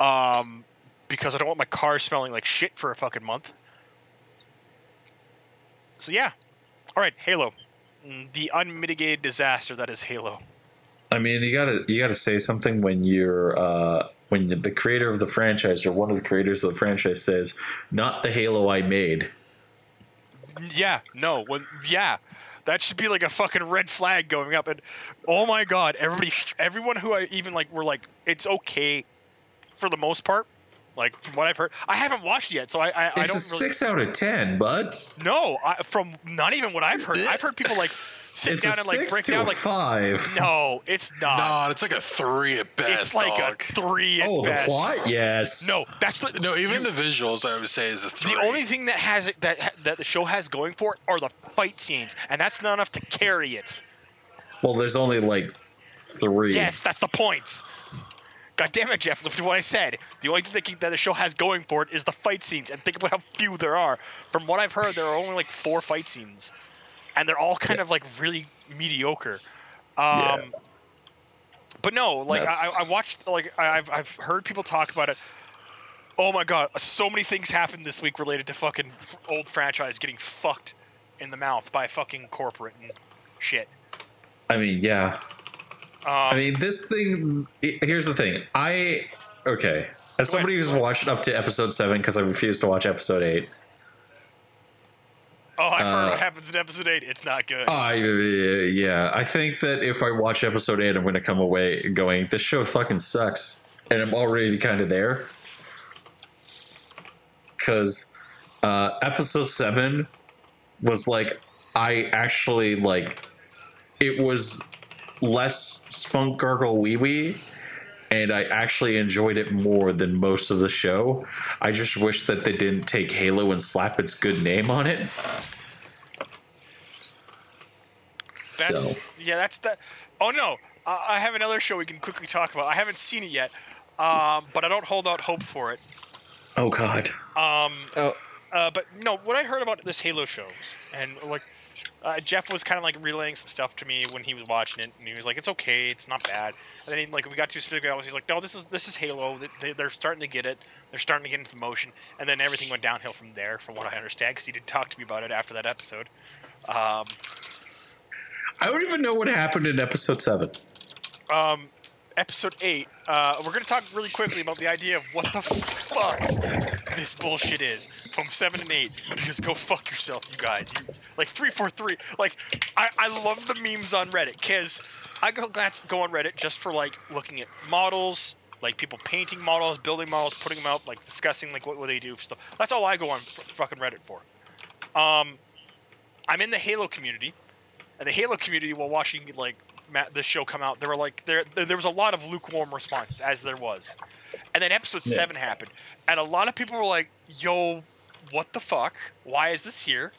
um, because I don't want my car smelling like shit for a fucking month. So yeah. All right, Halo. Mm, The unmitigated disaster that is Halo. I mean, you gotta you gotta say something when you're uh, when the creator of the franchise or one of the creators of the franchise says, "Not the Halo I made." Yeah, no, when yeah. That should be like a fucking red flag going up. And oh my god, everybody, everyone who I even like were like, it's okay for the most part. Like from what I've heard, I haven't watched yet, so I I, I don't It's a really six out of ten, bud. No, I, from not even what I've heard, I've heard people like sit It's down a and like break down like, five. no, it's not. No, it's like a three at best. it's like dog. a three at best. Oh, the plot? Yes. No, that's the No, even the visuals, I would say, is a three. The only thing that has it that that the show has going for it are the fight scenes, and that's not enough to carry it. Well, there's only like three. Yes, that's the points. God damn it, Jeff! Look at what I said. The only thing that, that the show has going for it is the fight scenes, and think about how few there are. From what I've heard, there are only like four fight scenes, and they're all kind of like really mediocre. Um, Yeah. But no, like I, I watched, like I've I've heard people talk about it. Oh my god, so many things happened this week related to fucking old franchise getting fucked in the mouth by fucking corporate and shit. I mean, yeah. Um, I mean, this thing. Here's the thing. I okay. As somebody who's watched up to episode seven because I refused to watch episode eight. Oh, I've heard uh, what happens in episode eight. It's not good. I yeah. I think that if I watch episode eight, I'm going to come away going, "This show fucking sucks," and I'm already kind of there. Because uh, episode seven was like I actually like it was less spunk gargle wee wee and I actually enjoyed it more than most of the show. I just wish that they didn't take Halo and slap its good name on it. That's So. yeah, that's the. Oh no, uh, I have another show we can quickly talk about. I haven't seen it yet, um, but I don't hold out hope for it. Oh God. Um, Oh, uh, but no, what I heard about this Halo show, and like uh, Jeff was kind of like relaying some stuff to me when he was watching it, and he was like, "It's okay, it's not bad." And then he, like we got to specific levels, he's like, "No, this is this is Halo. They, they're starting to get it. They're starting to get into the motion." And then everything went downhill from there, from what I understand, because he did talk to me about it after that episode. Um, I don't even know what happened in episode seven. um, episode eight, uh, we're gonna talk really quickly about the idea of what the fuck this bullshit is from seven and eight. Because go fuck yourself, you guys. You, like three, four, three. Like I, I love the memes on Reddit because I go glance go on Reddit just for like looking at models, like people painting models, building models, putting them out, like discussing like what, what they do stuff. That's all I go on f- fucking Reddit for. Um, I'm in the Halo community, and the Halo community while watching like this show come out, there were like there there there was a lot of lukewarm responses as there was, and then episode Yeah. seven happened, and a lot of people were like, "Yo, what the fuck? Why is this here?"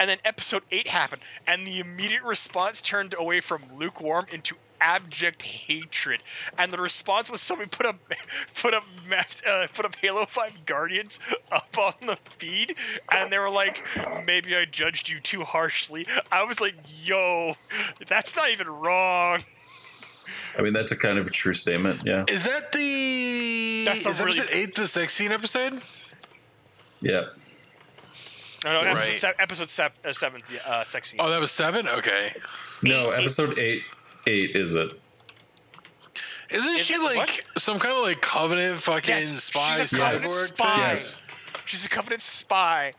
And then episode eight happened, and the immediate response turned away from lukewarm into abject hatred. And the response was somebody put up put up Mas- uh, put up Halo Five Guardians up on the feed, and they were like, "Maybe I judged you too harshly." I was like, "Yo, that's not even wrong." I mean, that's a kind of a true statement. Yeah. Is that the That's is really- episode eight the sex scene episode? Yeah. No, no, episode, Right. se- episode sev- uh, seven's the uh, sex scene. Oh, that was seven. Okay, No, episode eight. Eight is it? isn't Is she it- like what? some kind of like covenant fucking Yes, spy she's a Covenant cyborg spy. Yes. She's a covenant spy.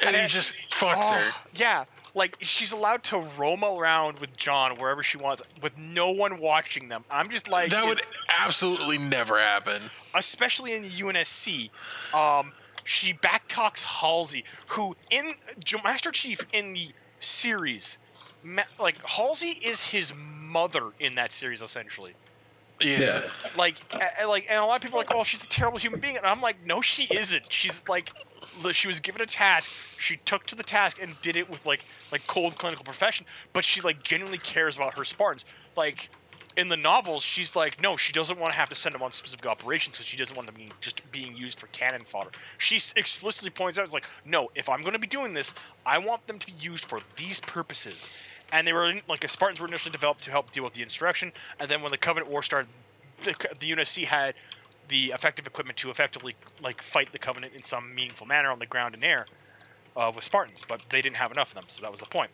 And And he it- just fucks Oh, her. Yeah, like she's allowed to roam around with John wherever she wants, with no one watching them. I'm just like That would absolutely never happen. especially in the UNSC. Um, she backtalks Halsey, who in Master Chief in the series, ma- like Halsey is his mother in that series essentially. Yeah. Yeah. Like, a- a- like, and a lot of people are like, "Oh, she's a terrible human being," and I'm like, "No, she isn't. She's like." She was given a task. She took to the task and did it with like like cold clinical profession. But she like genuinely cares about her Spartans. Like in the novels, she's like, no, she doesn't want to have to send them on specific operations because she doesn't want them being just being used for cannon fodder. She explicitly points out, it's like, no, if I'm going to be doing this, I want them to be used for these purposes. And they were like, the Spartans were initially developed to help deal with the insurrection, and then when the Covenant War started, the, the UNSC had the effective equipment to effectively like fight the Covenant in some meaningful manner on the ground and air uh, with Spartans, but they didn't have enough of them, so that was the point.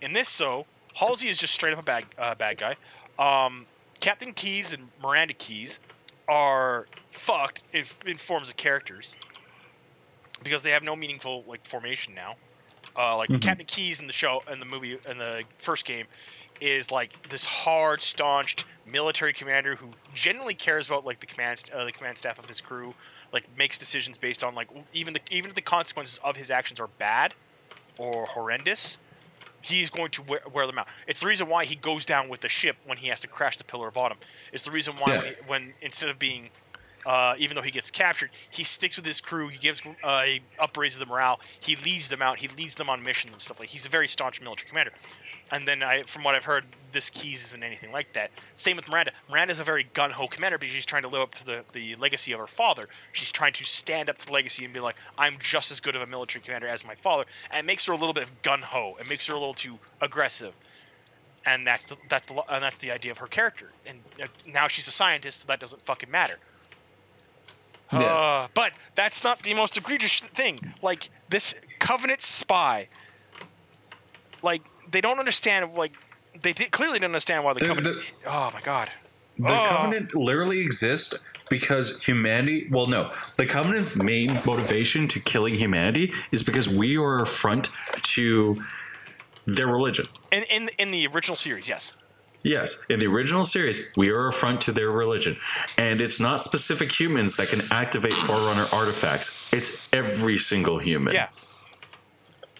In this, so Halsey is just straight up a bad uh, bad guy. Um, Captain Keyes and Miranda Keyes are fucked in, in forms of characters because they have no meaningful like formation now. Uh, like Mhm. Captain Keyes in the show in the movie in the first game is like this hard, staunched military commander who genuinely cares about like the command uh, the command staff of his crew, like makes decisions based on like even the even if the consequences of his actions are bad or horrendous, he's going to wear, wear them out. It's the reason why he goes down with the ship when he has to crash the Pillar of Autumn. It's the reason why Yeah. when, he, when instead of being uh, even though he gets captured, he sticks with his crew. He gives, uh, he upraises the morale. He leads them out. He leads them on missions and stuff like. He's a very staunch military commander. And then, I, from what I've heard, this Keyes isn't anything like that. Same with Miranda. Miranda's a very gun ho commander because she's trying to live up to the, the legacy of her father. She's trying to stand up to the legacy and be like, I'm just as good of a military commander as my father. And it makes her a little bit gun ho. It makes her a little too aggressive. And that's the that's the and that's the idea of her character. And uh, now she's a scientist, so that doesn't fucking matter. Yeah. Uh, but that's not the most egregious thing. Like this Covenant spy. Like they don't understand. Like they did, clearly didn't understand why the The- Covenant. the- oh my god. The Oh. covenant literally exists because humanity. Well, no, the covenant's main motivation to killing humanity is because we are a front to their religion. In in in the original series, yes. Yes, in the original series, we are a affront to their religion, and it's not specific humans that can activate Forerunner artifacts. It's every single human. Yeah.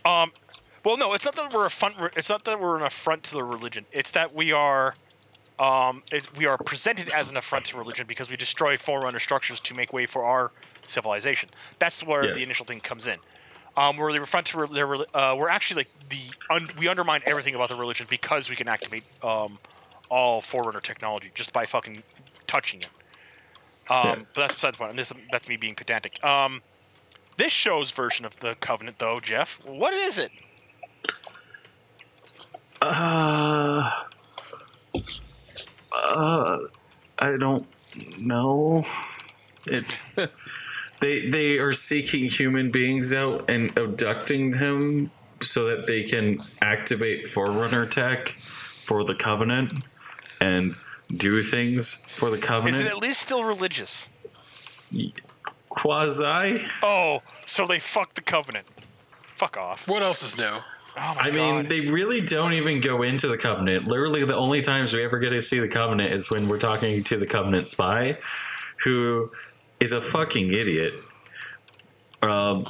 Um. Well, no, it's not that we're a front. It's not that we're an affront to the religion. It's that we are. Um, we are presented as an affront to religion because we destroy forerunner structures to make way for our civilization. That's where Yes. the initial thing comes in. Um, we're the affront to re- their, reli- uh, we're actually like the un- we undermine everything about the religion because we can activate um, all forerunner technology just by fucking touching it. Um, Yeah. But that's besides the point. And this, that's me being pedantic. Um, this show's version of the Covenant, though, Jeff, what is it? Uh, uh, I don't know. It's they they are seeking human beings out and abducting them so that they can activate Forerunner tech for the Covenant and do things for the Covenant. Is it at least still religious? Quasi. Oh, so they fuck the Covenant. Fuck off. What else is new? Oh my I god. mean, they really don't even go into the Covenant. Literally, the only times we ever get to see the Covenant is when we're talking to the Covenant spy, who is a fucking idiot. Um,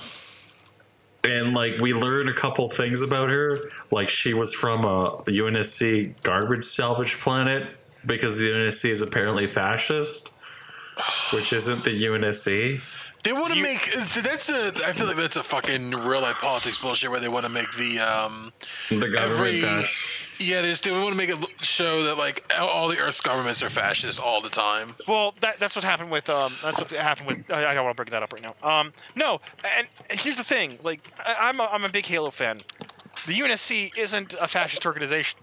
and like we learn a couple things about her, like she was from a UNSC garbage salvage planet because the UNSC is apparently fascist, which isn't the UNSC. They want to You- make that's a. I feel like that's a fucking real life politics bullshit where they want to make the um The government every fasc- yeah they just they want to make it look- show that like all- all the Earth's governments are fascist all the time. Well, that, that's what happened with um. That's what's happened with. I, I don't want to bring that up right now. Um, no, and, and here's the thing. Like, I, I'm a, I'm a big Halo fan. The UNSC isn't a fascist organization.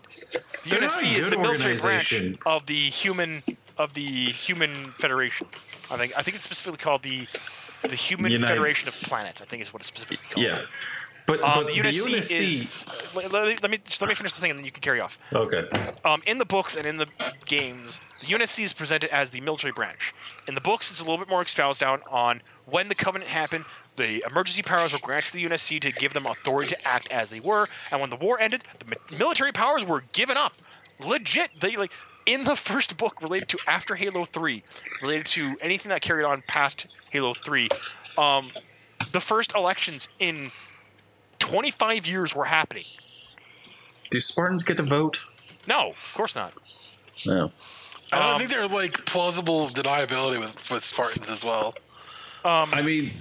The They're UNSC is the military branch of the human of the Human Federation. I think I think it's specifically called the the Human United- Federation of Planets. I think is what it's specifically called. Yeah. But, Um, but the UNSC, is. Let, let me- let me just let me finish the thing and then you can carry off. okay. Um, in the books and in the games, the UNSC is presented as the military branch. In the books, it's a little bit more expounded down on when the Covenant happened. The emergency powers were granted to the UNSC to give them authority to act as they were, and when the war ended, the military powers were given up. Legit, they like in the first book related to after Halo Three, related to anything that carried on past Halo Three. Um, the first elections in 25 years were happening. Do Spartans get to vote? No, of course not. No. I don't Um, think they're like plausible deniability with with Spartans as well. Um, I mean,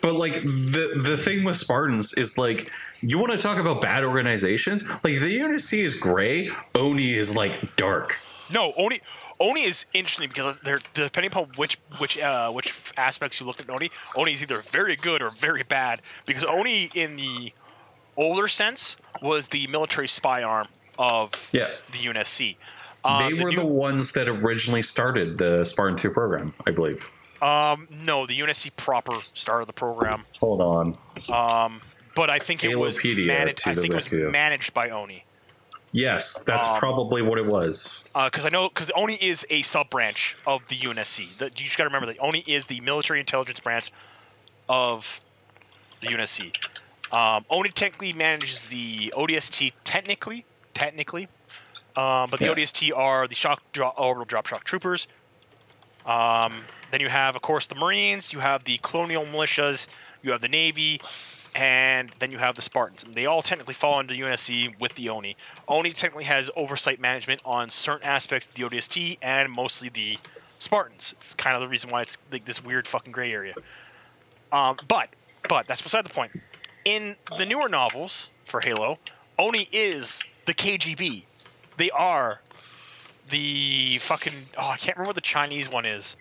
but like the the thing with Spartans is like you want to talk about bad organizations. Like the UNSC is gray, Oni is like dark. No, Oni Oni is interesting because they're depending upon which which uh, which aspects you look at Oni. Oni is either very good or very bad because Oni in the older sense was the military spy arm of Yeah, the UNSC. Um, they were new- the ones that originally started the Spartan Two program, I believe. um no the UNSC proper started the program. Hold on. Um, but I think it was managed. I the think it was managed by Oni. Yes, that's Um, probably what it was. because Uh, I know because Oni is a sub branch of the UNSC. That you just got to remember that Oni is the military intelligence branch of the UNSC. Um, Oni technically manages the ODST technically, technically, um, but the Yeah. ODST are the shock drop, orbital drop shock troopers. Um, then you have, of course, the Marines. You have the colonial militias. You have the Navy, and then you have the Spartans. They all technically fall under UNSC with the Oni. Oni technically has oversight management on certain aspects of the ODST and mostly the Spartans. It's kind of the reason why it's like this weird fucking gray area. Um, but but that's beside the point. In the newer novels for Halo, Oni is the KGB. They are the fucking oh I can't remember what the Chinese one is.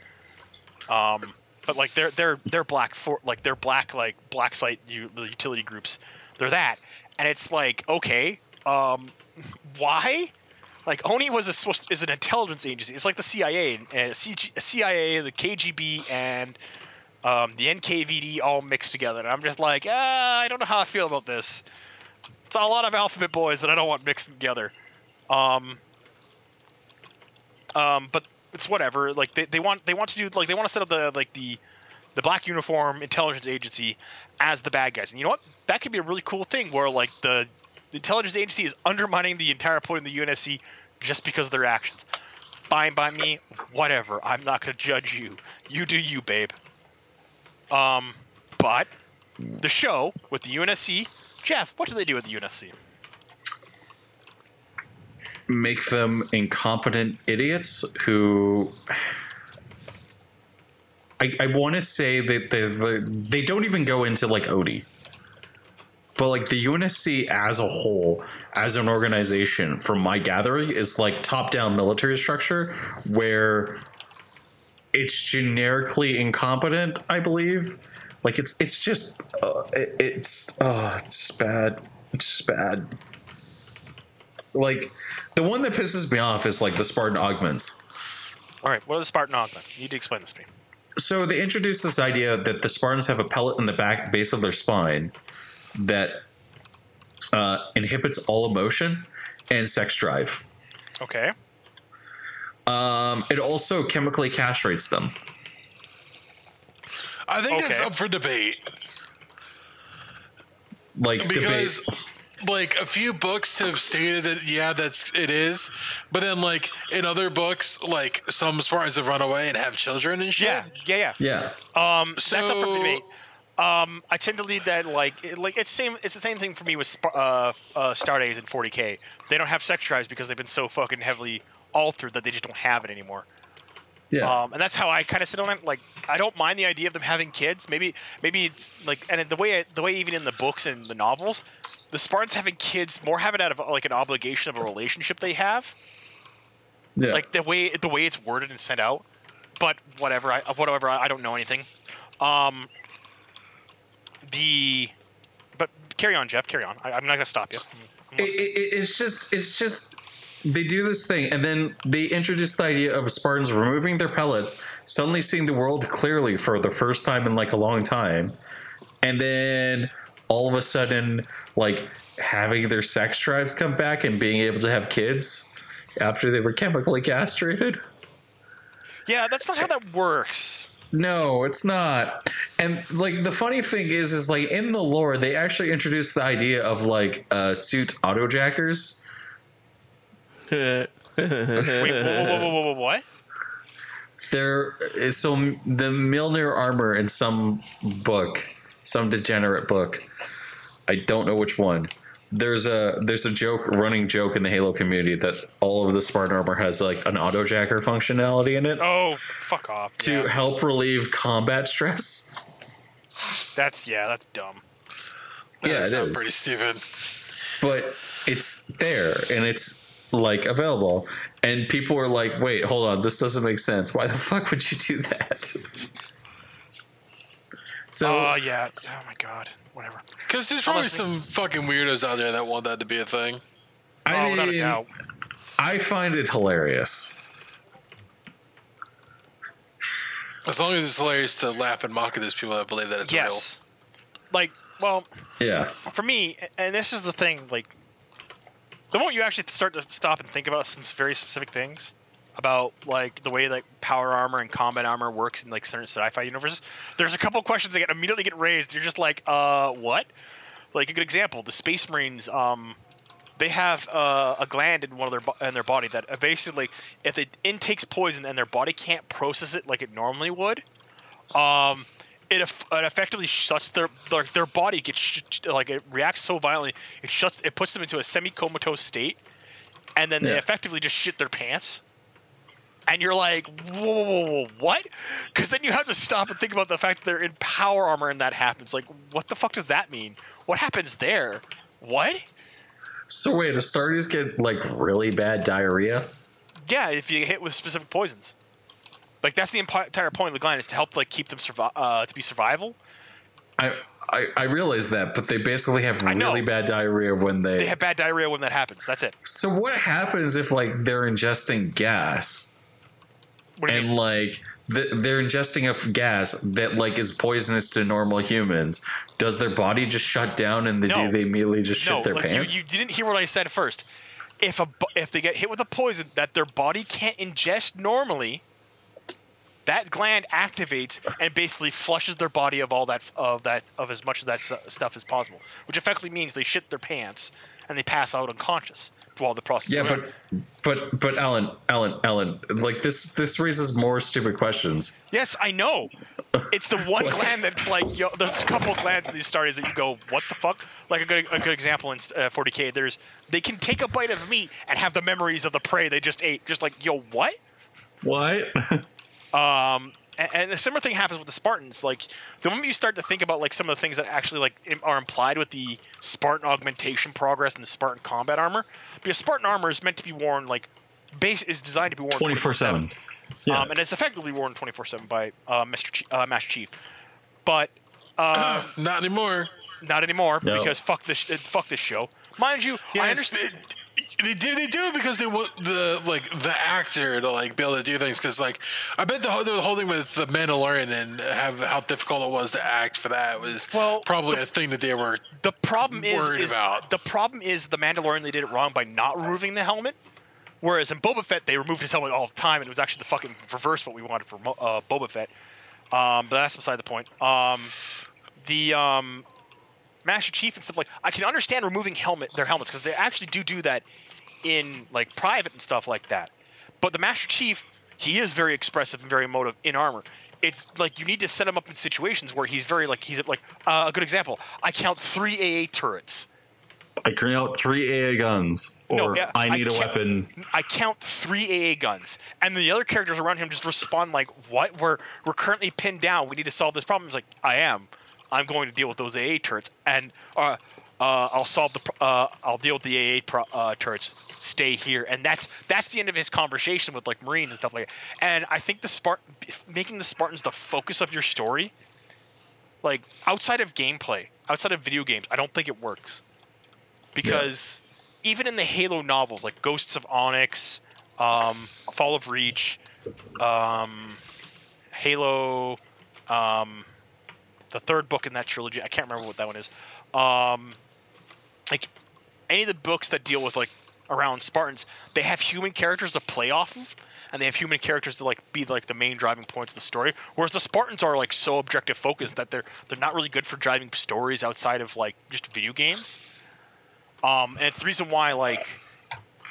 Um, but like they're they're they're black for like they're black like black site u- the utility groups. They're that, and it's like okay, um, why? Like Oni was a, supposed is an intelligence agency. It's like the CIA and CIA, the KGB, and um, the NKVD all mixed together. And I'm just like, ah, I don't know how I feel about this. It's a lot of alphabet boys that I don't want mixed together. Um, um, but it's whatever. Like they, they want they want to do like they want to set up the like the the black uniform intelligence agency as the bad guys. And you know what? That could be a really cool thing where like the, the intelligence agency is undermining the entire point of the UNSC just because of their actions. Fine by me, whatever. I'm not gonna judge you. You do you, babe. Um, but the show with the UNSC, Jeff, what do they do with the UNSC? Make them incompetent idiots who I, I want to say that they, they they don't even go into like Odie, but like the UNSC as a whole, as an organization, from my gathering, is like top-down military structure where it's generically incompetent. I believe, like it's it's just uh, it, it's oh it's bad. It's just bad like the one that pisses me off is like the Spartan augments. All right, what are the Spartan augments? You need to explain this to me. So they introduced this idea that the Spartans have a pellet in the back base of their spine that uh, inhibits all emotion and sex drive. Okay. Um, it also chemically castrates them. I think that's up for debate Like because, debate. Like, a few books have stated that yeah, that's it is, but then like in other books, like some Spartans have run away and have children and shit. Yeah, yeah, Yeah. yeah. Um, that's up for So- debate. Um, I tend to lead that like it, like it's same. It's the same thing for me with Sp- uh, uh, Astartes and 40k. They don't have sex drives because they've been so fucking heavily altered that they just don't have it anymore. Yeah. Um, and that's how I kind of sit on it. Like, I don't mind the idea of them having kids. Maybe, maybe it's like, and the way, the way even in the books and the novels, the Spartans having kids more have it out of like an obligation of a relationship they have. yeah. Like the way, the way it's worded and sent out. But whatever, I of whatever, I, I don't know anything. Um, the, but carry on, Jeff. Carry on. I, I'm not gonna stop you. It, it, it's just it's just they do this thing and then they introduce the idea of spartans removing their pellets suddenly seeing the world clearly for the first time in like a long time and then all of a sudden like having their sex drives come back and being able to have kids after they were chemically castrated yeah, that's not how that works. no, it's not. And like the funny thing is, is like in the lore, they actually introduced the idea of like uh, suit autojackers. Wait, whoa, whoa, whoa, whoa, whoa, what? There is so the Mjolnir armor in some book, some degenerate book. I don't know which one. There's a there's a joke, running joke in the Halo community that all of the Spartan armor has like an autojacker functionality in it Oh, fuck off. to yeah. help relieve combat stress. That's yeah, that's dumb. That Yeah, does it pretty stupid. but it's there and it's like available and people were like wait hold on this doesn't make sense why the fuck would you do that so Oh yeah. Oh my god. Whatever. Because there's probably Honestly. some fucking weirdos out there that want that to be a thing. i oh, without a mean doubt. i find it hilarious As long as it's hilarious to laugh and mock at those people that believe that it's real. Yes. Like, well, yeah for me, and this is the thing. Like, the moment you actually start to stop and think about some very specific things about like the way like power armor and combat armor works in like certain sci-fi universes, there's a couple questions that get immediately get raised. You're just like, uh, what? like a good example, the Space Marines, um, they have uh, a gland in one of their bo- in their body that uh, basically, if it intakes poison and their body can't process it like it normally would, um, it, it effectively shuts their their, their body gets sh- like it reacts so violently it shuts it puts them into a semi comatose state, and then they effectively just shit their pants. And you're like, whoa, whoa, whoa, whoa, what? Because then you have to stop and think about the fact that they're in power armor and that happens. Like, what the fuck does that mean? What happens there? What? So wait, Astartes get like really bad diarrhea? Yeah, if you hit with specific poisons. Like that's the entire point of the gland is to help like keep them survive uh, to be survival. I, I I realize that, but they basically have really bad diarrhea when they. They have bad diarrhea when that happens. That's it. so what happens if like they're ingesting gas you and mean? like th- they're ingesting a f- gas that like is poisonous to normal humans? Does their body just shut down and they No. do they immediately just shit their like you, pants? you didn't hear what I said first. If a if they get hit with a poison that their body can't ingest normally, that gland activates and basically flushes their body of all that of that of as much of that stuff as possible, which effectively means they shit their pants and they pass out unconscious while the process. yeah, but but but Alan, Alan, Alan, like this this raises more stupid questions. yes, I know. It's the one gland that like yo, there's a couple glands in these stories that you go, what the fuck? Like a good a good example in uh, 40k, there's they can take a bite of meat and have the memories of the prey they just ate. Just like yo, what? What? Um, and, and a similar thing happens with the Spartans. Like the moment you start to think about like some of the things that actually like are implied with the Spartan augmentation progress and the Spartan combat armor, because Spartan armor is meant to be worn like base is designed to be worn Twenty four seven. Yeah. um, and it's effectively worn 24/7 by uh, Mr. Chief, uh, Master Chief. But uh, Not anymore. not anymore No. because fuck this fuck this show. Mind you, Yeah, I it's- understand. They do. They do it because they want the like the actor to like be able to do things. Because like I bet the whole- the whole thing with the Mandalorian and have how difficult it was to act for that was Well, probably a thing that they were. The problem is, worried is about. the problem is the Mandalorian they did it wrong by not removing the helmet. Whereas in Boba Fett they removed his helmet all the time, and it was actually the fucking reverse what we wanted for uh, Boba Fett. Um, but that's beside the point. Um, the um, Master Chief and stuff like I can understand removing helmet their helmets because they actually do do that in like private and stuff like that. But the Master Chief, he is very expressive and very emotive in armor. It's like you need to set him up in situations where he's very like he's like uh, a good example. I count three AA turrets. I count out three AA guns, or No, I I need a can't- weapon. I count three AA guns, and the other characters around him just respond like, "What? We're we're currently pinned down. We need to solve this problem." It's like, "I am. I'm going to deal with those AA turrets, and uh, uh, I'll solve the. Uh, I'll deal with the AA pro- uh, turrets. Stay here." And that's that's the end of his conversation with like Marines and stuff like that. And I think the Spart making the Spartans the focus of your story, like outside of gameplay, outside of video games, I don't think it works because even in the Halo novels, like Ghosts of Onyx, um, Fall of Reach, um, Halo, um, the third book in that trilogy, I can't remember what that one is. Um, like any of the books that deal with like around Spartans, they have human characters to play off of. And they have human characters to like be like the main driving points of the story, whereas the Spartans are like so objective focused that they're they're not really good for driving stories outside of like just video games. Um, and it's the reason why like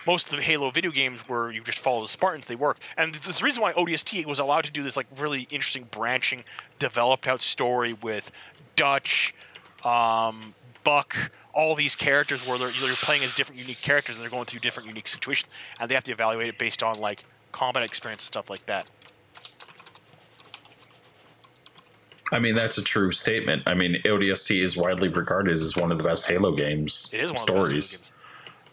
most of the Halo video games where you just follow the Spartans, they work. And the reason why ODST was allowed to do this like really interesting branching, developed out story with Dutch, um, Buck, all these characters where they're, you're playing as different unique characters and they're going through different unique situations, and they have to evaluate it based on like combat experience and stuff like that. I mean, that's a true statement. I mean, ODST is widely regarded as one of the best Halo games. It is one stories.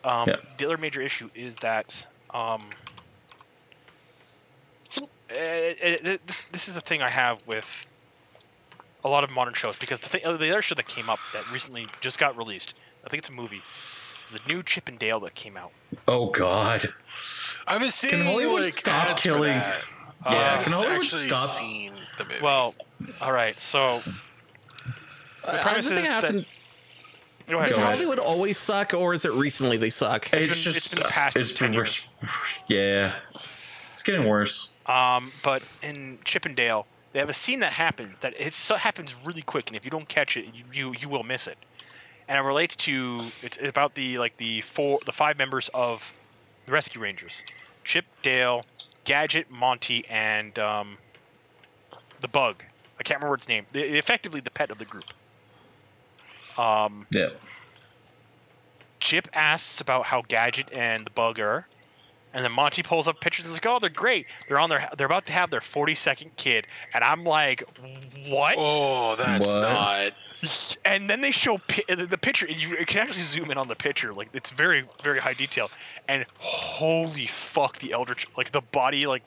Um, Yeah. The other major issue is that um, eh, eh, this, this is the thing I have with a lot of modern shows because the, thing, the other show that came up that recently just got released, I think it's a movie, is the new Chip and Dale that came out. Oh God. I've been seeing Hollywood like, stop killing- Yeah, I haven't can Hollywood stop- Seen the movie. Well, all right, so the premise think is I have that- to- go ahead. Did ahead. Hollywood always suck, or is it recently they suck? It's It's been- just it's been past it's 10 been worse. Yeah, it's getting worse. Um, but in Chip 'n Dale, they have a scene that happens that it so happens really quick, and if you don't catch it, you you, you will miss it. and it relates to it's about the like the four the five members of the Rescue Rangers: Chip, Dale, Gadget, Monty, and um, the Bug. I can't remember its name. The, effectively, the pet of the group. Um, Yeah. Chip asks about how Gadget and the Bug are, and then Monty pulls up pictures and is like, "Oh, they're great. They're on their they're about to have their 42nd kid." And I'm like, "What?" Oh, that's What? not. And then they show pi- the the picture, and you can actually zoom in on the picture. Like it's very very high detail, and holy fuck, the Eldritch like the body like,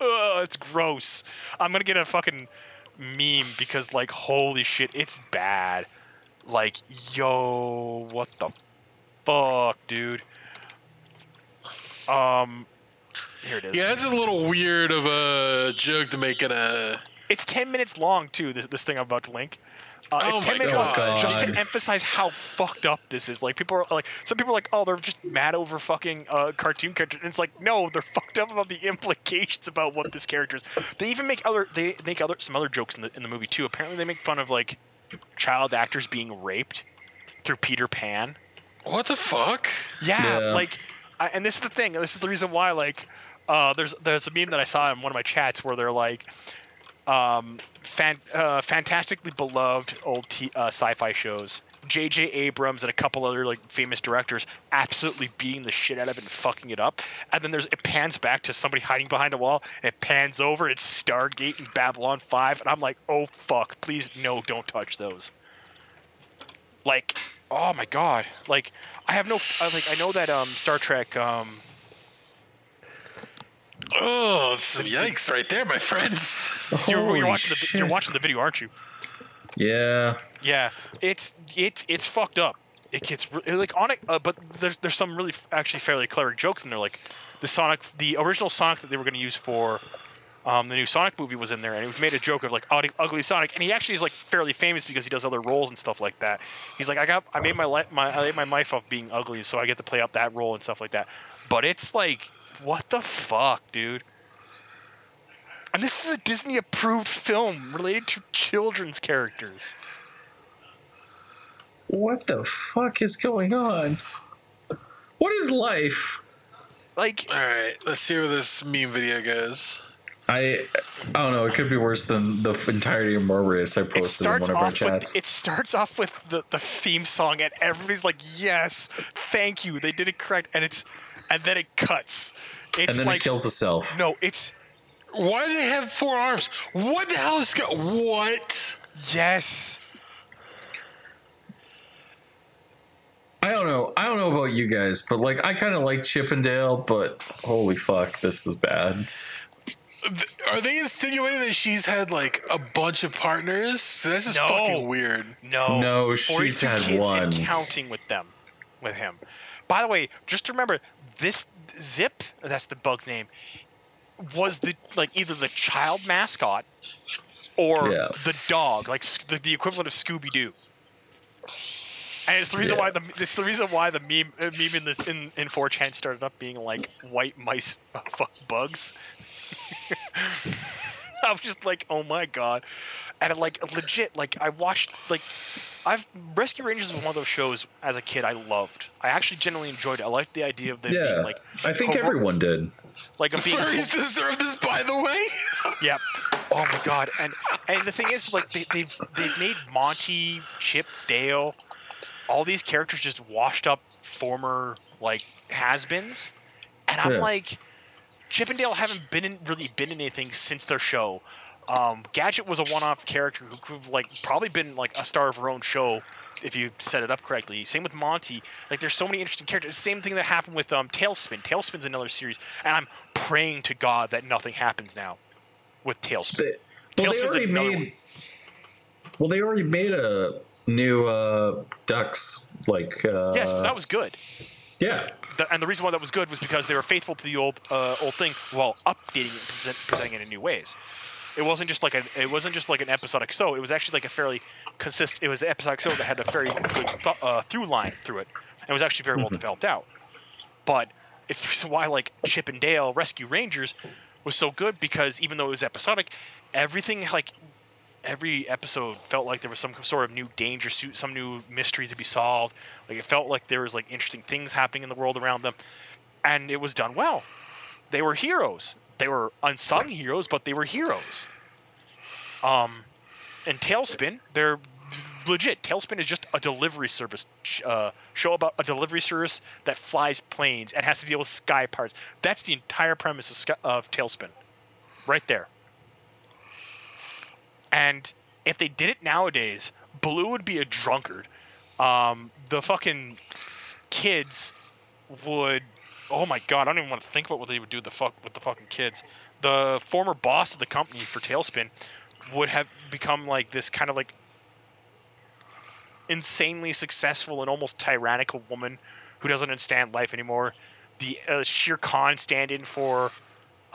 ugh, it's gross. I'm gonna get a fucking meme because like holy shit, it's bad. Like yo, what the fuck, dude? Um, here it is. Yeah, it's a little weird of a joke to make in a. It's 10 minutes long too. This this thing I'm about to link. Uh, Oh it's 10 my minutes long God. just to emphasize how fucked up this is. Like people are like some people are like, oh, they're just mad over fucking uh, cartoon characters. And it's like, no, they're fucked up about the implications about what this character is. They even make other they make other some other jokes in the in the movie too. Apparently, they make fun of like child actors being raped through Peter Pan. What the fuck? Yeah, Yeah. like, I, and this is the thing. This is the reason why, like, uh, there's there's a meme that I saw in one of my chats where they're like, um, fan, uh, fantastically beloved old t- uh, sci-fi shows. J.J. Abrams and a couple other like famous directors absolutely beating the shit out of it and fucking it up, and then there's it pans back to somebody hiding behind a wall, and it pans over, it's Stargate and Babylon Five, and I'm like, oh fuck, please no, don't touch those. Like, oh my god, like I have no I, like I know that um Star Trek um Oh, some yikes right there, my friends. you're, you're watching the you're watching the video, aren't you? Yeah. Yeah, it's it's it's fucked up. It gets like on it, uh, but there's there's some really actually fairly clever jokes in there. Like the Sonic, the original Sonic that they were going to use for um, the new Sonic movie was in there, and it was made a joke of like ugly, ugly Sonic, and he actually is like fairly famous because he does other roles and stuff like that. He's like, I got, I made my life, my I made my life off being ugly, so I get to play up that role and stuff like that. But it's like, what the fuck, dude? And this is a Disney approved film related to children's characters. What the fuck is going on? What is life? Like, All right, let's see where this meme video goes. I I don't know. It could be worse than the entirety of Morbius I posted in one of our chats. with it starts off with the, the theme song and everybody's like yes thank you they did it correct and it's and then it cuts it's and then like it kills itself. no it's Why do they have four arms? What the hell is go? What? yes I don't know. I don't know about you guys, but like I kind of like Chip 'n Dale, but holy fuck, this is bad. Are they insinuating that she's had like a bunch of partners? This is No. fucking weird. no No, she's had kids one. and counting with them with him by the way just remember this zip that's the bug's name was the like either the child mascot or Yeah. the dog like the, the equivalent of scooby-doo And it's the reason Yeah. why the it's the reason why the meme uh, meme in this in in 4chan started up being like white mice uh, fuck bugs. I was just like, oh my god, and like legit, like I watched like I've Rescue Rangers was one of those shows as a kid I loved. I actually genuinely enjoyed it. I liked the idea of them Yeah, being like I think hero- everyone did. like of being Furries deserve this, by the way. Yep. Oh my god. And and the thing is, like they they've they've made Monty, Chip, Dale, all these characters just washed up former like has-beens, and I'm Yeah. like, Chip and Dale haven't been in really been in anything since their show. Um, Gadget was a one-off character who could have like probably been like a star of her own show if you set it up correctly. Same with Monty. Like there's so many interesting characters. Same thing that happened with um, TaleSpin. TaleSpin's another series, and I'm praying to God that nothing happens now with TaleSpin. They, well, they already made. one. Well, they already made a new uh, Ducks like. Uh, yes, but that was good. Yeah, The, and the reason why that was good was because they were faithful to the old uh, old thing while updating it and present, presenting it in new ways. It wasn't just like a it wasn't just like an episodic so. It was actually like a fairly consist. It was an episodic so that had a very good th- uh, through line through it. And was actually very well developed out. But it's the reason why like Chip and Dale Rescue Rangers was so good because even though it was episodic, everything like every episode felt like there was some sort of new danger suit, some new mystery to be solved. Like it felt like there was like interesting things happening in the world around them, and it was done well. They were heroes. They were unsung heroes, but they were heroes. Um, and TaleSpin, they're legit. TaleSpin is just a delivery service uh, show about a delivery service that flies planes and has to deal with sky parts. That's the entire premise of, of TaleSpin, right there. And if they did it nowadays, Baloo would be a drunkard. Um, the fucking kids would. Oh my god, I don't even want to think about what they would do with the fuck with the fucking kids. The former boss of the company for TaleSpin would have become like this kind of like insanely successful and almost tyrannical woman who doesn't understand life anymore. The uh, Shere Khan stand-in for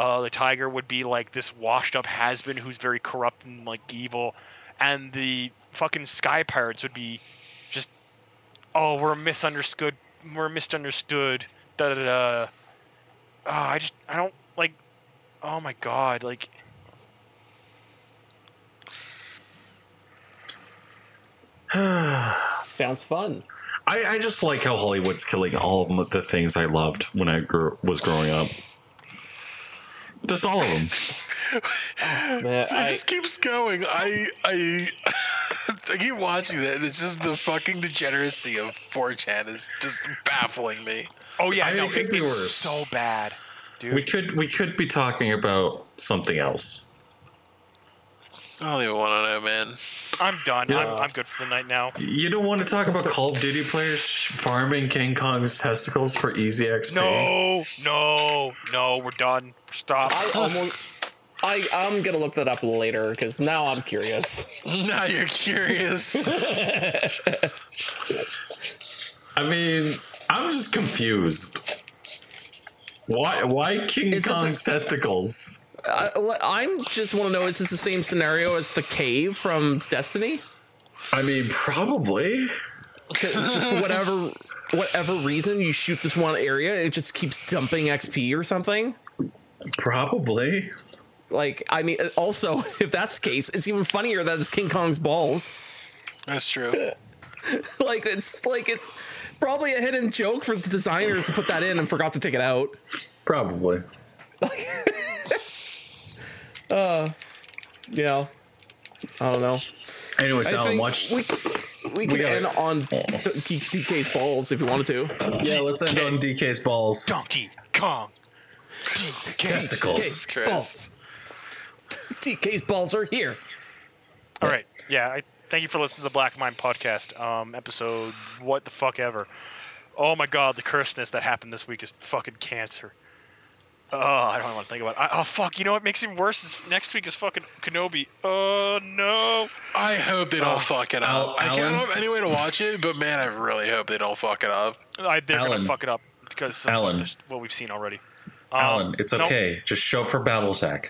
uh, the tiger would be like this washed-up has-been who's very corrupt and like evil, and the fucking sky pirates would be just, oh, we're misunderstood, we're misunderstood, da da da. Oh, I just, I don't like. Oh my god, like. Sounds fun. I, I just like how Hollywood's killing all of the things I loved when I grew, was growing up. Just all of them. Man, It I, just keeps going. I I I keep watching that, and it's just the fucking degeneracy of 4chan is just baffling me. Oh yeah, I no, mean, it could be worse. so bad, dude. We could we could be talking about something else. I don't even want to know, man. I'm done. Yeah. I'm, I'm good for the night now. You don't want to talk about Call of Duty players farming King Kong's testicles for easy XP? No, no, no. We're done. Stop. I almost. I I'm gonna look that up later because now I'm curious. Now you're curious. I mean, I'm just confused. Why why King Is it the- Kong's testicles? Uh, I'm just want to know: is this the same scenario as the cave from Destiny? I mean, probably. just for whatever whatever reason, you shoot this one area, it just keeps dumping XP or something. Probably. Like, I mean, also, if that's the case, it's even funnier that it's King Kong's balls. That's true. like, it's like it's probably a hidden joke for the designers to put that in and forgot to take it out. Probably. Yeah, I don't know. Anyway, I Alan, think watch. we we can gotta- end on D- DK's balls if you wanted to. yeah, let's end on DK's balls. Donkey Kong. DK. Testicles. DK's Christ. balls. DK's balls are here. All right. Yeah. I, thank you for listening to the Black Mind podcast. Um, episode what the fuck ever. Oh my god, the curseness that happened this week is fucking cancer. Oh, I don't want to think about it. I, oh fuck, you know what makes it worse is next week is fucking Kenobi. Oh no. I hope they don't Oh, fuck it up. Al- I can't Alan? have any way to watch it, but man, I really hope they don't fuck it up. I, they're gonna fuck it up because of Alan. what, we've seen already. Um, Alan, it's no, okay. Just show up for BattleTech.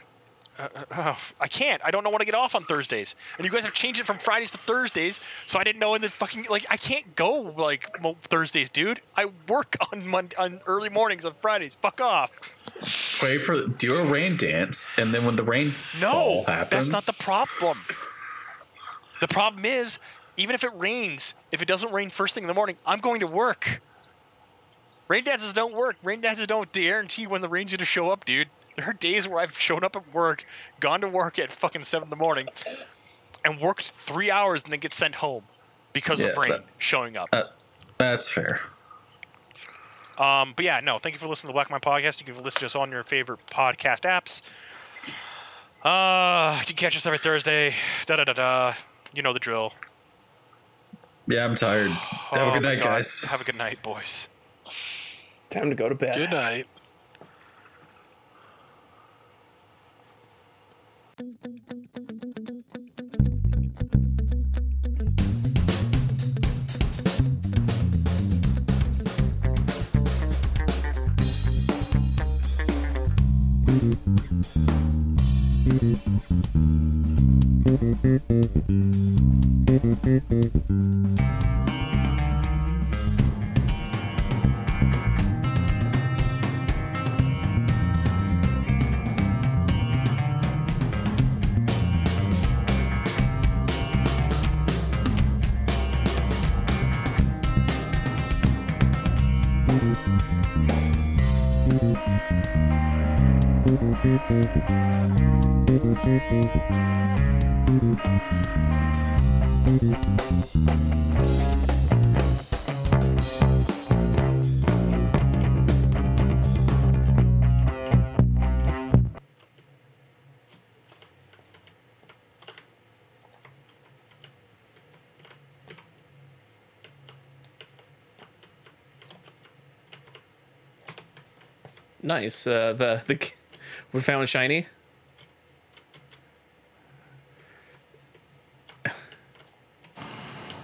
Uh, uh, I can't. I don't know when to get off on Thursdays, and you guys have changed it from Fridays to Thursdays, so I didn't know when the fucking like I can't go like Thursdays, dude. I work on Monday on early mornings on Fridays. Fuck off. Wait for do a rain dance, and then when the rain No, happens, that's not the problem. The problem is, even if it rains, if it doesn't rain first thing in the morning, I'm going to work. Rain dances don't work. Rain dances don't guarantee when the rain's going to show up, dude. There are days where I've shown up at work, gone to work at fucking seven in the morning, and worked three hours and then get sent home because Yeah, of rain that- showing up. Uh, that's fair. Um, but yeah, no, thank you for listening to the Black Mind Podcast. You can listen to us on your favorite podcast apps. Uh, you can catch us every Thursday. Da da da da. You know the drill. Yeah, I'm tired. Have Oh a good night, God. guys. Have a good night, boys. Time to go to bed. Good night. Thank you. Nice. Uh, the the we found shiny.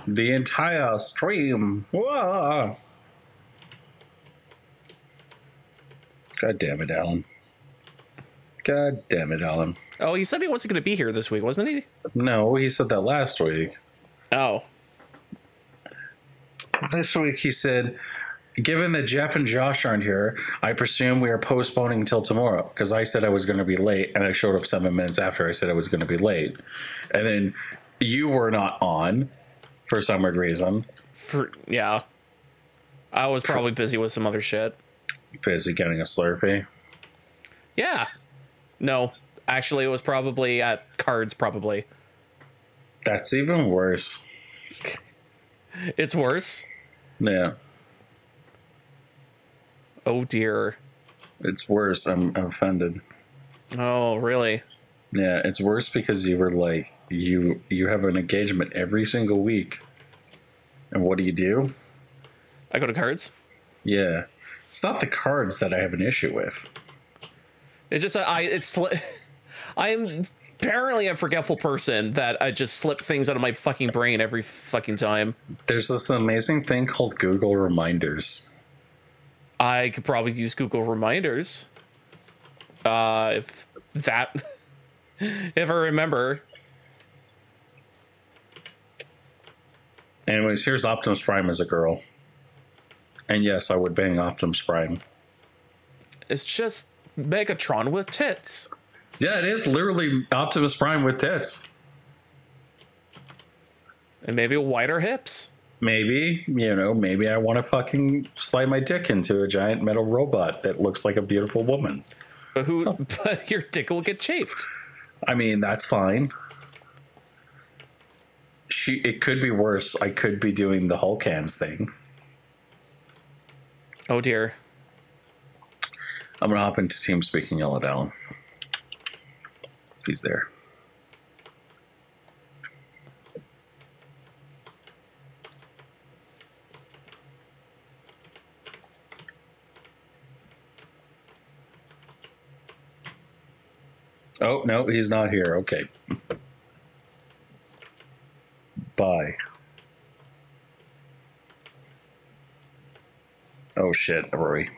The entire stream. Whoa. God damn it, Allan. God damn it, Allan. Oh, he said he wasn't going to be here this week, wasn't he? No, he said that last week. Oh, This week he said, given that Jeff and Josh aren't here, I presume we are postponing until tomorrow because I said I was going to be late and I showed up seven minutes after I said I was going to be late. And then you were not on for some weird reason. for yeah. I was probably busy with some other shit. Busy getting a Slurpee. Yeah. No, actually, it was probably at cards. Probably. That's even worse. It's worse. Yeah, Oh dear. it's worse. I'm offended. Oh really? Yeah, it's worse because you were like you you have an engagement every single week. And what do you do? I go to cards. Yeah. It's not the cards that I have an issue with. It just I it's I'm apparently a forgetful person that I just slip things out of my fucking brain every fucking time. There's this amazing thing called Google Reminders. I could probably use Google Reminders. Uh, if that, if I remember. Anyways, here's Optimus Prime as a girl. And yes, I would bang Optimus Prime. It's just Megatron with tits. Yeah, it is literally Optimus Prime with tits. And maybe wider hips. Maybe, you know, maybe I want to fucking slide my dick into a giant metal robot that looks like a beautiful woman. But who oh. but your dick will get chafed. I mean, that's fine. She it could be worse. I could be doing the Hulk hands thing. Oh dear. I'm gonna hop into team speaking yell at Allan. If he's there. Oh no, he's not here. Okay. Bye. Oh shit, Rory.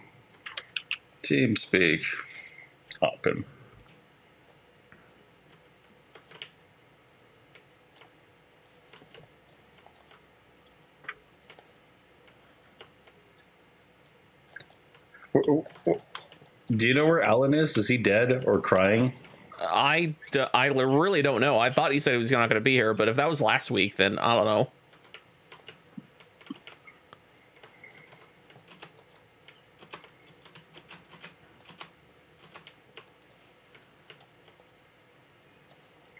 TeamSpeak. Open. Do you know where Allan is? Is he dead or crying? I, d- I really don't know. I thought he said he was not going to be here, but if that was last week, then I don't know.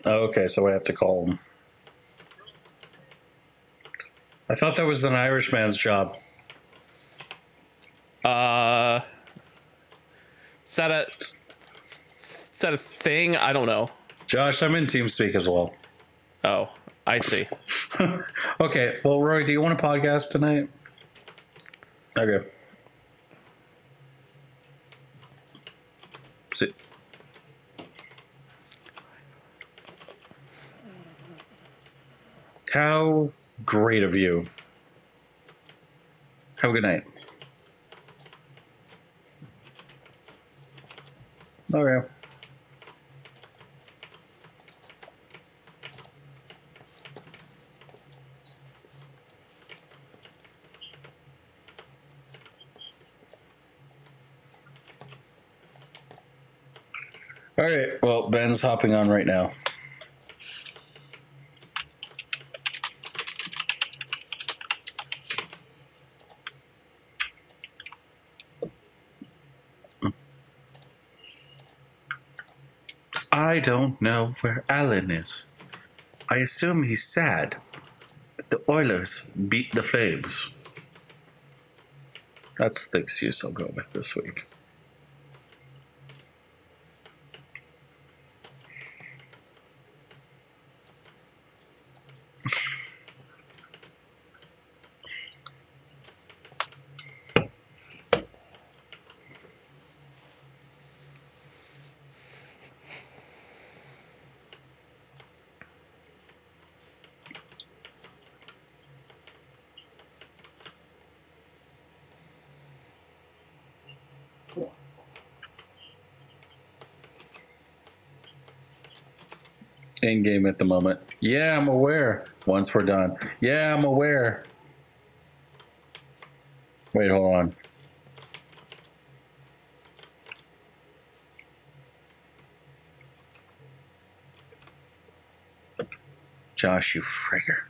Oh, okay, so I have to call him. I thought that was an Irishman's job. Uh, is that a is that a thing? I don't know. Josh, I'm in TeamSpeak as well. Oh, I see. Okay, well, Roy, do you want a podcast tonight? Okay. See. How great of you. Have a good night. Okay. All right. Well, Ben's hopping on right now. I don't know where Allan is. I assume he's sad. The Oilers beat the Flames. That's the excuse I'll go with this week. In game at the moment. Yeah, I'm aware. Once we're done. Yeah, I'm aware. Wait, hold on. Josh, you frigger.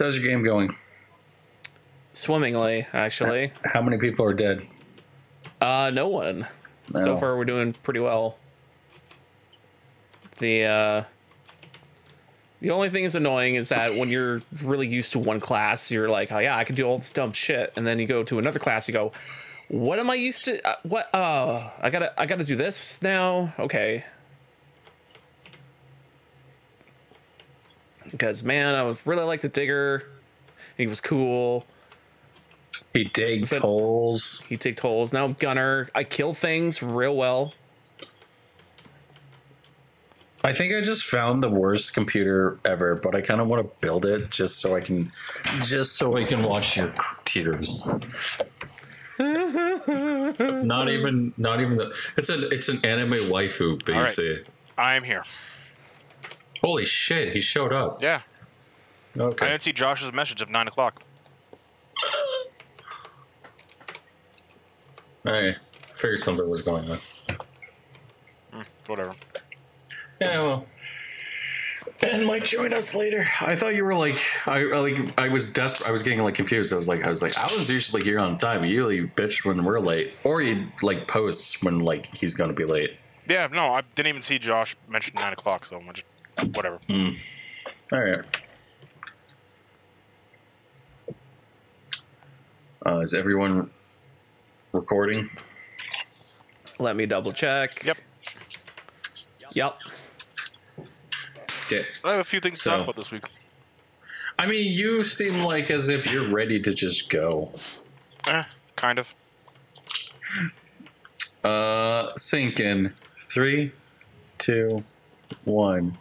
So how's your game going? Swimmingly, actually. How many people are dead? Uh, no one. So far, we're doing pretty well. The uh, the only thing is annoying is that when you're really used to one class, you're like, oh yeah, I can do all this dumb shit, and then you go to another class, you go, what am I used to? Uh, what? Oh, I gotta, I gotta do this now. Okay. Because man, I was really like the digger. He was cool. He digged But- holes. He takes holes. Now I'm gunner. I kill things real well. I think I just found the worst computer ever, but I kind of want to build it just so I can, just so I can watch your tears. not even, not even the. It's an, it's an anime waifu, All right. basically. I am here. Holy shit, he showed up. Yeah. Okay. I didn't see Josh's message of nine o'clock. I figured something was going on. Hmm, whatever. Yeah, well. Ben might join us later. I thought you were like, I I like, I was desperate. I was getting like confused. I was like, I was like, Allan's usually here on time. You usually bitch when we're late, or he like posts when like he's gonna be late. Yeah, no, I didn't even see Josh mention nine o'clock, so I'm just whatever. All right. Uh, is everyone recording? Let me double check. Yep. Yep. Yeah. I have a few things to talk about this week. I mean, you seem like as if you're ready to just go. Eh, kind of. Uh, sync in three, two, one.